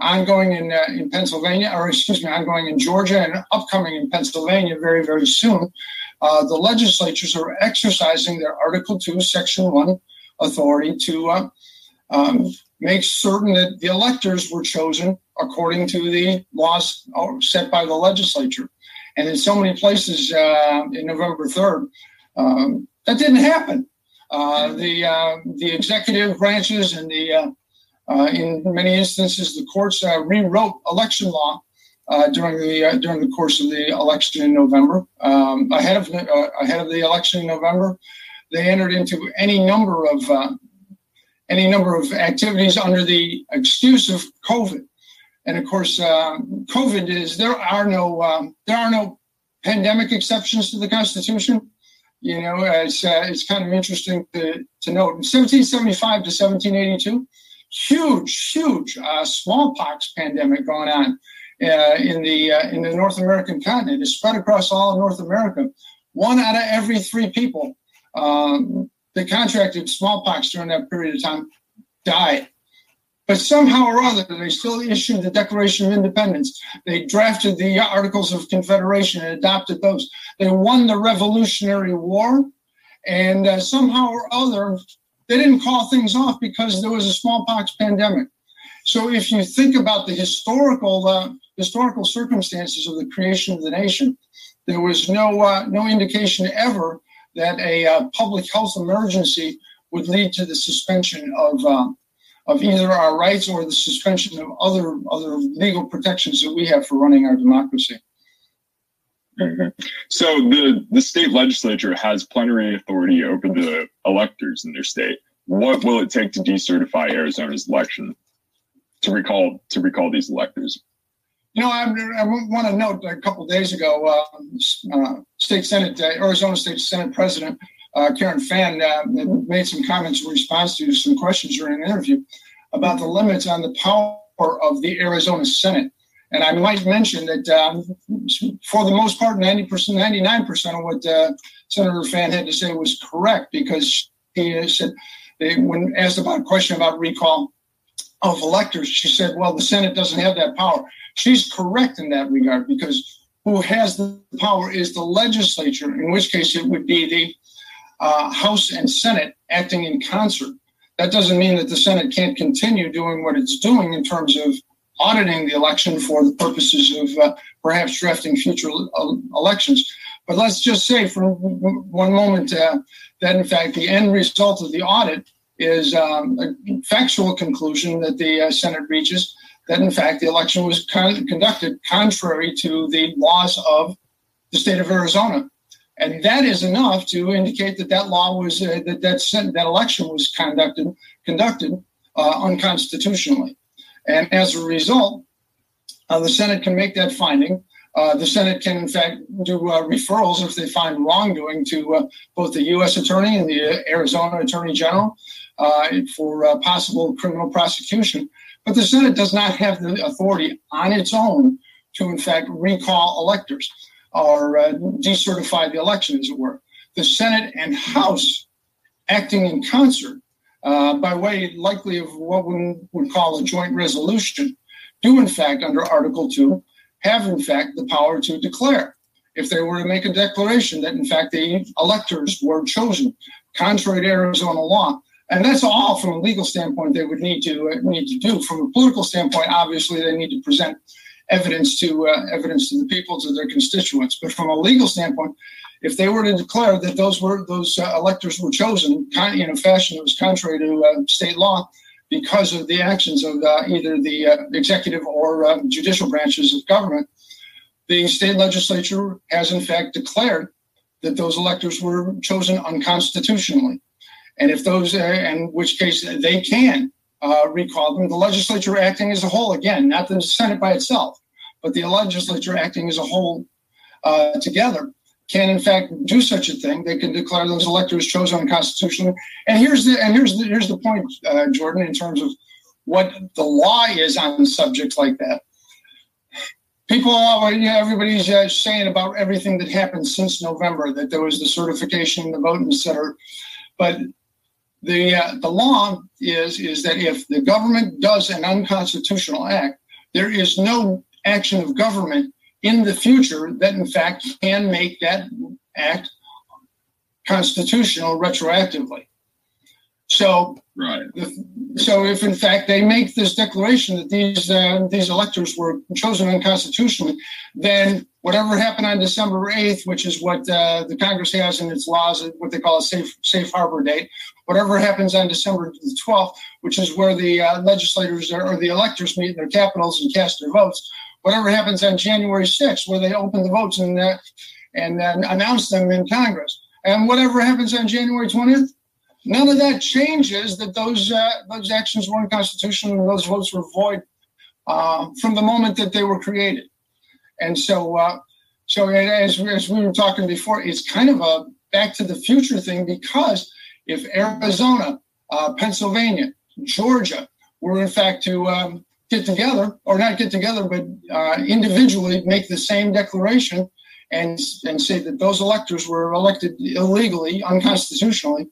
ongoing in in Pennsylvania, or excuse me, ongoing in Georgia, and upcoming in Pennsylvania very very soon. the legislatures are exercising their Article Two, Section One authority to uh, um, make certain that the electors were chosen according to the laws set by the legislature. And in so many places uh, in November 3rd, um, that didn't happen. Uh, the uh, the executive branches and the uh, uh, in many instances the courts rewrote election law during the during the course of the election in November um, ahead of ahead of the election in November they entered into any number of uh, any number of activities under the excuse of COVID. And of course, uh, COVID is there are no um, there are no pandemic exceptions to the Constitution. You know, it's uh, it's kind of interesting to, to note. In 1775 to 1782, huge, huge uh, smallpox pandemic going on uh, in the uh, in the North American continent. It spread across all of North America. One out of every three people um, that contracted smallpox during that period of time died. But somehow or other, they still issued the Declaration of Independence. They drafted the Articles of Confederation and adopted those. They won the Revolutionary War, and uh, somehow or other, they didn't call things off because there was a smallpox pandemic. So, if you think about the historical uh, historical circumstances of the creation of the nation, there was no uh, no indication ever that a uh, public health emergency would lead to the suspension of uh, of either our rights or the suspension of other other legal protections that we have for running our democracy.
Mm-hmm. So the the state legislature has plenary authority over the electors in their state. What will it take to decertify Arizona's election to recall to recall these electors?
You know, I, I want to note a couple days ago, uh, uh, State Senate, uh, Arizona State Senate President uh, Karen Fann uh, made some comments in response to some questions during an interview about the limits on the power of the Arizona Senate. And I might mention that um, for the most part, 90%, 99% of what uh, Senator Fann had to say was correct because he said, they, when asked about a question about recall of electors, she said, well, the Senate doesn't have that power. She's correct in that regard because who has the power is the legislature, in which case it would be the uh, House and Senate acting in concert. That doesn't mean that the Senate can't continue doing what it's doing in terms of auditing the election for the purposes of uh, perhaps drafting future uh, elections. But let's just say for one moment uh, that, in fact, the end result of the audit is um, a factual conclusion that the uh, Senate reaches that, in fact, the election was con- conducted contrary to the laws of the state of Arizona. And that is enough to indicate that that law was uh, that that, that election was conducted conducted uh, unconstitutionally. And as a result, uh, the Senate can make that finding. Uh, the Senate can, in fact, do uh, referrals if they find wrongdoing to uh, both the U.S. Attorney and the Arizona Attorney General uh, for uh, possible criminal prosecution. But the Senate does not have the authority on its own to, in fact, recall electors or decertify the election, as it were. The Senate and House, acting in concert, uh, by way likely of what we would call a joint resolution, do in fact, under Article 2, have in fact the power to declare. If they were to make a declaration that in fact the electors were chosen contrary to Arizona law, and that's all from a legal standpoint they would need to uh, need to do. From a political standpoint, obviously they need to present evidence to uh, evidence to the people to their constituents. But from a legal standpoint, if they were to declare that those were those uh, electors were chosen in a fashion that was contrary to uh, state law because of the actions of uh, either the executive or judicial branches of government, the state legislature has in fact declared that those electors were chosen unconstitutionally. And if those, uh, in which case they can recall them, the legislature acting as a whole, again, not the Senate by itself, but the legislature acting as a whole together can in fact do such a thing. They can declare those electors chosen unconstitutional. And here's the and here's the here's the point, uh, Jordan, in terms of what the law is on subjects like that. People, you know, everybody's uh, saying about everything that happened since November that there was the certification, the vote, etc. But the uh, the law is is that if the government does an unconstitutional act, there is no action of government in the future that in fact can make that act constitutional retroactively. So,
right.
so if in fact they make this declaration that these uh, these electors were chosen unconstitutionally, then whatever happened on December eighth, which is what uh, the Congress has in its laws, what they call a safe safe harbor date, whatever happens on December the twelfth, which is where the uh, legislators or the electors meet in their capitals and cast their votes, whatever happens on January 6th, where they open the votes and and uh, announce them in Congress, and whatever happens on January 20th, none of that changes that those uh, those actions were unconstitutional and those votes were void uh, from the moment that they were created. And so, uh, so as, as we were talking before, it's kind of a back to the future thing because if Arizona, uh, Pennsylvania, Georgia were in fact to um, get together, or not get together, but uh, individually make the same declaration and, and say that those electors were elected illegally, unconstitutionally,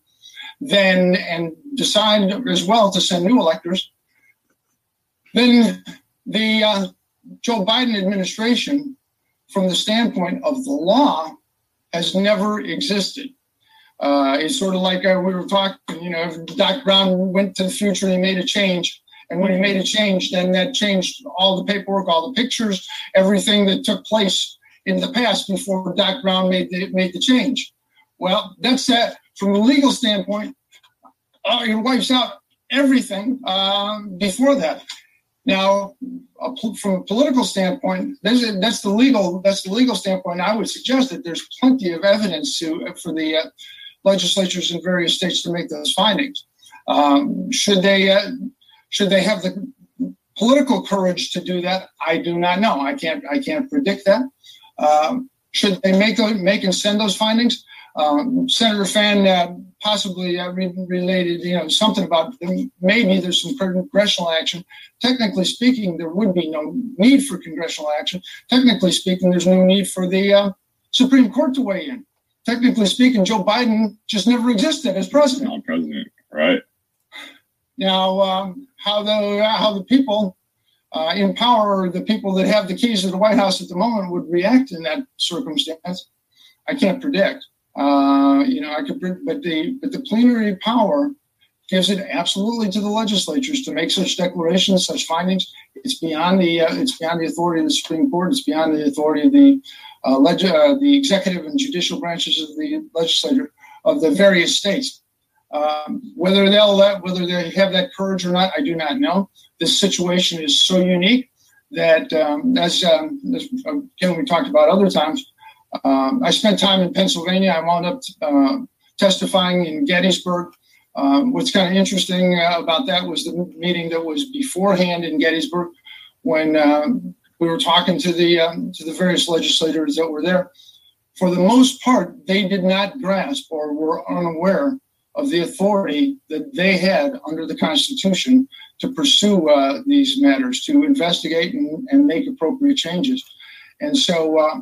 then and decide as well to send new electors, then the uh, Joe Biden administration, from the standpoint of the law, has never existed. Uh, it's sort of like uh, we were talking, you know, Doc Brown went to the future and he made a change, and when he made a change, then that changed all the paperwork, all the pictures, everything that took place in the past before Doc Brown made the, made the change. Well, that's that. From a legal standpoint, uh, it wipes out everything uh, before that. Now, from a political standpoint, that's the legal that's the legal standpoint. I would suggest that there's plenty of evidence to for the uh, legislatures in various states to make those findings. Um, should they uh, should they have the political courage to do that? I do not know. I can't. I can't predict that. Um, Should they make make and send those findings? Um, Senator Fann uh, possibly uh, re- related, you know, something about maybe there's some congressional action. Technically speaking, there would be no need for congressional action. Technically speaking, there's no need for the uh, Supreme Court to weigh in. Technically speaking, Joe Biden just never existed as president.
Not president, right?
Now, um, how the how the people uh, in power, the people that have the keys to the White House at the moment, would react in that circumstance, I can't predict. Uh, you know, I could, bring, but the but the plenary power gives it absolutely to the legislatures to make such declarations, such findings. It's beyond the uh, it's beyond the authority of the Supreme Court. It's beyond the authority of the uh, leg- uh, the executive and judicial branches of the legislature of the various states. Um, whether they'll let, whether they have that courage or not, I do not know. This situation is so unique that, um, as, um, as again we talked about other times, um, I spent time in Pennsylvania. I wound up uh, testifying in Gettysburg. Um, what's kind of interesting uh, about that was the meeting that was beforehand in Gettysburg when um, we were talking to the um, to the various legislators that were there. For the most part, they did not grasp or were unaware of the authority that they had under the Constitution to pursue uh, these matters, to investigate and, and, make appropriate changes. And so, uh,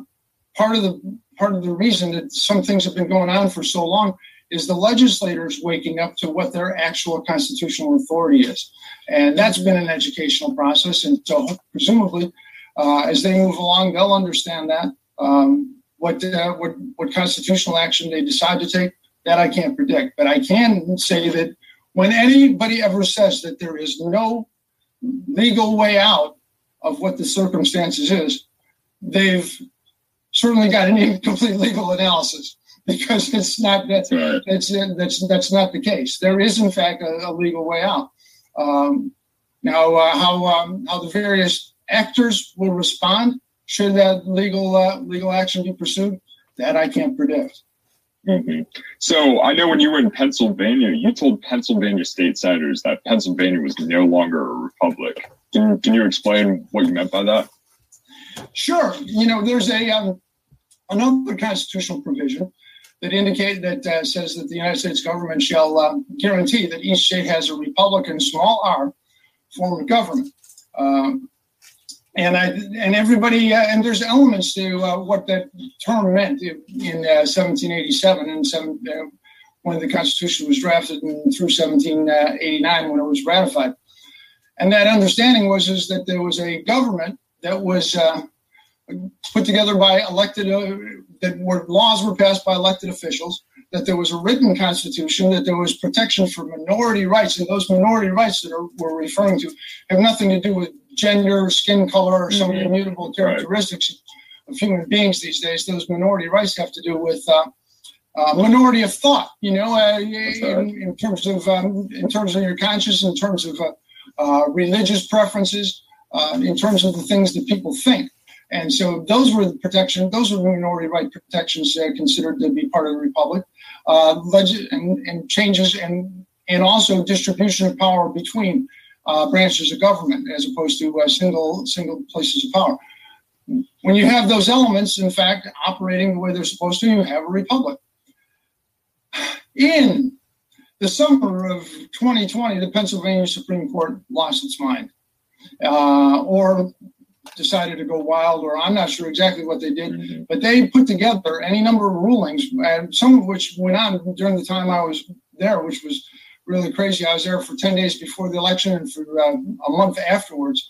part of the part of the reason that some things have been going on for so long is the legislators waking up to what their actual constitutional authority is, and that's been an educational process. And so, presumably, uh, as they move along, they'll understand that. Um, what, uh, what what constitutional action they decide to take that I can't predict. But I can say that when anybody ever says that there is no legal way out of what the circumstances is, they've certainly got an incomplete legal analysis because it's not that's that's that's that's not the case. There is in fact a, a legal way out. Um, now, uh, how um, how the various actors will respond should that legal uh, legal action be pursued, that I can't predict.
Mm-hmm. So I know when you were in Pennsylvania, you told Pennsylvania state senators that Pennsylvania was no longer a republic. Can, can you explain what you meant by that?
Sure. You know, there's a um, another constitutional provision that indicate that uh, says that the United States government shall uh, guarantee that each state has a republican small r form of government. Um, and I and everybody uh, and there's elements to uh, what that term meant in, in 1787 uh, and uh, when the Constitution was drafted and through 1789 when it was ratified. And that understanding was is that there was a government that was put together by elected that were laws were passed by elected officials that there was a written constitution, that there was protection for minority rights, and those minority rights that are, we're referring to have nothing to do with gender, skin color, or some mm-hmm. immutable characteristics right. of human beings these days. Those minority rights have to do with uh, uh, minority of thought. You know, uh, in, in, terms of um, in terms of your conscience, in terms of uh, uh, religious preferences, uh, in terms of the things that people think. And so those were the protection, those were the minority right protections uh, considered to be part of the republic. Uh, and, and changes and and also distribution of power between uh, branches of government as opposed to uh, single single places of power. When you have those elements, in fact, operating the way they're supposed to, you have a republic. In the summer of 2020, the Pennsylvania Supreme Court lost its mind, uh, or decided to go wild, or I'm not sure exactly what they did, mm-hmm. but they put together any number of rulings, and some of which went on during the time I was there, which was really crazy. I was there for 10 days before the election and for uh, a month afterwards.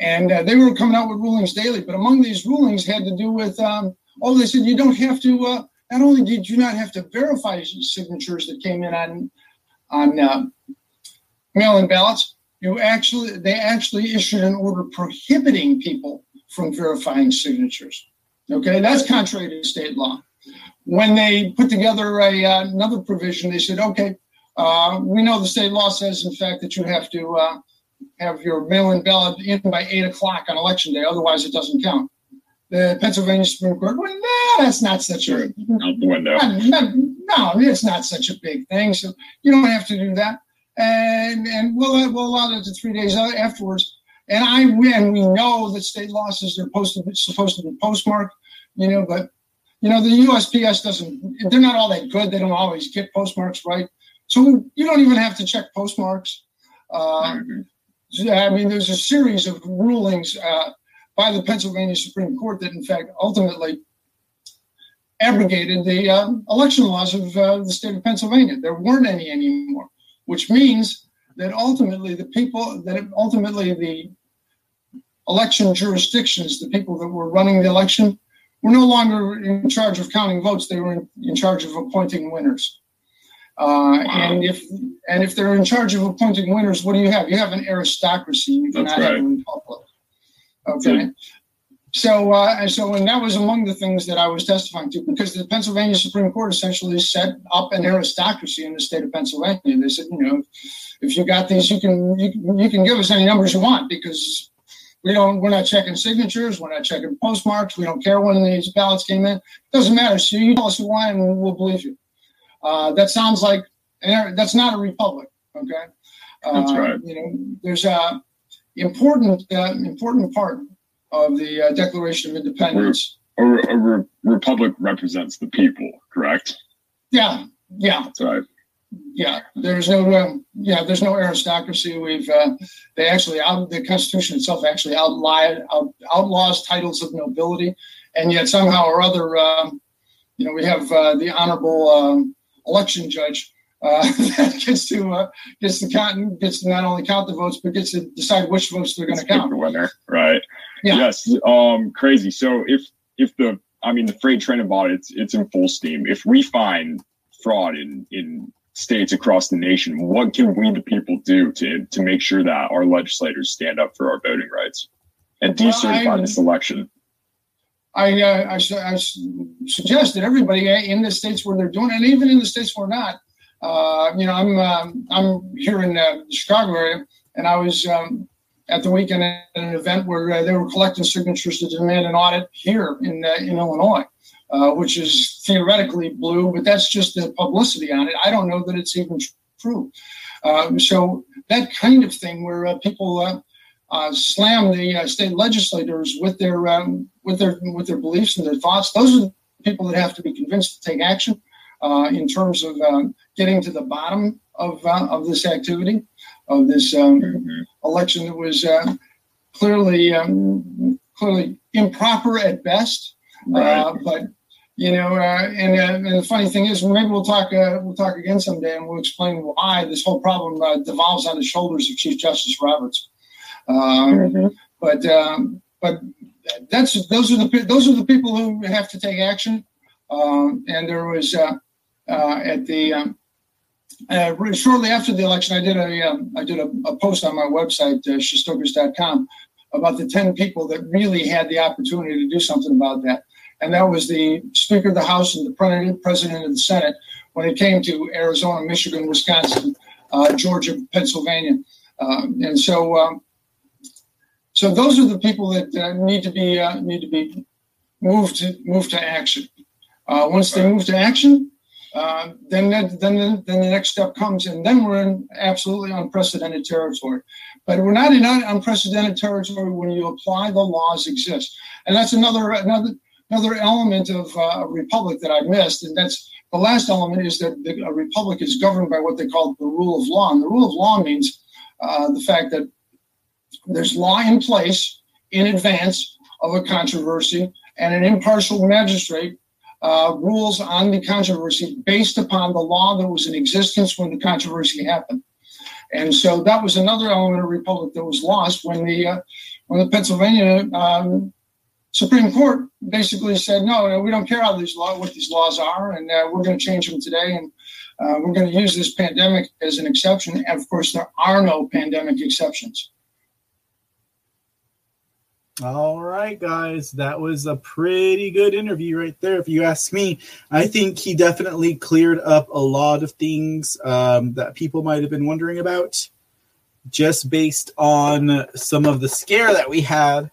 And uh, they were coming out with rulings daily, but among these rulings had to do with, um, oh, they said you don't have to, uh, not only did you not have to verify signatures that came in on, on uh, mail-in ballots, you actually they actually issued an order prohibiting people from verifying signatures. Okay, that's contrary to state law. When they put together a uh, another provision, they said, okay, uh, we know the state law says, in fact, that you have to uh, have your mail-in ballot in by eight o'clock on election day, otherwise it doesn't count. The Pennsylvania Supreme Court, well, nah, that's not such a
out the window. (laughs)
no, it's not such a big thing. So you don't have to do that and and we'll we'll allow that to three days afterwards. and I and we know that state losses are supposed to be, supposed to be postmarked, you know, but you know the USPS doesn't. They're not all that good. They don't always get postmarks right. So you don't even have to check postmarks. Uh. I mean, there's a series of rulings uh, by the Pennsylvania Supreme Court that, in fact, ultimately abrogated the uh, election laws of uh, the state of Pennsylvania. There weren't any anymore, which means that ultimately the people that ultimately the election jurisdictions, the people that were running the election, were no longer in charge of counting votes. They were in, in charge of appointing winners. Uh, and if and if they're in charge of appointing winners, what do you have? You have an aristocracy. You do not right. have a republic. Okay. So, uh, so, and that was among the things that I was testifying to because the Pennsylvania Supreme Court essentially set up an aristocracy in the state of Pennsylvania. They said, you know, if you got these, you can you, you can give us any numbers you want because we don't we're not checking signatures, we're not checking postmarks, we don't care when these ballots came in. It doesn't matter. So you tell us why, and we'll believe you. Uh, that sounds like that's not a republic. Okay,
uh, that's right.
You know, there's a important uh, important part of the uh, Declaration of Independence.
A, a, re- republic represents the people, correct?
Yeah, yeah,
that's right.
Yeah, there's no um, yeah, there's no aristocracy. We've uh, they actually out the Constitution itself actually outlawed out, outlaws titles of nobility, and yet somehow or other, um, you know, we have uh, the honorable um, election judge uh, (laughs) that gets to uh, gets to count gets to not only count the votes but gets to decide which votes they're going to count.
The winner, right? Yeah. Yes. Um. Crazy. So if if the I mean the freight train of audit it's it's in full steam. If we find fraud in in states across the nation, what can we the people do to to make sure that our legislators stand up for our voting rights and decertify well, this election?
I, uh, I, I, suggest that everybody in the states where they're doing it, and even in the states where not, uh, you know, I'm um, I'm here in uh, the Chicago area, and I was um, at the weekend at an event where uh, they were collecting signatures to demand an audit here in uh, in Illinois, uh, which is theoretically blue, but that's just the publicity on it. I don't know that it's even true. Um, so that kind of thing, where people slam the state legislators with their um, with their with their beliefs and their thoughts, those are the people that have to be convinced to take action uh, in terms of um, getting to the bottom of, uh, of this activity, of this um, mm-hmm. Election that was uh, clearly um, clearly improper at best. Uh, but you know, uh, and, uh, and, the funny thing is, maybe we'll talk we'll talk again someday, and we'll explain why this whole problem devolves on the shoulders of Chief Justice Roberts. Um, mm-hmm. But um, but that's those are the those are the people who have to take action. Um, and there was uh, uh, at the um, uh, shortly after the election, I did a um, I did a, a, post on my website uh, shestokas.com about the ten people that really had the opportunity to do something about that, and that was the Speaker of the House and the President of the Senate when it came to Arizona, Michigan, Wisconsin, uh, Georgia, Pennsylvania, um, and so. Um, so those are the people that uh, need to be uh, need to be moved to move to action. Uh, once they move to action, uh, then, then, then the next step comes, and then we're in absolutely unprecedented territory. But we're not in unprecedented territory when you apply the laws exist, and that's another another another element of uh, a republic that I missed, and that's the last element is that the, a republic is governed by what they call the rule of law, and the rule of law means uh, the fact that there's law in place in advance of a controversy, and an impartial magistrate uh, rules on the controversy based upon the law that was in existence when the controversy happened. And so that was another element of republic that was lost when the uh, when the Pennsylvania um, Supreme Court basically said, no, we don't care how these law what these laws are, and uh, we're going to change them today, and uh, we're going to use this pandemic as an exception. And of course, there are no pandemic exceptions.
All right, guys, that was a pretty good interview right there. If you ask me, I think he definitely cleared up a lot of things um, that people might have been wondering about, just based on some of the scare that we had,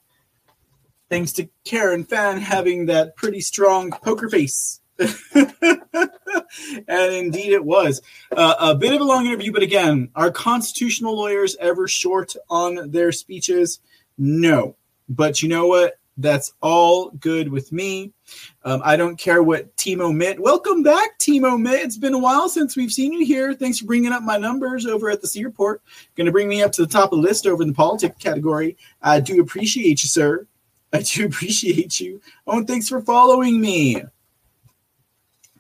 thanks to Karen Fann having that pretty strong poker face. (laughs) and indeed it was uh, a bit of a long interview. But again, are constitutional lawyers ever short on their speeches? No. But you know what? That's all good with me. Um, I don't care what Timo Mitt. Welcome back, Timo Mitt. It's been a while since we've seen you here. Thanks for bringing up my numbers over at the C Report. Going to bring me up to the top of the list over in the politics category. I do appreciate you, sir. I do (laughs) appreciate you. Oh, and thanks for following me.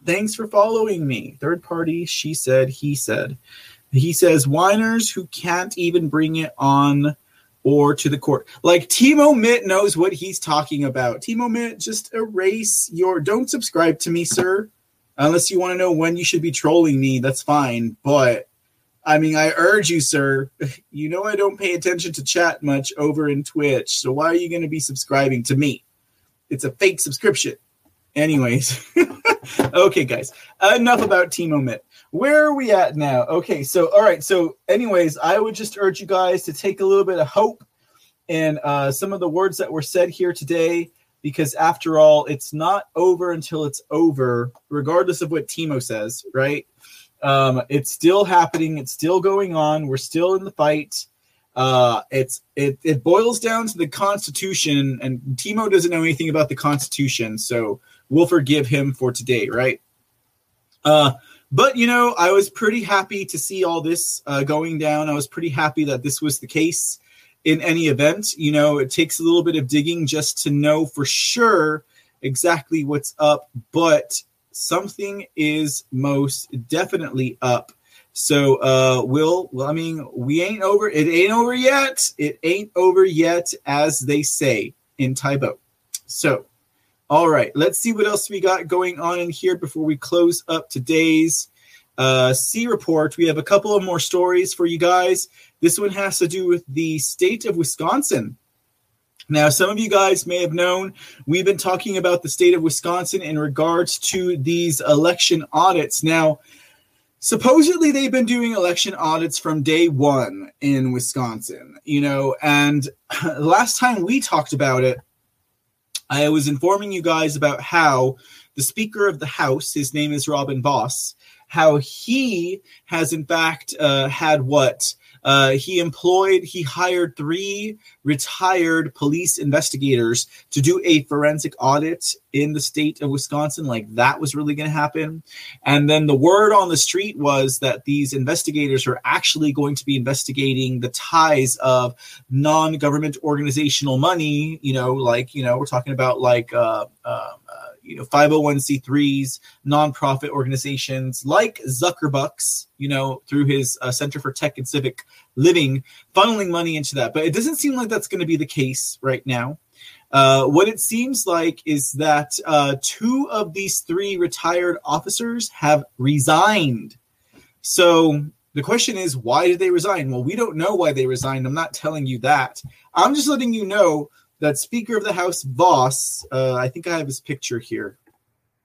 Thanks for following me. Third party, she said, he said. He says, whiners who can't even bring it on or to the court. Like Timo Mitt knows what he's talking about. Timo Mitt, just erase your. Don't subscribe to me, sir, unless you want to know when you should be trolling me. That's fine. But I mean, I urge you, sir. (laughs) You know I don't pay attention to chat much over in Twitch, so why are you going to be subscribing to me? It's a fake subscription. Anyways, (laughs) okay, guys, enough about Timo Mitt where are we at now? Okay, so all right, so anyways, I would just urge you guys to take a little bit of hope in uh, some of the words that were said here today, because after all, it's not over until it's over, regardless of what Timo says, right? Um, it's still happening, it's still going on, we're still in the fight. Uh, it's it it boils down to the Constitution, and Timo doesn't know anything about the Constitution, so we'll forgive him for today, right? Uh, but you know, I was pretty happy to see all this uh, going down. I was pretty happy that this was the case. In any event, you know, it takes a little bit of digging just to know for sure exactly what's up, but something is most definitely up. So, uh, Will, well, I mean, we ain't over. It ain't over yet. It ain't over yet, as they say in Taibo. So, all right, let's see what else we got going on in here before we close up today's uh, C report. We have a couple of more stories for you guys. This one has to do with the state of Wisconsin. Now, some of you guys may have known we've been talking about the state of Wisconsin in regards to these election audits. Now, supposedly they've been doing election audits from day one in Wisconsin, you know, and (clears throat) last time we talked about it, I was informing you guys about how the Speaker of the House, his name is Robin Vos, how he has in fact uh, had what uh, he employed, he hired three retired police investigators to do a forensic audit in the state of Wisconsin. Like that was really going to happen. And then the word on the street was that these investigators are actually going to be investigating the ties of non government organizational money. You know, like, you know, we're talking about like, uh, uh, you know 501c3s nonprofit organizations like zuckerbucks you know through his uh, center for tech and civic living funneling money into that. But it doesn't seem like that's going to be the case right now. Uh, what it seems like is that uh, two of these three retired officers have resigned. So the question is why did they resign? Well we don't know why they resigned. I'm not telling you that. I'm just letting you know that Speaker of the House Vos, uh, I think I have his picture here.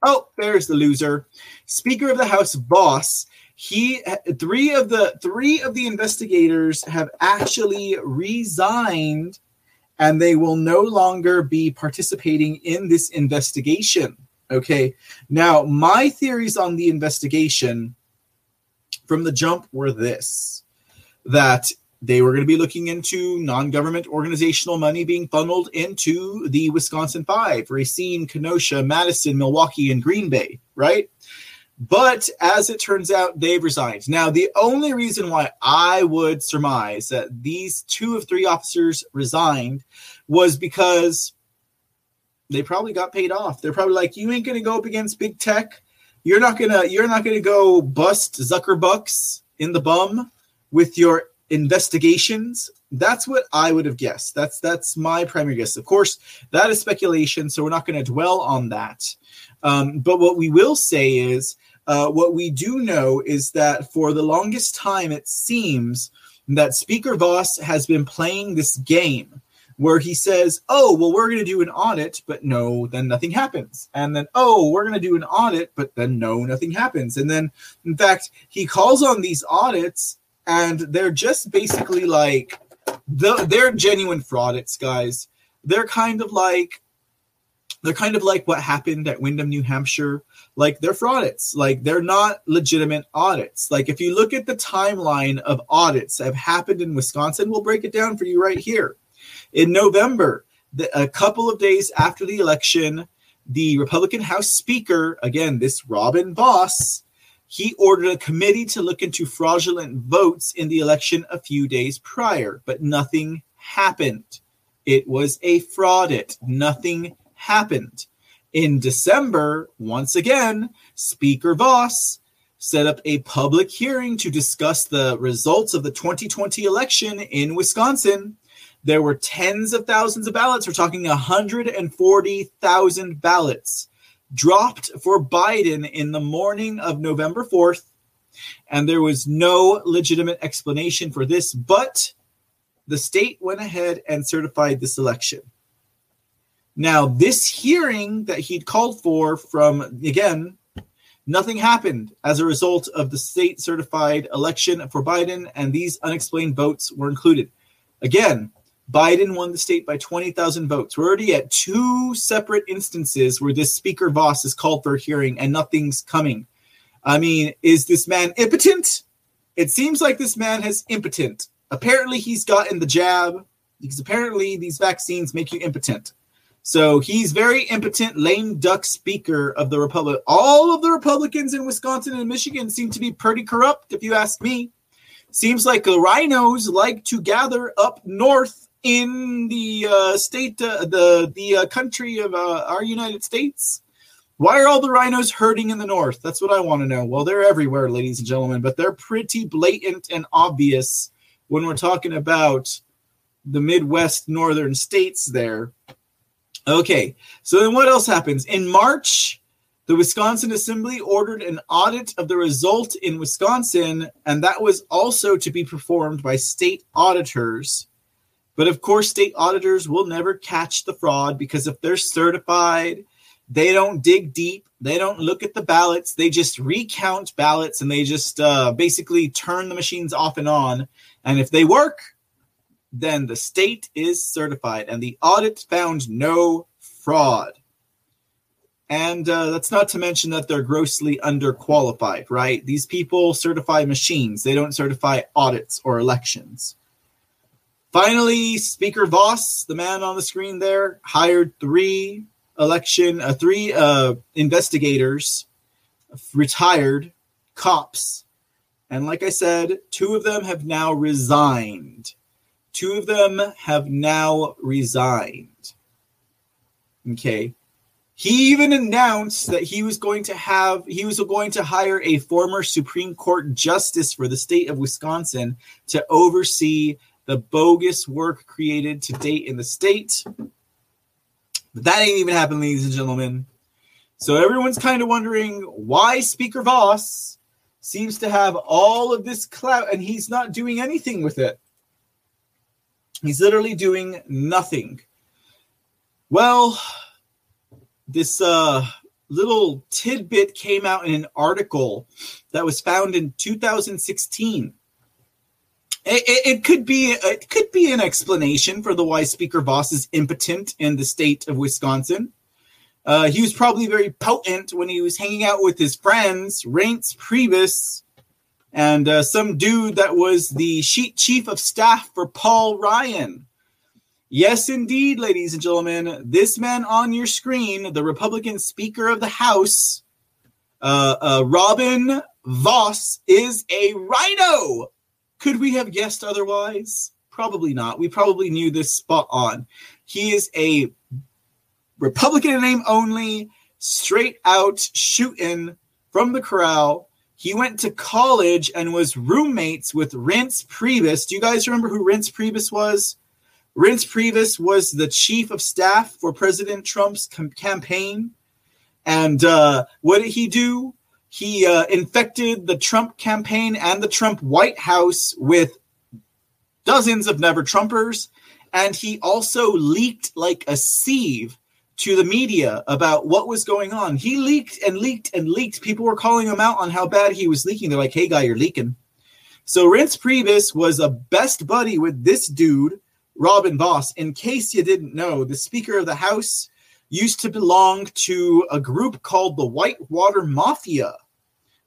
Oh, there's the loser. Speaker of the House Vos. He three of the three of the investigators have actually resigned, and they will no longer be participating in this investigation. Okay. Now, my theories on the investigation from the jump were this: that they were going to be looking into non-government organizational money being funneled into the Wisconsin Five, Racine, Kenosha, Madison, Milwaukee, and Green Bay, right? But as it turns out, they've resigned. Now, the only reason why I would surmise that these two of three officers resigned was because they probably got paid off. They're probably like, you ain't gonna go up against big tech. You're not gonna you're not gonna go bust Zuckerbucks in the bum with your investigations that's what i would have guessed. That's that's my primary guess. Of course that is speculation so we're not going to dwell on that. Um, but what we will say is uh, what we do know is that for the longest time it seems that speaker Vos has been playing this game where he says oh well we're going to do an audit but no then nothing happens. And then oh we're going to do an audit but then no nothing happens. And then in fact he calls on these audits and they're just basically like the, they're genuine frauds, guys. They're kind of like they're kind of like what happened at Windham, New Hampshire. Like they're fraudits. Like they're not legitimate audits. Like if you look at the timeline of audits that have happened in Wisconsin, we'll break it down for you right here. In November, the, a couple of days after the election, the Republican House Speaker, again, this Robin Vos, he ordered a committee to look into fraudulent votes in the election a few days prior, but nothing happened. It was a fraudit. Nothing happened. In December, once again, Speaker Vos set up a public hearing to discuss the results of the 2020 election in Wisconsin. There were tens of thousands of ballots. We're talking 140,000 ballots dropped for Biden in the morning of November 4th. And there was no legitimate explanation for this, but the state went ahead and certified this election. Now, this hearing that he'd called for from, again, nothing happened as a result of the state certified election for Biden, and these unexplained votes were included. Again, Biden won the state by 20,000 votes. We're already at two separate instances where this Speaker Vos is called for a hearing and nothing's coming. I mean, is this man impotent? It seems like this man has impotent. Apparently, he's gotten the jab because apparently these vaccines make you impotent. So he's very impotent, lame duck speaker of the Republic. All of the Republicans in Wisconsin and Michigan seem to be pretty corrupt, if you ask me. Seems like the rhinos like to gather up north in the uh, state, uh, the the uh, country of uh, our United States. Why are all the rhinos herding in the north? That's what I want to know. Well, they're everywhere, ladies and gentlemen, but they're pretty blatant and obvious when we're talking about the Midwest northern states there Okay, so then what else happens? In March, the Wisconsin Assembly ordered an audit of the result in Wisconsin, and that was also to be performed by state auditors. But of course, state auditors will never catch the fraud because if they're certified, they don't dig deep, they don't look at the ballots, they just recount ballots and they just uh, basically turn the machines off and on. And if they work, then the state is certified, and the audit found no fraud. And uh, that's not to mention that they're grossly underqualified, right? These people certify machines, they don't certify audits or elections. Finally, Speaker Vos, the man on the screen there, hired three election, uh, three uh, investigators, retired cops. And like I said, two of them have now resigned. Two of them have now resigned. Okay. He even announced that he was going to have he was going to hire a former Supreme Court justice for the state of Wisconsin to oversee the bogus work created to date in the state. But that ain't even happened, ladies and gentlemen. So everyone's kind of wondering why Speaker Vos seems to have all of this clout and he's not doing anything with it. He's literally doing nothing. Well, this uh, little tidbit came out in an article that was found in 2016. It, it, could be it could be an explanation for the why Speaker Vos is impotent in the state of Wisconsin. Uh, he was probably very potent when he was hanging out with his friends, Reince Priebus, and uh, some dude that was the chief of staff for Paul Ryan. Yes, indeed, ladies and gentlemen, this man on your screen, the Republican Speaker of the House, uh, uh, Robin Vos, is a rhino. Could we have guessed otherwise? Probably not. We probably knew this spot on. He is a Republican in name only, straight out shooting from the corral he went to college and was roommates with Reince Priebus. Do you guys remember who Reince Priebus was? Reince Priebus was the chief of staff for President Trump's com- campaign. And uh, what did he do? He uh, infected the Trump campaign and the Trump White House with dozens of never Trumpers. And he also leaked like a sieve to the media about what was going on. He leaked and leaked and leaked. People were calling him out on how bad he was leaking. They're like, hey, guy, you're leaking. So Reince Priebus was a best buddy with this dude, Robin Vos. In case you didn't know, the Speaker of the House used to belong to a group called the Whitewater Mafia.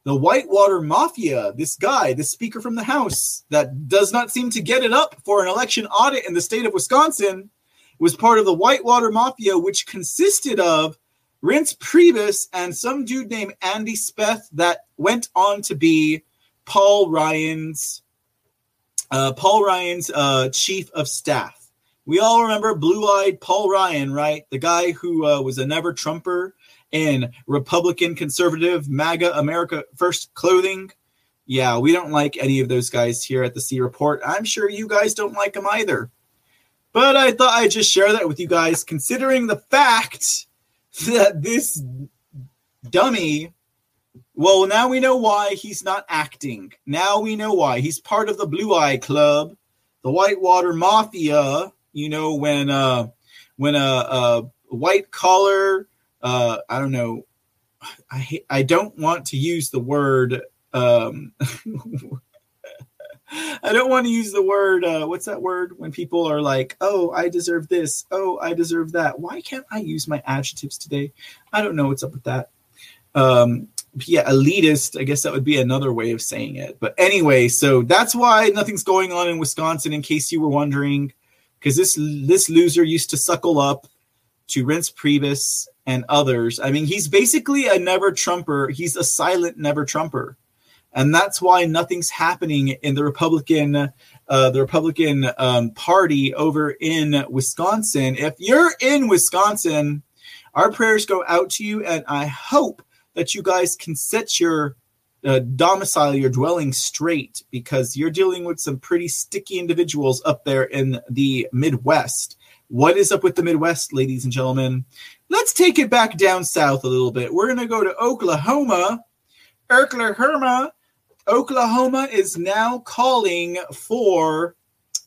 The Whitewater Mafia, this guy, this speaker from the House that does not seem to get it up for an election audit in the state of Wisconsin, was part of the Whitewater Mafia, which consisted of Reince Priebus and some dude named Andy Speth that went on to be Paul Ryan's uh, Paul Ryan's uh, chief of staff. We all remember blue-eyed Paul Ryan, right? The guy who uh, was a never Trumper in Republican conservative MAGA America First clothing. Yeah, we don't like any of those guys here at the C Report. I'm sure you guys don't like them either. But I thought I'd just share that with you guys, considering the fact (laughs) that this dummy well, now we know why he's not acting. Now we know why. He's part of the Blue Eye Club, the Whitewater Mafia. You know, when uh when a, a white collar uh I don't know I I don't want to use the word um (laughs) I don't want to use the word uh, what's that word when people are like, "Oh, I deserve this. Oh, I deserve that." Why can't I use my adjectives today? I don't know what's up with that. Um, yeah, elitist. I guess that would be another way of saying it. But anyway, so that's why nothing's going on in Wisconsin, in case you were wondering, because this this loser used to suckle up to Reince Priebus and others. I mean, he's basically a never Trumper. He's a silent never Trumper, and that's why nothing's happening in the Republican uh, the Republican um, Party over in Wisconsin. If you're in Wisconsin, our prayers go out to you, and I hope that you guys can set your uh, domicile, your dwelling straight, because you're dealing with some pretty sticky individuals up there in the Midwest. What is up with the Midwest, ladies and gentlemen? Let's take it back down south a little bit. We're going to go to Oklahoma. Oklahoma. Oklahoma is now calling for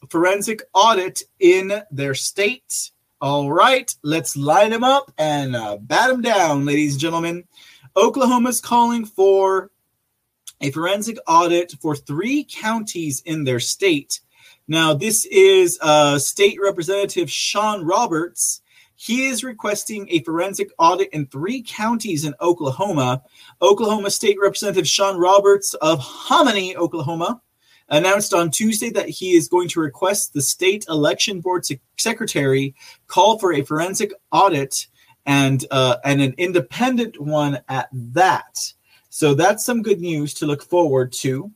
forensic audit in their state. All right, let's line them up and uh, bat them down, ladies and gentlemen. Oklahoma is calling for a forensic audit for three counties in their state. Now, this is uh, State Representative Sean Roberts. He is requesting a forensic audit in three counties in Oklahoma. Oklahoma State Representative Sean Roberts of Hominy, Oklahoma, announced on Tuesday that he is going to request the state election board secretary call for a forensic audit and uh, and an independent one at that. So that's some good news to look forward to.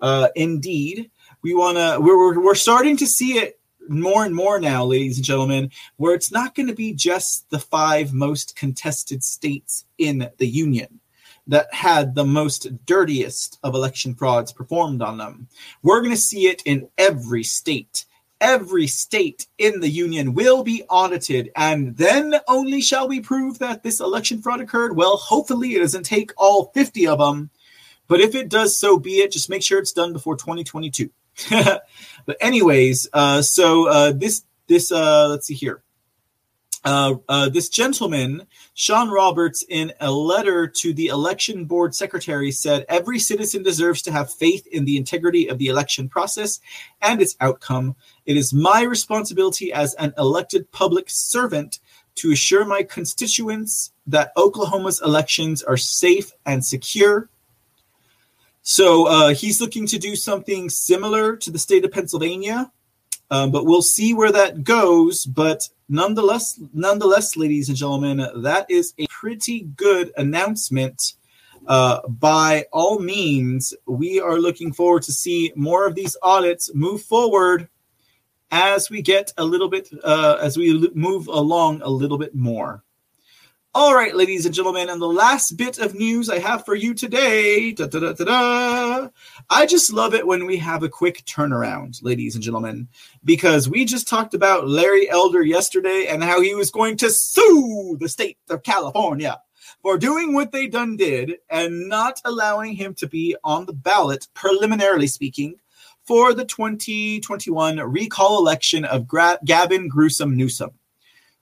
Uh, indeed, we want to. We're, we're starting to see it more and more now, ladies and gentlemen, where it's not going to be just the five most contested states in the union that had the most dirtiest of election frauds performed on them. We're going to see it in every state every state in the union will be audited, and then only shall we prove that this election fraud occurred. Well, hopefully it doesn't take all 50 of them, but if it does, so be it. Just make sure it's done before 2022. (laughs) but anyways, uh, so uh, this this uh, let's see here. Uh, uh, this gentleman, Sean Roberts, in a letter to the election board secretary, said every citizen deserves to have faith in the integrity of the election process and its outcome. It is my responsibility as an elected public servant to assure my constituents that Oklahoma's elections are safe and secure. So uh, he's looking to do something similar to the state of Pennsylvania, um, but we'll see where that goes. But nonetheless, nonetheless, ladies and gentlemen, that is a pretty good announcement. Uh, by all means, we are looking forward to see more of these audits move forward as we get a little bit, uh, as we move along a little bit more. All right, ladies and gentlemen, and the last bit of news I have for you today. Da, da, da, I just love it when we have a quick turnaround, ladies and gentlemen, because we just talked about Larry Elder yesterday and how he was going to sue the state of California for doing what they done did and not allowing him to be on the ballot, preliminarily speaking, for the 2021 recall election of Gra- Gavin Gruesome Newsom.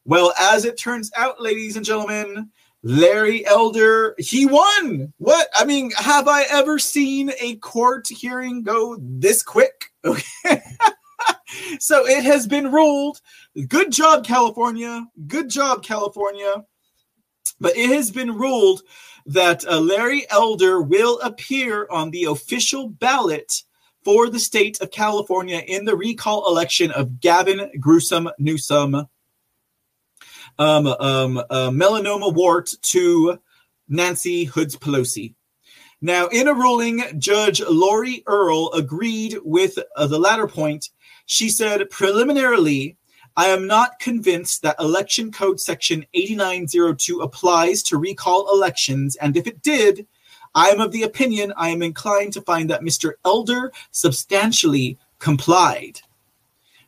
Well, as it turns out, ladies and gentlemen, Larry Elder, he won. What? I mean, have I ever seen a court hearing go this quick? (laughs) Okay. (laughs) so it has been ruled. Good job, California. Good job, California. But it has been ruled that uh, Larry Elder will appear on the official ballot for the state of California in the recall election of Gavin Gruesome Newsom, um, um, uh, melanoma wart to Nancy Hoods Pelosi. Now, in a ruling, Judge Laurie Earl agreed with uh, the latter point. She said, preliminarily, I am not convinced that Election Code Section 8902 applies to recall elections, and if it did, I am of the opinion I am inclined to find that Mr. Elder substantially complied.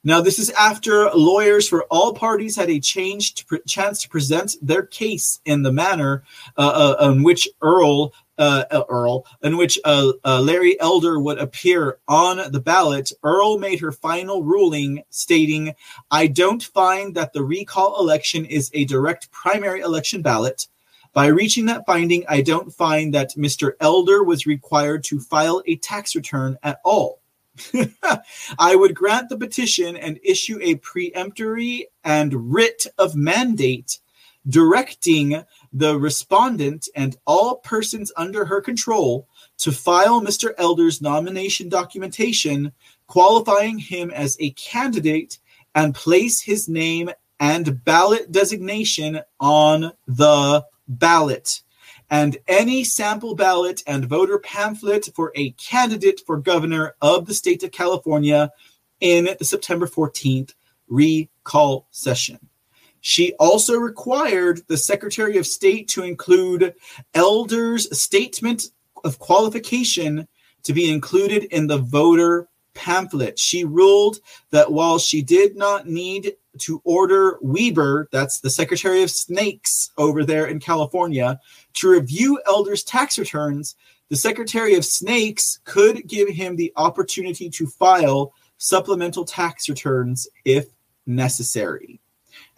Now, this is after lawyers for all parties had a change to chance to present their case in the manner uh, uh, in which Earl, uh, uh Earl, in which uh, uh, Larry Elder would appear on the ballot. Earl made her final ruling, stating, "I don't find that the recall election is a direct primary election ballot." By reaching that finding, I don't find that Mr. Elder was required to file a tax return at all. (laughs) I would grant the petition and issue a peremptory and writ of mandate directing the respondent and all persons under her control to file Mr. Elder's nomination documentation qualifying him as a candidate and place his name and ballot designation on the ballot and any sample ballot and voter pamphlet for a candidate for governor of the state of California in the September 14th recall session. She also required the Secretary of State to include Elder's statement of qualification to be included in the voter pamphlet. She ruled that while she did not need to order Weber, that's the Secretary of Snakes over there in California, to review Elder's tax returns, the Secretary of Snakes could give him the opportunity to file supplemental tax returns if necessary.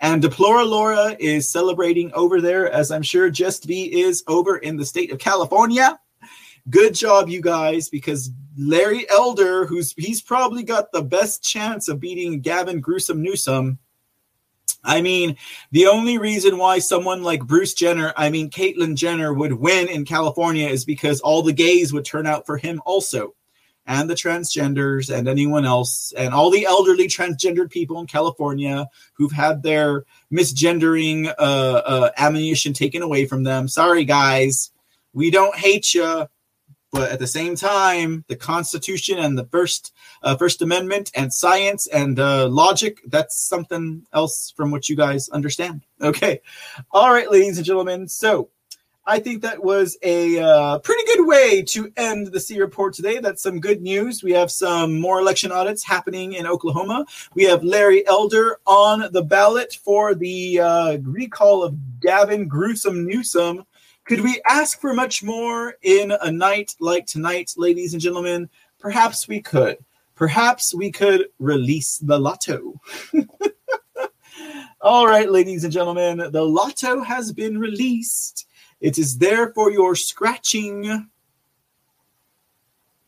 And Deplora Laura is celebrating over there, as I'm sure Just B is over in the state of California. Good job, you guys, because Larry Elder, who's he's probably got the best chance of beating Gavin Gruesome Newsom. I mean, the only reason why someone like Bruce Jenner, I mean Caitlyn Jenner, would win in California is because all the gays would turn out for him also, and the transgenders and anyone else, and all the elderly transgendered people in California who've had their misgendering uh, uh, ammunition taken away from them. Sorry, guys, we don't hate you but at the same time, the Constitution and the First uh, First Amendment and science and uh, logic that's something else from what you guys understand. (laughs) Okay, all right, ladies and gentlemen. So I think that was a uh, pretty good way to end the C report today. That's some good news. We have some more election audits happening in Oklahoma. We have Larry Elder on the ballot for the uh, recall of Gavin Gruesome Newsom could we ask for much more in a night like tonight, ladies and gentlemen? Perhaps we could. Perhaps we could release the lotto. (laughs) All right, ladies and gentlemen, the lotto has been released. It is there for your scratching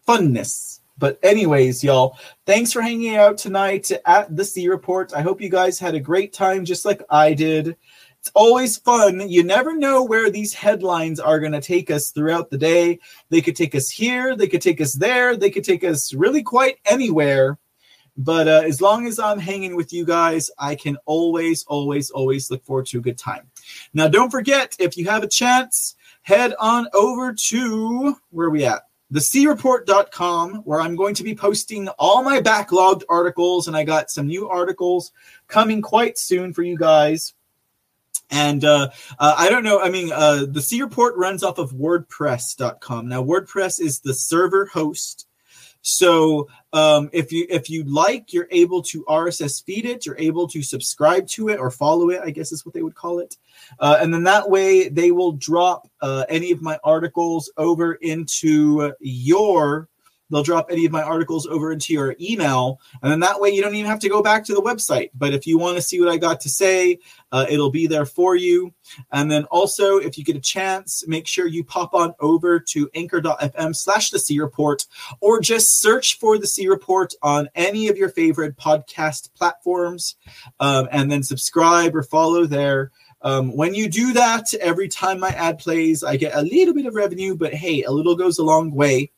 funness. But, anyways, y'all, thanks for hanging out tonight at the C Report. I hope you guys had a great time, just like I did. It's always fun. You never know where these headlines are going to take us throughout the day. They could take us here, they could take us there, they could take us really quite anywhere. But uh, as long as I'm hanging with you guys, I can always, always, always look forward to a good time. Now, don't forget, if you have a chance, head on over to where are we at? thecreport.com, where I'm going to be posting all my backlogged articles, and I got some new articles coming quite soon for you guys. And uh, uh, I don't know. I mean, uh, the C report runs off of WordPress.com. Now, WordPress is the server host. So um, if you if you like, you're able to RSS feed it. You're able to subscribe to it or follow it. I guess is what they would call it. Uh, and then that way, they will drop uh, any of my articles over into your they'll drop any of my articles over into your email. And then that way you don't even have to go back to the website. But if you want to see what I got to say, uh, it'll be there for you. And then also, if you get a chance, make sure you pop on over to anchor.fm slash the C Report or just search for the C Report on any of your favorite podcast platforms um, and then subscribe or follow there. Um, when you do that, every time my ad plays, I get a little bit of revenue, but hey, a little goes a long way.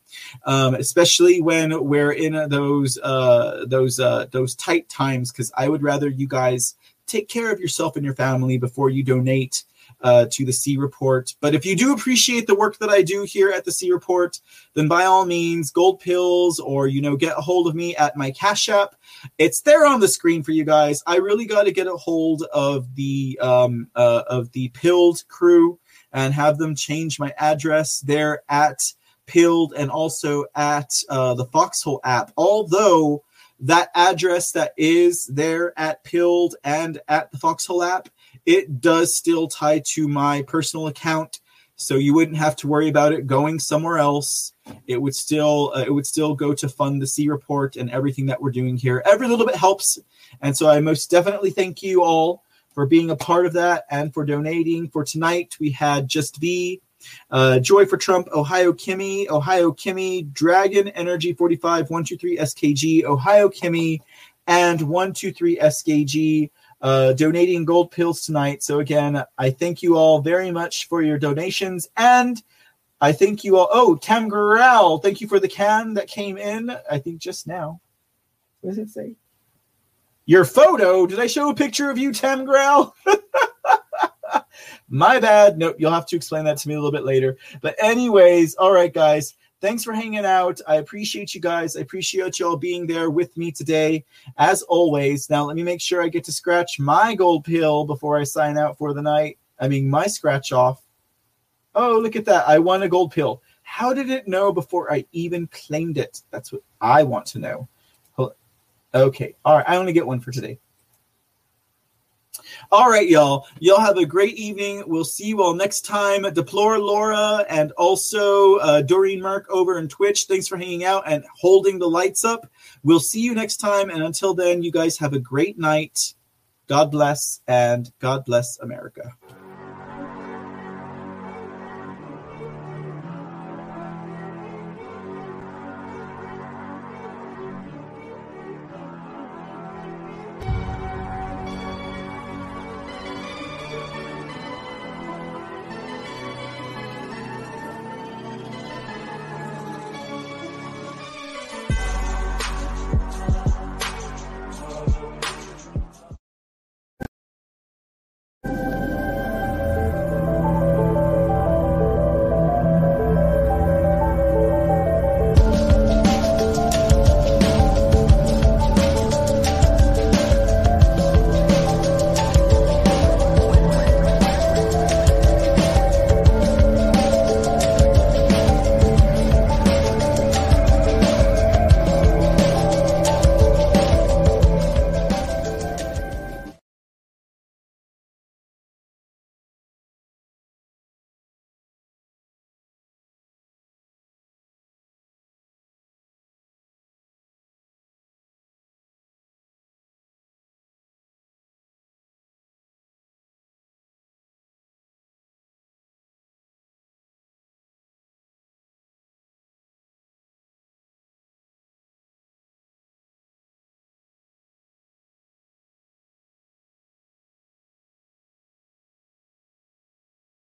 Um, especially when we're in those uh, those uh, those tight times, because I would rather you guys take care of yourself and your family before you donate uh, to the C Report. But if you do appreciate the work that I do here at the C Report, then by all means, gold pills or you know get a hold of me at my Cash App. It's there on the screen for you guys. I really got to get a hold of the um, uh, of the Pilled crew and have them change my address there at Pilled and also at uh, the Foxhole app. Although that address that is there at Pilled and at the Foxhole app it does still tie to my personal account. So you wouldn't have to worry about it going somewhere else. It would still uh, it would still go to fund the c report and everything that we're doing here. Every little bit helps. And so i most definitely thank you all for being a part of that and for donating. For tonight we had just v uh, joy for trump ohio kimmy ohio kimmy dragon energy 45 123 skg ohio kimmy and 123 skg uh, donating gold pills tonight. So again, I thank you all very much for your donations, and I thank you all. Oh, Tam Gurrell, thank you for the can that came in. I think just now. What does it say? Your photo. Did I show a picture of you, Tam Gurrell? (laughs) My bad. Nope. You'll have to explain that to me a little bit later. But anyways, all right, guys thanks for hanging out. I appreciate you guys. I appreciate you all being there with me today, as always. Now, let me make sure I get to scratch my gold pill before I sign out for the night. I mean, my scratch off. Oh, look at that. I won a gold pill. How did it know before I even claimed it? That's what I want to know. Okay. All right. I only get one for today. All right, y'all. Y'all have a great evening. We'll see you all next time. Deplore Laura and also uh, Doreen Mark over in Twitch. Thanks for hanging out and holding the lights up. We'll see you next time. And until then, you guys have a great night. God bless and God bless America.